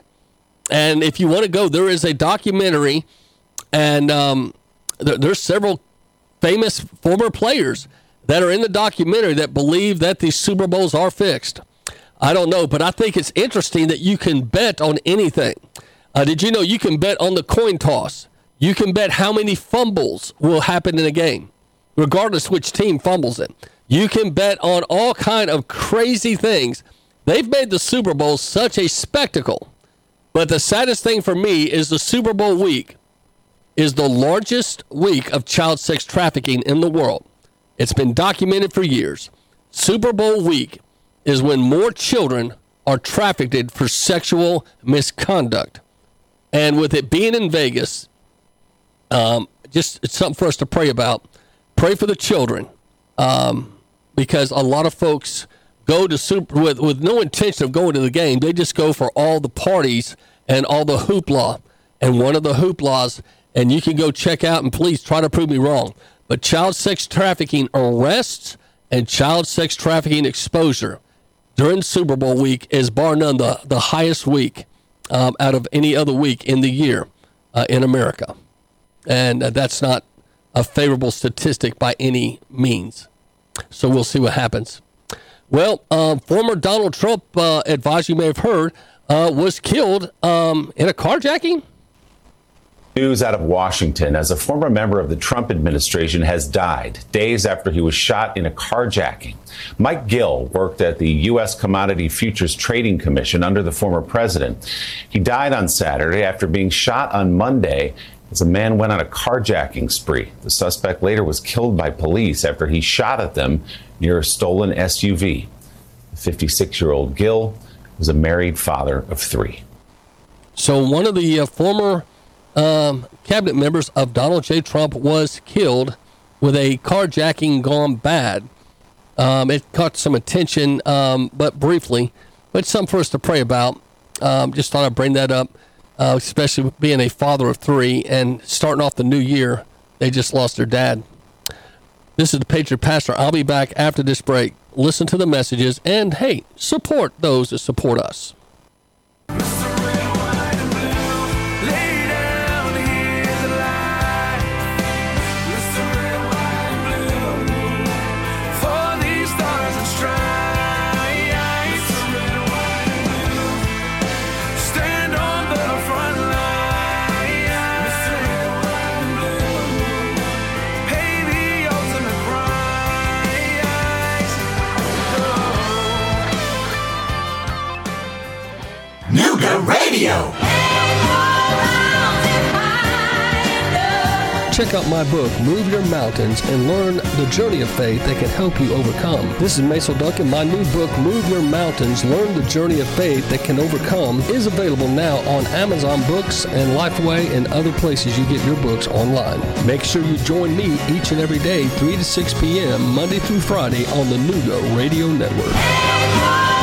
And if you want to go, there is a documentary and um, th- there's several famous former players that are in the documentary that believe that these Super Bowls are fixed. I don't know, but I think it's interesting that you can bet on anything. Uh, did you know you can bet on the coin toss? You can bet how many fumbles will happen in a game, regardless which team fumbles it. You can bet on all kind of crazy things. They've made the Super Bowl such a spectacle. But the saddest thing for me is the Super Bowl week is the largest week of child sex trafficking in the world. It's been documented for years. Super Bowl week is when more children are trafficked for sexual misconduct. And with it being in Vegas, um, just it's something for us to pray about. Pray for the children um, because a lot of folks go to super with, with no intention of going to the game. They just go for all the parties and all the hoopla. And one of the hooplas and you can go check out and please try to prove me wrong. But child sex trafficking arrests and child sex trafficking exposure during Super Bowl week is bar none the, the highest week um, out of any other week in the year uh, in America. And uh, that's not a favorable statistic by any means. So we'll see what happens. Well, um, former Donald Trump uh, advisor, you may have heard, uh, was killed um, in a carjacking. News out of Washington as a former member of the Trump administration has died days after he was shot in a carjacking. Mike Gill worked at the U.S. Commodity Futures Trading Commission under the former president. He died on Saturday after being shot on Monday as a man went on a carjacking spree. The suspect later was killed by police after he shot at them near a stolen SUV. The 56 year old Gill was a married father of three. So, one of the uh, former um, cabinet members of Donald J. Trump was killed with a carjacking gone bad. Um, it caught some attention, um, but briefly, but something for us to pray about. Um, just thought I'd bring that up, uh, especially being a father of three and starting off the new year. They just lost their dad. This is the Patriot Pastor. I'll be back after this break. Listen to the messages and hey, support those that support us. Radio. Check out my book, Move Your Mountains, and learn the journey of faith that can help you overcome. This is Mason Duncan. My new book, Move Your Mountains, Learn the Journey of Faith That Can Overcome, is available now on Amazon Books and Lifeway and other places you get your books online. Make sure you join me each and every day, 3 to 6 p.m., Monday through Friday on the Nooga Radio Network.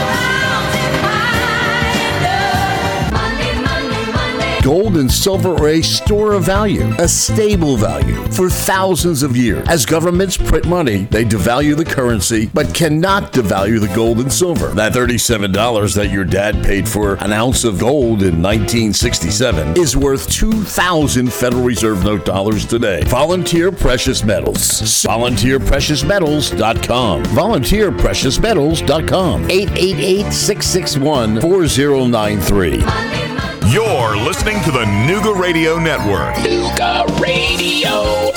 Gold and silver are a store of value, a stable value for thousands of years. As governments print money, they devalue the currency, but cannot devalue the gold and silver. That $37 that your dad paid for an ounce of gold in 1967 is worth 2,000 Federal Reserve note dollars today. Volunteer Precious Metals. VolunteerPreciousMetals.com. VolunteerPreciousMetals.com. 888 661 4093. You're listening to the Nooga Radio Network. Nooga Radio.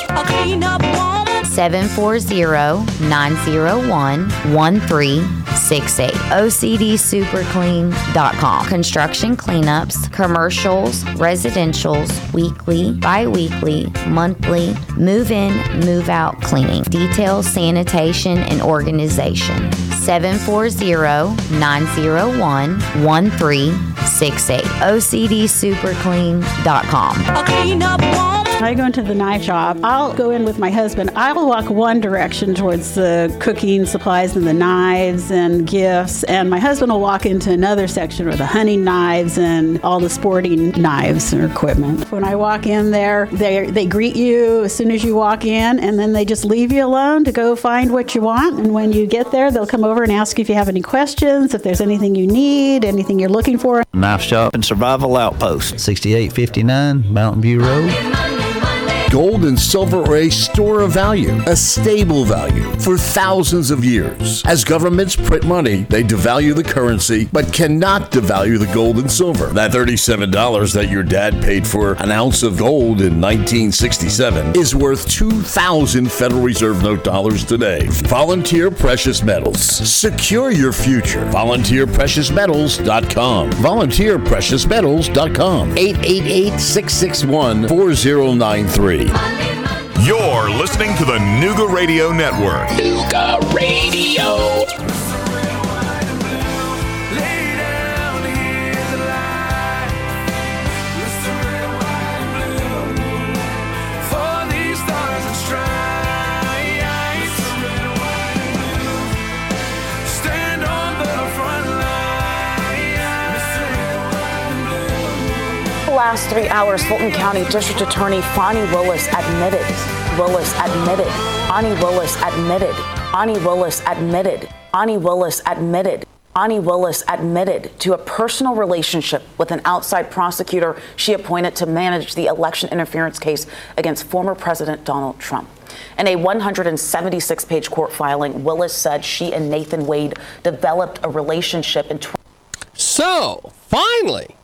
740-901-1368. OCDSuperClean.com. Construction cleanups, commercials, residentials, weekly, bi-weekly, monthly, move in, move out cleaning, details, sanitation, and organization. 740-901-1368. OCDSuperClean.com. I go into the knife shop. I'll go in with my husband. I'll walk one direction towards the cooking supplies and the knives and gifts, and my husband will walk into another section with the hunting knives and all the sporting knives and equipment. When I walk in there, they they greet you as soon as you walk in, and then they just leave you alone to go find what you want. And when you get there, they'll come over and ask you if you have any questions, if there's anything you need, anything you're looking for. Knife Shop and Survival Outpost, 6859 Mountain View Road. Gold and silver are a store of value, a stable value for thousands of years. As governments print money, they devalue the currency, but cannot devalue the gold and silver. That $37 that your dad paid for an ounce of gold in 1967 is worth 2,000 Federal Reserve note dollars today. Volunteer Precious Metals. Secure your future. VolunteerPreciousMetals.com. VolunteerPreciousMetals.com. 888 661 4093. You're listening to the Nooga Radio Network. Nooga Radio. Last three hours, Fulton County District Attorney Fani Willis admitted, Willis admitted, Ani Willis admitted, Ani Willis admitted, Ani Willis admitted. Ani Willis admitted to a personal relationship with an outside prosecutor she appointed to manage the election interference case against former President Donald Trump. In a 176 page court filing, Willis said she and Nathan Wade developed a relationship in. Tw- so, finally,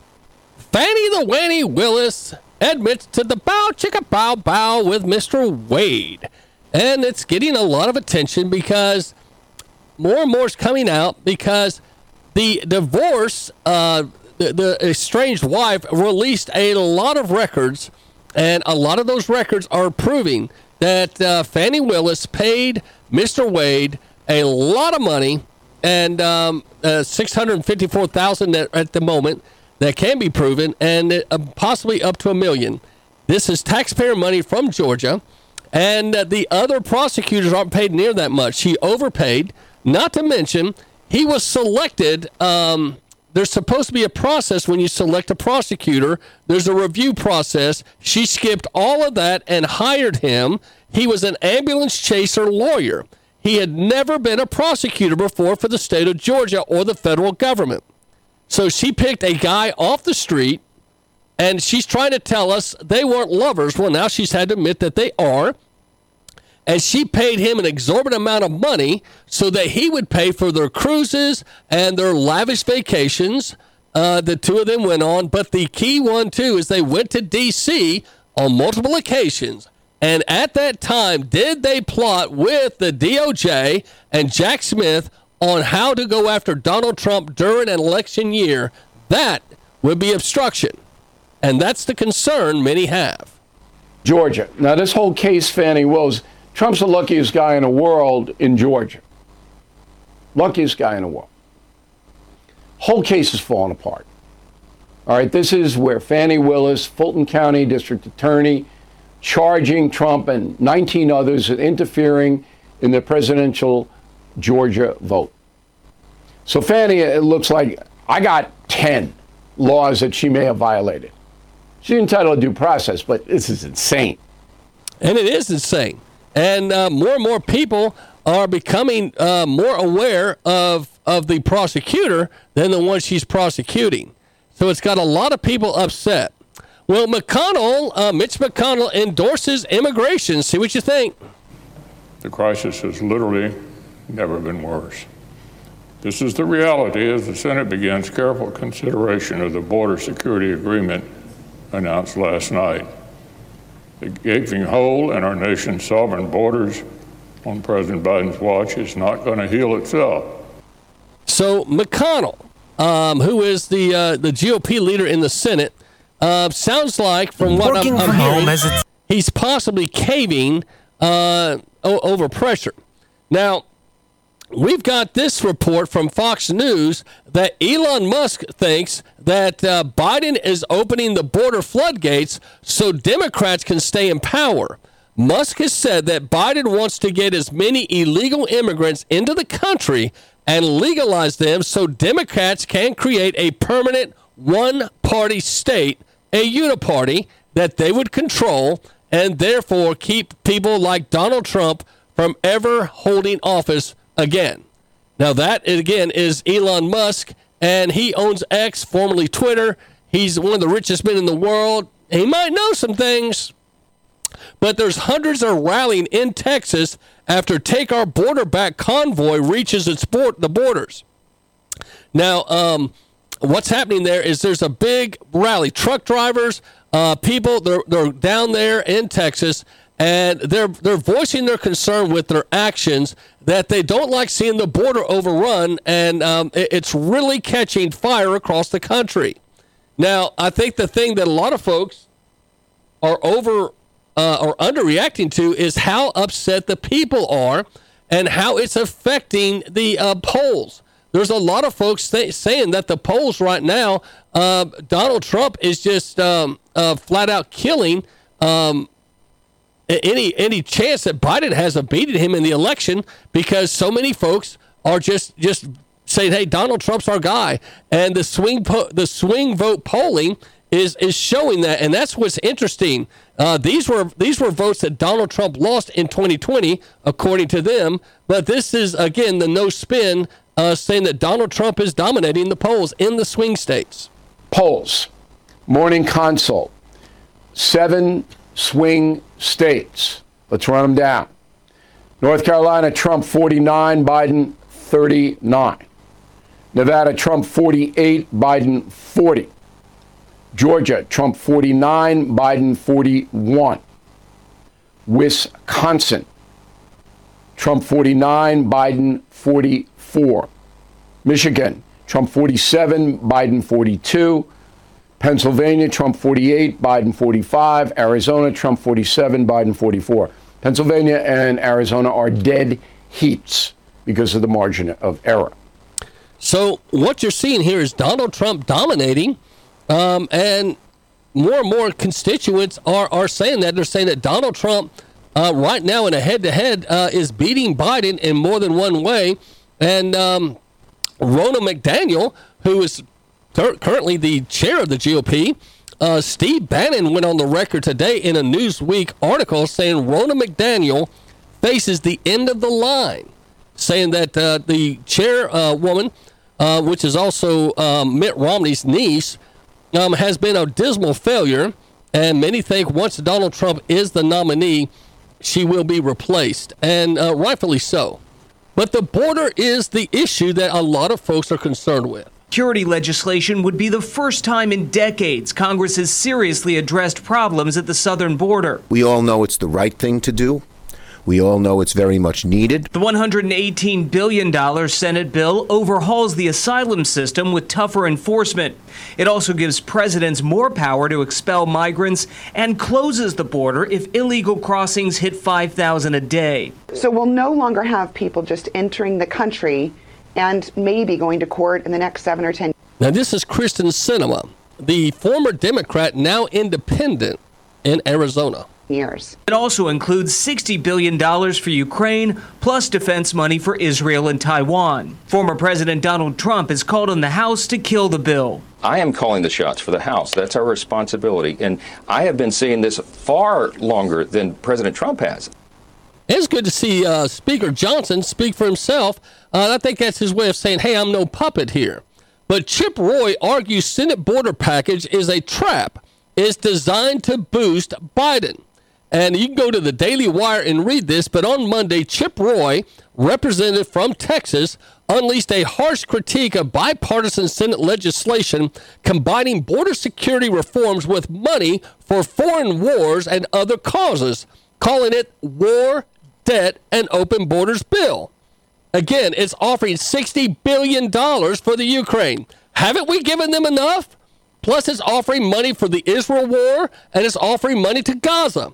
Fanny the Wanny Willis admits to the bow chicka bow bow with Mr. Wade. And it's getting a lot of attention because more and more is coming out because the divorce, uh, the, the estranged wife released a lot of records, and a lot of those records are proving that uh, Fani Willis paid Mr. Wade a lot of money, and um, uh, six hundred fifty-four thousand at, at the moment that can be proven, and uh, possibly up to a million. This is taxpayer money from Georgia, and uh, the other prosecutors aren't paid near that much. He overpaid. Not to mention, he was selected. Um, there's supposed to be a process when you select a prosecutor. There's a review process. She skipped all of that and hired him. He was an ambulance chaser lawyer. He had never been a prosecutor before for the state of Georgia or the federal government. So she picked a guy off the street, and she's trying to tell us they weren't lovers. Well, now she's had to admit that they are. And she paid him an exorbitant amount of money so that he would pay for their cruises and their lavish vacations. Uh, the two of them went on. But the key one, too, is they went to D.C. on multiple occasions. And at that time, did they plot with the DOJ and Jack Smith on how to go after Donald Trump during an election year? That would be obstruction. And that's the concern many have. Georgia. Now, this whole case, Fani Wills, Trump's the luckiest guy in the world in Georgia. Luckiest guy in the world. Whole case is falling apart. All right, this is where Fani Willis, Fulton County District Attorney, charging Trump and 19 others with interfering in the presidential Georgia vote. So Fani, it looks like I got 10 laws that she may have violated. She's entitled to due process, but this is insane. And it is insane. And uh, more and more people are becoming uh, more aware of, of the prosecutor than the one she's prosecuting. So it's got a lot of people upset. Well, McConnell, uh, Mitch McConnell endorses immigration. See what you think. The crisis is literally never been worse. This is the reality as the Senate begins careful consideration of the border security agreement announced last night. The gaping hole in our nation's sovereign borders on President Biden's watch is not going to heal itself. So McConnell, um, who is the uh, the GOP leader in the Senate, uh, sounds like from what Working I'm, I'm hearing, he's possibly caving uh, o- over pressure. Now, we've got this report from Fox News that Elon Musk thinks that uh, Biden is opening the border floodgates so Democrats can stay in power. Musk has said that Biden wants to get as many illegal immigrants into the country and legalize them so Democrats can create a permanent one party state, a uniparty that they would control and therefore keep people like Donald Trump from ever holding office again. Now, that again is Elon Musk, and he owns X, formerly Twitter. He's one of the richest men in the world. He might know some things, but there's hundreds are rallying in Texas after Take Our Border Back convoy reaches its port, the borders. Now, um, what's happening there is there's a big rally. Truck drivers, uh, people, they're, they're down there in Texas, and they're they're voicing their concern with their actions that they don't like seeing the border overrun, and um, it- it's really catching fire across the country. Now, I think the thing that a lot of folks are over uh, or underreacting to is how upset the people are and how it's affecting the uh, polls. There's a lot of folks say, saying that the polls right now, uh, Donald Trump is just um, uh, flat out killing um, any any chance that Biden has of beating him in the election because so many folks are just just saying, "Hey, Donald Trump's our guy," and the swing po- the swing vote polling is is showing that, and that's what's interesting. Uh, these were these were votes that Donald Trump lost in 2020, according to them. But this is again the no spin, uh, saying that Donald Trump is dominating the polls in the swing states. Polls, Morning Consult, seven swing states. Let's run them down. North Carolina, Trump 49, Biden 39. Nevada, Trump 48, Biden 40. Georgia, Trump 49, Biden 41. Wisconsin, Trump 49, Biden 44. Michigan, Trump 47, Biden 42. Pennsylvania, Trump 48, Biden 45. Arizona, Trump 47, Biden 44. Pennsylvania and Arizona are dead heats because of the margin of error. So what you're seeing here is Donald Trump dominating, um, and more and more constituents are, are saying that they're saying that Donald Trump uh, right now in a head-to-head uh, is beating Biden in more than one way, and um, Ronna McDaniel, who is currently the chair of the GOP. Uh, Steve Bannon went on the record today in a Newsweek article saying Ronna McDaniel faces the end of the line, saying that uh, the chairwoman, uh, which is also um, Mitt Romney's niece, um, has been a dismal failure, and many think once Donald Trump is the nominee, she will be replaced, and uh, rightfully so. But the border is the issue that a lot of folks are concerned with. Security legislation would be the first time in decades Congress has seriously addressed problems at the southern border. We all know it's the right thing to do. We all know it's very much needed. The $118 billion Senate bill overhauls the asylum system with tougher enforcement. It also gives presidents more power to expel migrants and closes the border if illegal crossings hit 5,000 a day. So we'll no longer have people just entering the country and maybe going to court in the next seven or ten. Now, this is Kyrsten Sinema, the former Democrat, now independent in Arizona. years. It also includes $60 billion for Ukraine, plus defense money for Israel and Taiwan. Former President Donald Trump has called on the House to kill the bill. I am calling the shots for the House. That's our responsibility. And I have been saying this far longer than President Trump has. It's good to see uh, Speaker Johnson speak for himself. Uh, I think that's his way of saying, hey, I'm no puppet here. But Chip Roy argues Senate border package is a trap. It's designed to boost Biden. And you can go to the Daily Wire and read this, but on Monday, Chip Roy, representative from Texas, unleashed a harsh critique of bipartisan Senate legislation combining border security reforms with money for foreign wars and other causes, calling it War, Debt, and Open Borders Bill. Again, it's offering $60 billion for the Ukraine. Haven't we given them enough? Plus, it's offering money for the Israel war and it's offering money to Gaza.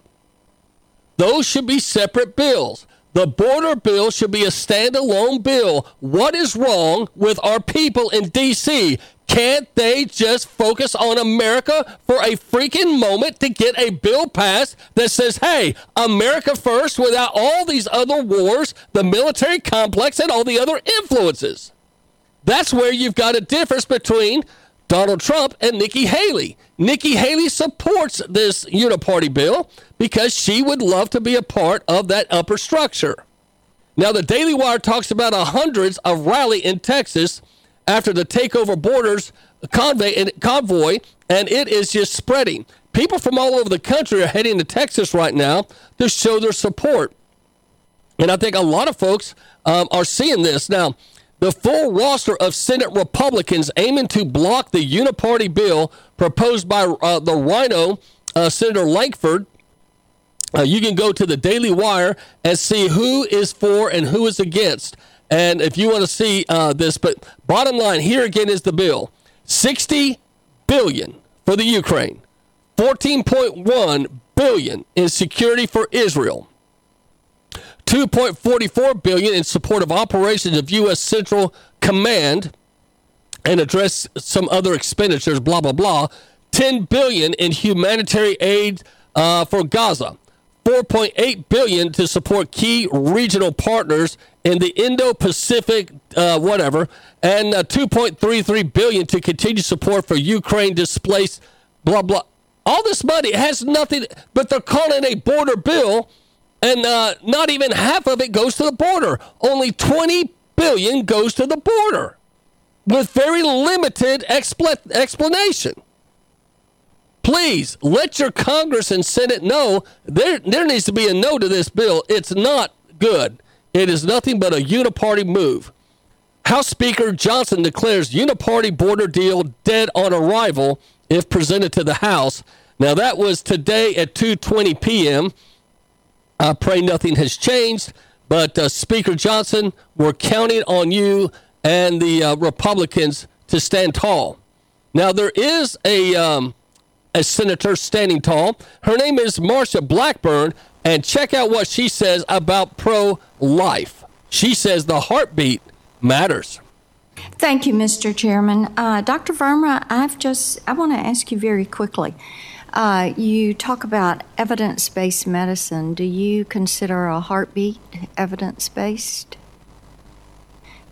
Those should be separate bills. The border bill should be a standalone bill. What is wrong with our people in D.C.? Can't they just focus on America for a freaking moment to get a bill passed that says, hey, America first without all these other wars, the military complex, and all the other influences? That's where you've got a difference between Donald Trump and Nikki Haley. Nikki Haley supports this uniparty bill because she would love to be a part of that upper structure. Now, the Daily Wire talks about a hundreds of rally in Texas after the takeover borders convoy and convoy, and it is just spreading. People from all over the country are heading to Texas right now to show their support. And I think a lot of folks um, are seeing this. Now, the full roster of Senate Republicans aiming to block the uniparty bill proposed by uh, the Rhino, uh, Senator Lankford. Uh, you can go to the Daily Wire and see who is for and who is against. And if you want to see uh, this, but bottom line here again is the bill: sixty billion for the Ukraine, fourteen point one billion in security for Israel. 2.44 billion in support of operations of U.S. Central Command and address some other expenditures. Blah blah blah. 10 billion in humanitarian aid uh, for Gaza. 4.8 billion to support key regional partners in the Indo-Pacific, uh, whatever, and uh, 2.33 billion to continue support for Ukraine displaced. Blah blah. All this money has nothing, but they're calling a border bill and uh, not even half of it goes to the border. Only 20 billion goes to the border, with very limited expl- explanation. Please let your Congress and Senate know there there needs to be a no to this bill. It's not good. It is nothing but a uniparty move. House Speaker Johnson declares uniparty border deal dead on arrival if presented to the House. Now that was today at 2:20 p.m. I pray nothing has changed. But uh, Speaker Johnson, we're counting on you and the uh, Republicans to stand tall. Now there is a um, a senator standing tall. Her name is Marsha Blackburn, and check out what she says about pro-life. She says the heartbeat matters. Thank you, Mr. Chairman. Uh, Dr. Verma, I've just I want to ask you very quickly. Uh, you talk about evidence based medicine. Do you consider a heartbeat evidence based?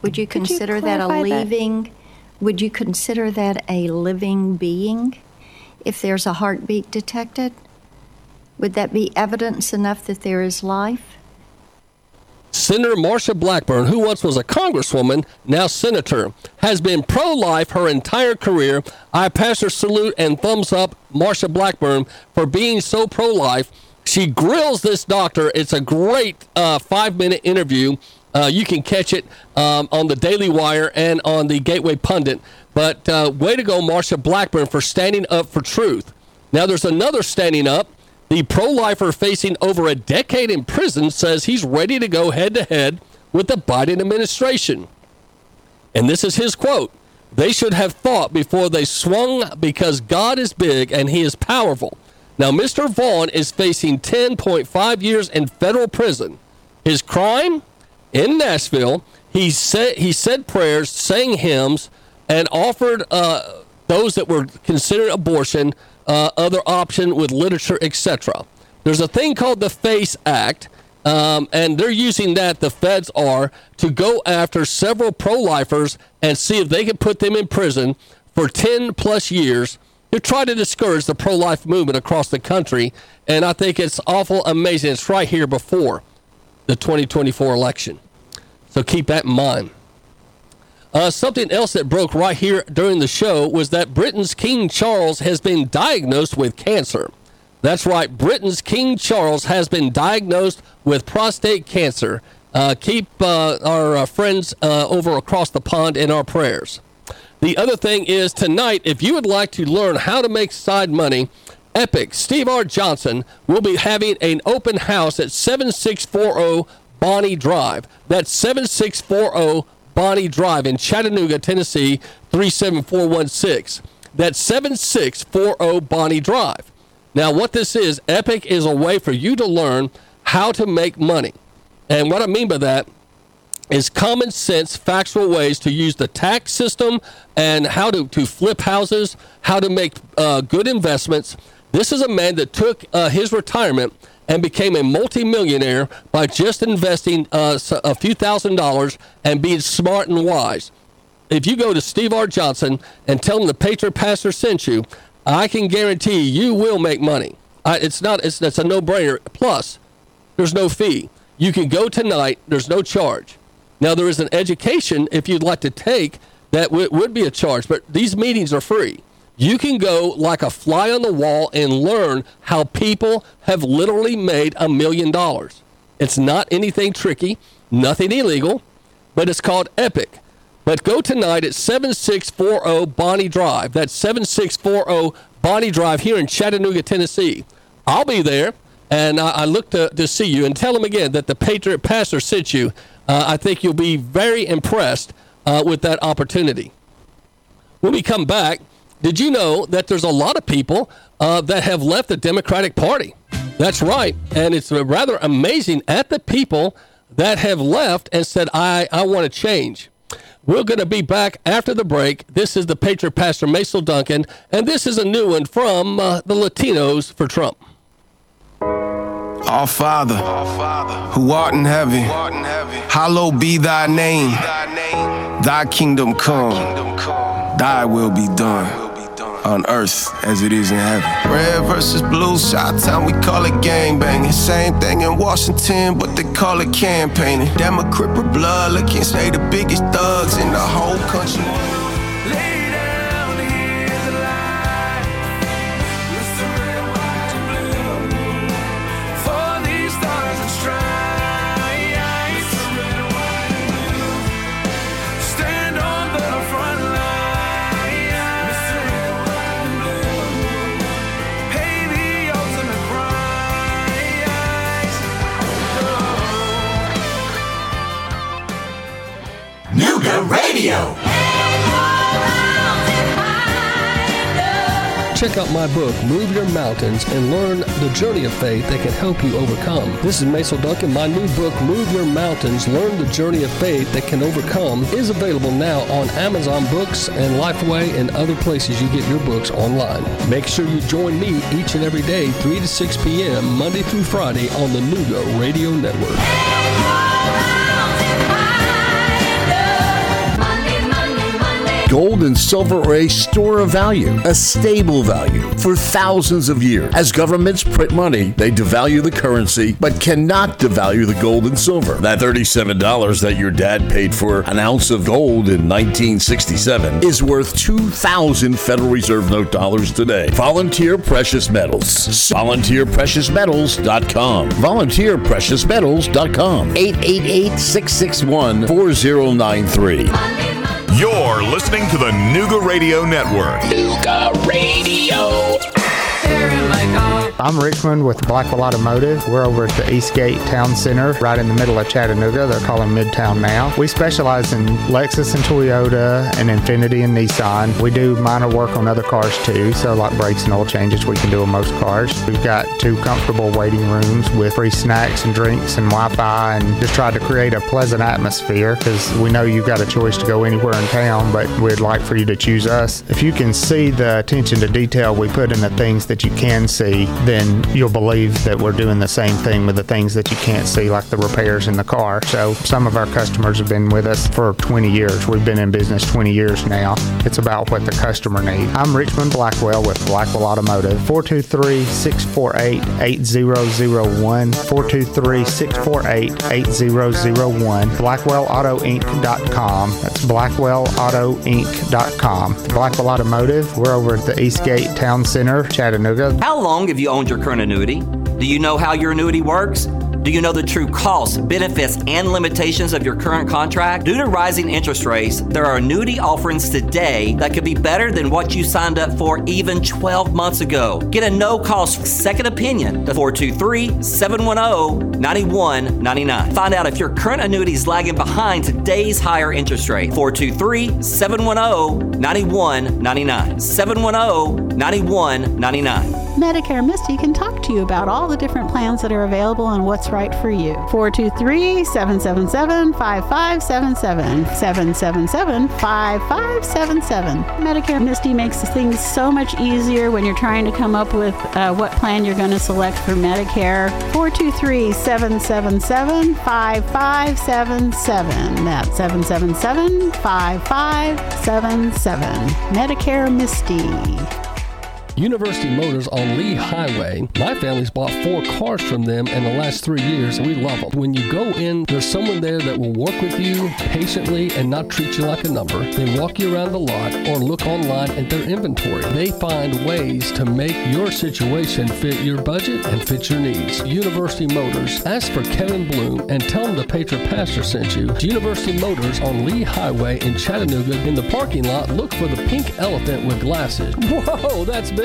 Would you Could you consider that a clarify that? living? Would you consider that a living being if there's a heartbeat detected? Would that be evidence enough that there is life? Senator Marsha Blackburn, who once was a congresswoman, now senator, has been pro life her entire career. I pass her salute and thumbs up Marsha Blackburn for being so pro life. She grills this doctor. It's a great uh, five minute interview. Uh, you can catch it um, on the Daily Wire and on the Gateway Pundit. But uh, way to go, Marsha Blackburn, for standing up for truth. Now, there's another standing up. The pro lifer facing over a decade in prison says he's ready to go head to head with the Biden administration. And this is his quote They should have thought before they swung because God is big and he is powerful. Now, Mr. Vaughn is facing 10.5 years in federal prison. His crime in Nashville, he said, he said prayers, sang hymns, and offered uh, those that were considered abortion uh, other option with literature, etc. There's a thing called the FACE Act, um, and they're using that, the feds are, to go after several pro lifers and see if they can put them in prison for 10 plus years to try to discourage the pro life movement across the country. And I think it's awful amazing. It's right here before the 2024 election. So keep that in mind. Uh, something else that broke right here during the show was that Britain's King Charles has been diagnosed with cancer. That's right, Britain's King Charles has been diagnosed with prostate cancer. Uh, keep uh, our uh, friends uh, over across the pond in our prayers. The other thing is tonight, if you would like to learn how to make side money, Epic Steve R. Johnson will be having an open house at 7640 Bonnie Drive. That's 7640 Bonnie Drive in Chattanooga, Tennessee 37416. That's 7640 Bonnie Drive. Now, what this is, Epic is a way for you to learn how to make money. And what I mean by that is common sense, factual ways to use the tax system and how to, to flip houses, how to make uh, good investments. This is a man that took uh, his retirement and became a multimillionaire by just investing uh, a few thousand dollars and being smart and wise. If you go to Steve R. Johnson and tell him the Patriot Pastor sent you, I can guarantee you will make money. I, it's not. It's, it's a no-brainer. Plus, there's no fee. You can go tonight. There's no charge. Now there is an education if you'd like to take that w- would be a charge, but these meetings are free. You can go like a fly on the wall and learn how people have literally made a million dollars. It's not anything tricky, nothing illegal, but it's called Epic. But go tonight at 7640 Bonnie Drive. That's 7640 Bonnie Drive here in Chattanooga, Tennessee. I'll be there, and I, I look to, to see you. And tell them again that the Patriot Pastor sent you. Uh, I think you'll be very impressed uh, with that opportunity. When we come back, did you know that there's a lot of people uh, that have left the Democratic Party? That's right. And it's rather amazing at the people that have left and said, I, I want to change. We're going to be back after the break. This is the Patriot Pastor Mason Duncan, and this is a new one from uh, the Latinos for Trump. Our Father, who art in heaven, hallowed be thy name. Thy kingdom come, thy will be done on earth as it is in heaven. Red versus blue, shot town, we call it gang banging. Same thing in Washington, but they call it campaigning. Democrat with blood, look can't say the biggest thugs in the whole country. Check out my book, Move Your Mountains, and learn the journey of faith that can help you overcome. This is Mason Duncan. My new book, Move Your Mountains, Learn the Journey of Faith That Can Overcome, is available now on Amazon Books and Lifeway and other places you get your books online. Make sure you join me each and every day, 3 to 6 p.m., Monday through Friday on the Nooga Radio Network. Gold and silver are a store of value, a stable value for thousands of years. As governments print money, they devalue the currency, but cannot devalue the gold and silver. That $37 that your dad paid for an ounce of gold in 1967 is worth 2,000 Federal Reserve note dollars today. Volunteer Precious Metals. VolunteerPreciousMetals.com. VolunteerPreciousMetals.com. 888 661 4093. You're listening to the Nooga Radio Network. Nooga Radio. I'm Richmond with Blackwell Automotive. We're over at the Eastgate Town Center, right in the middle of Chattanooga. They're calling Midtown now. We specialize in Lexus and Toyota and Infiniti and Nissan. We do minor work on other cars too, so like brakes and oil changes we can do on most cars. We've got two comfortable waiting rooms with free snacks and drinks and Wi-Fi and just try to create a pleasant atmosphere because we know you've got a choice to go anywhere in town, but we'd like for you to choose us. If you can see the attention to detail we put in the things that you can see, then you'll believe that we're doing the same thing with the things that you can't see, like the repairs in the car. So some of our customers have been with us for 20 years. We've been in business 20 years now. It's about what the customer needs. I'm Richmond Blackwell with Blackwell Automotive. 423-648-8001. 423-648-8001. BlackwellAutoInc.com. That's BlackwellAutoInc.com. Blackwell Automotive. We're over at the Eastgate Town Center, Chattanooga. How long have you your current annuity? Do you know how your annuity works? Do you know the true costs, benefits, and limitations of your current contract? Due to rising interest rates, there are annuity offerings today that could be better than what you signed up for even 12 months ago. Get a no cost second opinion to 423 710 9199. Find out if your current annuity is lagging behind today's higher interest rate. 423 710 9199. 710 9199. Medicare Misty can talk to you about all the different plans that are available and what's right for you. 423 777 5577. 777 5577. Medicare Misty makes things so much easier when you're trying to come up with uh, what plan you're going to select for Medicare. 423 777 5577. That's 777 5577. Medicare Misty. University Motors on Lee Highway. My family's bought four cars from them in the last three years, and we love them. When you go in, there's someone there that will work with you patiently and not treat you like a number. They walk you around the lot or look online at their inventory. They find ways to make your situation fit your budget and fit your needs. University Motors. Ask for Kevin Bloom and tell him the Patriot Pastor sent you. University Motors on Lee Highway in Chattanooga. In the parking lot, look for the pink elephant with glasses. Whoa, that's big.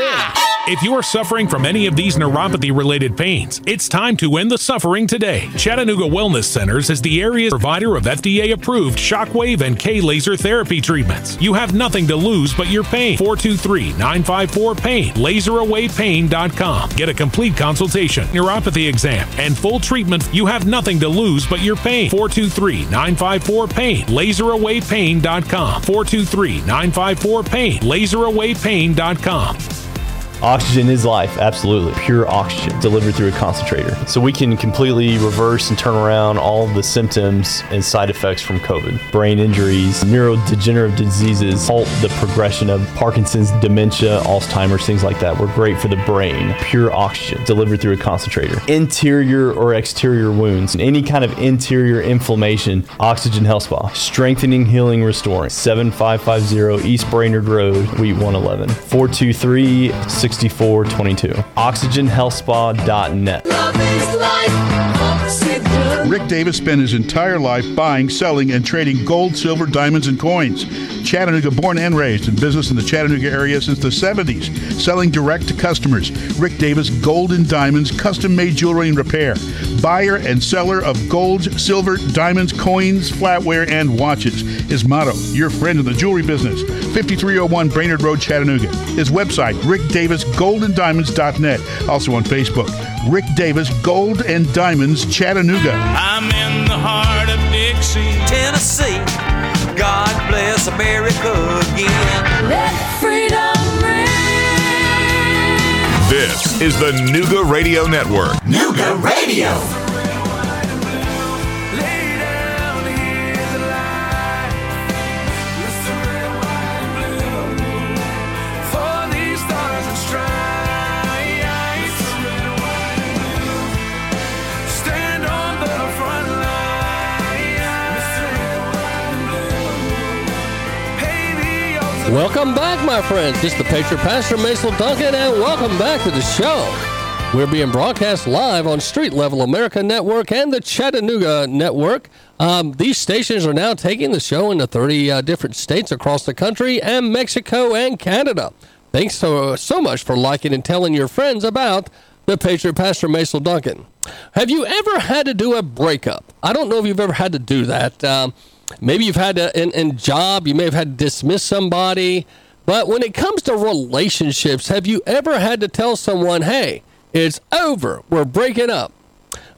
If you are suffering from any of these neuropathy related pains, it's time to end the suffering today. Chattanooga Wellness Centers is the area's provider of FDA approved shockwave and K laser therapy treatments. You have nothing to lose but your pain. 423 954 PAIN, laserawaypain.com. Get a complete consultation, neuropathy exam, and full treatment. You have nothing to lose but your pain. 423 954 PAIN, laserawaypain.com. 423 954 PAIN, laserawaypain.com. Oxygen is life, absolutely. Pure oxygen delivered through a concentrator. So we can completely reverse and turn around all the symptoms and side effects from COVID. Brain injuries, neurodegenerative diseases, halt the progression of Parkinson's, dementia, Alzheimer's, things like that. We're great for the brain. Pure oxygen delivered through a concentrator. Interior or exterior wounds, any kind of interior inflammation, Oxygen Health Spa. Strengthening, healing, restoring. 7550 East Brainerd Road, Suite 111. 423 6422. OxygenHealthSpa.net. Rick Davis spent his entire life buying, selling, and trading gold, silver, diamonds, and coins. Chattanooga born and raised in business in the Chattanooga area since the 70s, selling direct to customers. Rick Davis Gold and Diamonds, custom made jewelry and repair. Buyer and seller of gold, silver, diamonds, coins, flatware, and watches. His motto, your friend in the jewelry business. 5301 Brainerd Road, Chattanooga. His website, rickdavisgoldanddiamonds.net. Also on Facebook, Rick Davis Gold and Diamonds, Chattanooga. I'm in the heart of Dixie, Tennessee. God bless America again. Let freedom ring. This is the Nooga Radio Network. Nooga Radio. Welcome back, my friends. This is the Patriot Pastor Mason Duncan, and welcome back to the show. We're being broadcast live on Street Level America Network and the Chattanooga Network. Um, these stations are now taking the show into 30 uh, different states across the country and Mexico and Canada. Thanks so, so much for liking and telling your friends about the Patriot Pastor Mason Duncan. Have you ever had to do a breakup? I don't know if you've ever had to do that. Um, maybe you've had to, in, in job, you may have had to dismiss somebody. But when it comes to relationships, have you ever had to tell someone, hey, it's over, we're breaking up?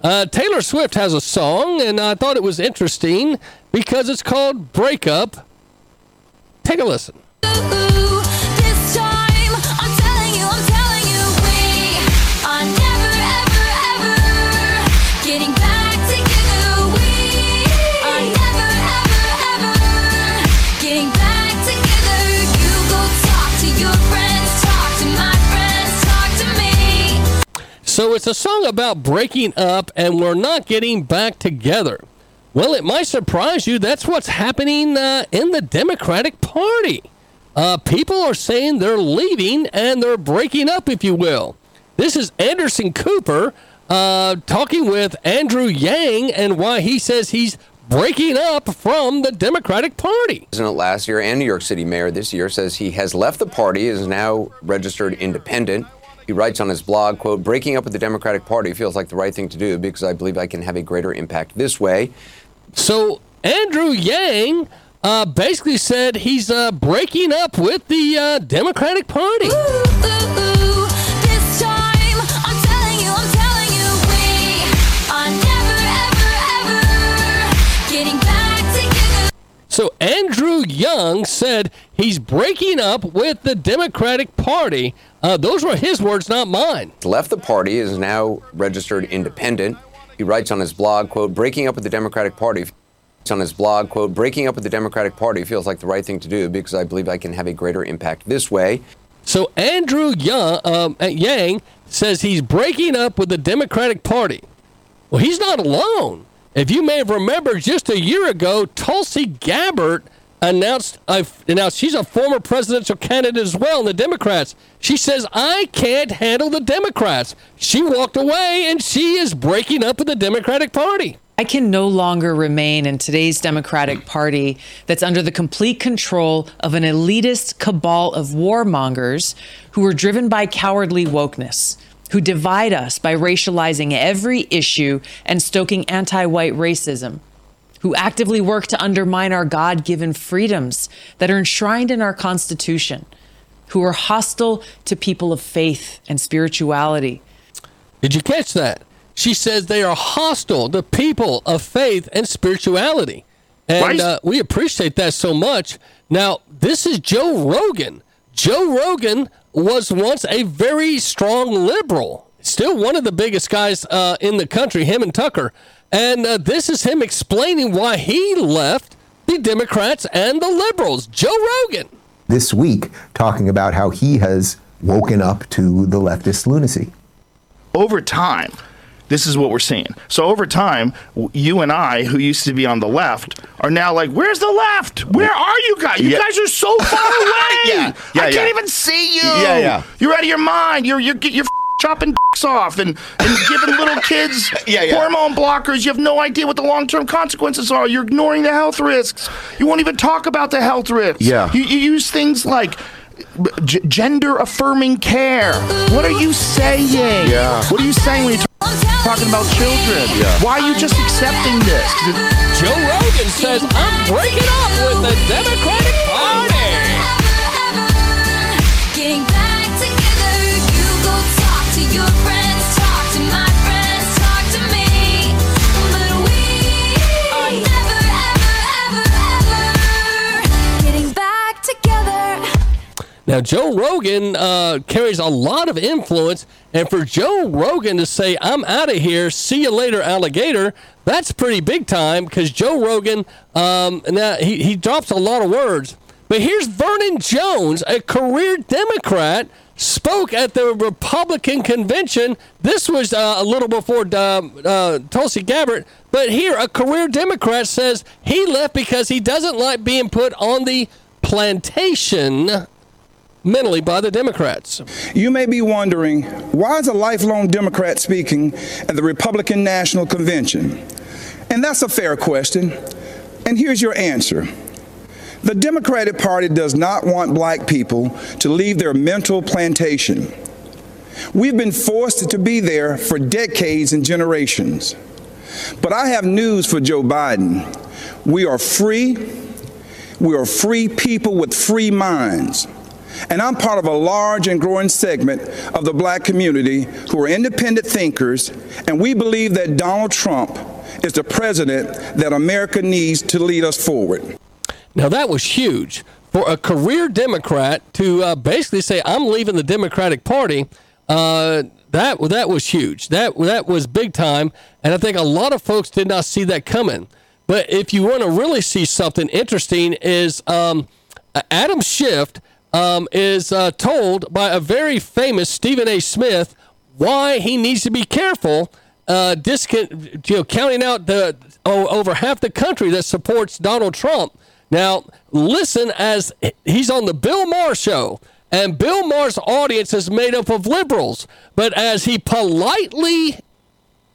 Uh, Taylor Swift has a song, and I thought it was interesting because it's called Breakup. Take a listen. This time, So it's a song about breaking up and we're not getting back together. Well, it might surprise you. That's what's happening uh, in the Democratic Party. Uh, people are saying they're leaving and they're breaking up, if you will. This is Anderson Cooper uh, talking with Andrew Yang and why he says he's breaking up from the Democratic Party. President last year and New York City mayor this year says he has left the party, is now registered independent. He writes on his blog, quote, breaking up with the Democratic Party feels like the right thing to do because I believe I can have a greater impact this way. So Andrew Yang uh, basically said he's uh, breaking up with the uh, Democratic Party. This time, I'm telling you, I'm telling you, we are never, ever, ever getting back together. So Andrew Young said he's breaking up with the Democratic Party. Uh, those were his words, not mine. Left the party, is now registered independent. He writes on his blog, quote, breaking up with the Democratic Party. On his blog, quote, breaking up with the Democratic Party feels like the right thing to do because I believe I can have a greater impact this way. So Andrew Young, um, uh, Yang says he's breaking up with the Democratic Party. Well, he's not alone. If you may have remembered, just a year ago, Tulsi Gabbard announced uh, announced she's a former presidential candidate as well in the Democrats. She says I can't handle the Democrats. She walked away and she is breaking up with the Democratic Party. I can no longer remain in today's Democratic Party that's under the complete control of an elitist cabal of warmongers who are driven by cowardly wokeness, who divide us by racializing every issue and stoking anti white racism, who actively work to undermine our God given freedoms that are enshrined in our Constitution, who are hostile to people of faith and spirituality. Did you catch that? She says they are hostile to people of faith and spirituality. And uh, we appreciate that so much. Now, this is Joe Rogan. Joe Rogan was once a very strong liberal, still one of the biggest guys uh, in the country, him and Tucker. And uh, this is him explaining why he left the Democrats and the liberals. Joe Rogan. this week talking about how he has woken up to the leftist lunacy. over time, this is what we're seeing. So over time, you and I, who used to be on the left, are now like, "Where's the left? Where are you guys? You Yeah. guys are so far away. Yeah, yeah, I can't even see you. Yeah, yeah. You're out of your mind. You're you're you're chopping dicks off and, and giving little kids Yeah, yeah. hormone blockers. You have no idea what the long term consequences are. You're ignoring the health risks. You won't even talk about the health risks. Yeah. You, you use things like. G- gender affirming care. What are you saying? Yeah. What are you saying when you're talking about children? Yeah. Why are you just accepting this? Joe Rogan says, I'm breaking up with the Democratic Now, Joe Rogan uh, carries a lot of influence, and for Joe Rogan to say, I'm out of here, see you later, alligator, that's pretty big time because Joe Rogan, um, now he, he drops a lot of words. But here's Vernon Jones, a career Democrat, spoke at the Republican convention. This was uh, a little before uh, uh, Tulsi Gabbard, but here a career Democrat says he left because he doesn't like being put on the plantation mentally by the Democrats. You may be wondering why is a lifelong Democrat speaking at the Republican National Convention? And that's a fair question. And here's your answer. The Democratic Party does not want black people to leave their mental plantation. We've been forced to be there for decades and generations. But I have news for Joe Biden. We are free. We are free people with free minds. And I'm part of a large and growing segment of the black community who are independent thinkers, and we believe that Donald Trump is the president that America needs to lead us forward. Now, that was huge for a career Democrat to uh, basically say, I'm leaving the Democratic Party. Uh, that, that was huge. That, that was big time. And I think a lot of folks did not see that coming. But if you want to really see something interesting, is um, Adam Schiff um, is uh, told by a very famous Stephen A. Smith why he needs to be careful, uh, discount, you know, counting out the oh, over half the country that supports Donald Trump. Now, listen as he's on the Bill Maher show, and Bill Maher's audience is made up of liberals. But as he politely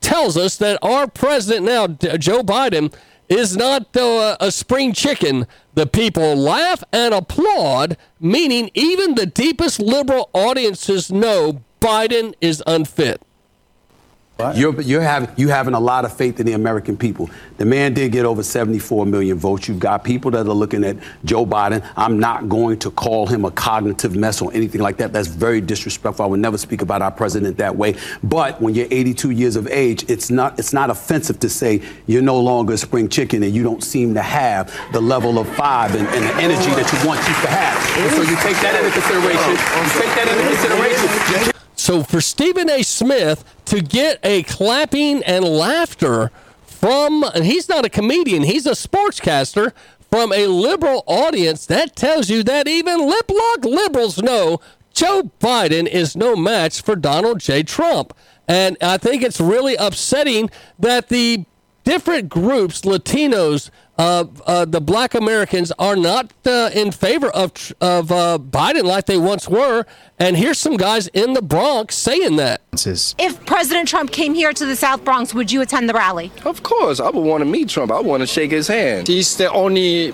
tells us that our president now, Joe Biden, is not uh, a spring chicken, the people laugh and applaud, meaning even the deepest liberal audiences know Biden is unfit. You're, you're having, you having a lot of faith in the American people. The man did get over 74 million votes. You've got people that are looking at Joe Biden. I'm not going to call him a cognitive mess or anything like that. That's very disrespectful. I would never speak about our president that way. But when you're 82 years of age, it's not, it's not offensive to say you're no longer a spring chicken and you don't seem to have the level of five and, and the energy that you want used to have. And so you take that into consideration. You take that into consideration. So for Stephen A. Smith to get a clapping and laughter from, and he's not a comedian, he's a sportscaster, from a liberal audience, that tells you that even lip lock liberals know Joe Biden is no match for Donald J. Trump. And I think it's really upsetting that the different groups, Latinos, uh, uh, the black Americans, are not uh, in favor of, of uh, Biden like they once were. And here's some guys in the Bronx saying that. If President Trump came here to the South Bronx, would you attend the rally? Of course, I would want to meet Trump. I want to shake his hand. He's the only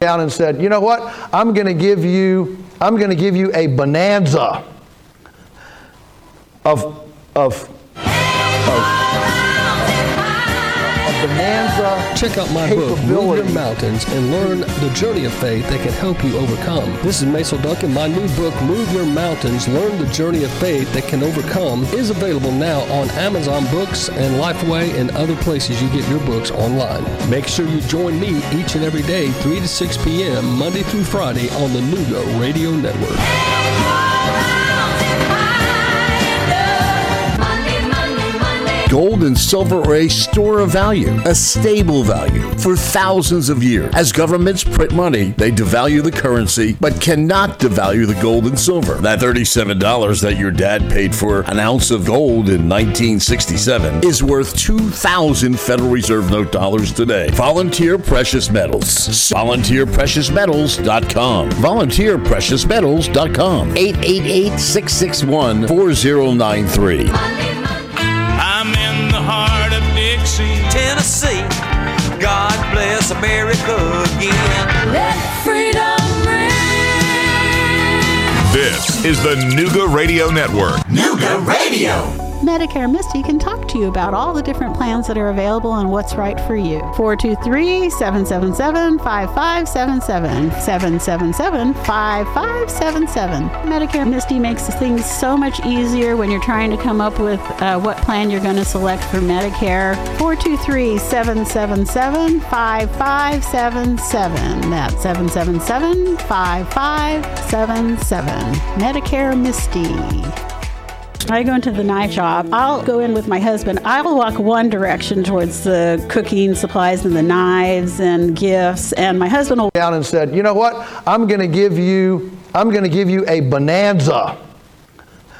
down and said, "You know what? I'm going to give you I'm going to give you a bonanza of of of, a bonanza Check out my book, Move Your Mountains, and learn the journey of faith that can help you overcome. This is Mason Duncan. My new book, Move Your Mountains, Learn the Journey of Faith That Can Overcome, is available now on Amazon Books and Lifeway and other places you get your books online. Make sure you join me each and every day, 3 to 6 p.m., Monday through Friday on the Nooga Radio Network. Gold and silver are a store of value, a stable value for thousands of years. As governments print money, they devalue the currency, but cannot devalue the gold and silver. That $37 that your dad paid for an ounce of gold in 1967 is worth 2,000 Federal Reserve note dollars today. Volunteer Precious Metals. VolunteerPreciousMetals.com. VolunteerPreciousMetals.com. 888 661 4093. Dixie, Tennessee. God bless America again. Let freedom ring. This is the Nooga Radio Network. Nooga Radio. Medicare Misty can talk to you about all the different plans that are available and what's right for you. 423 777 5577. 777 5577. Medicare Misty makes things so much easier when you're trying to come up with uh, what plan you're going to select for Medicare. 423 777 5577. That's 777 5577. Medicare Misty. I go into the knife shop. I'll go in with my husband. I'll walk one direction towards the cooking supplies and the knives and gifts, and my husband will down and said, "You know what? I'm going to give you I'm going to give you a bonanza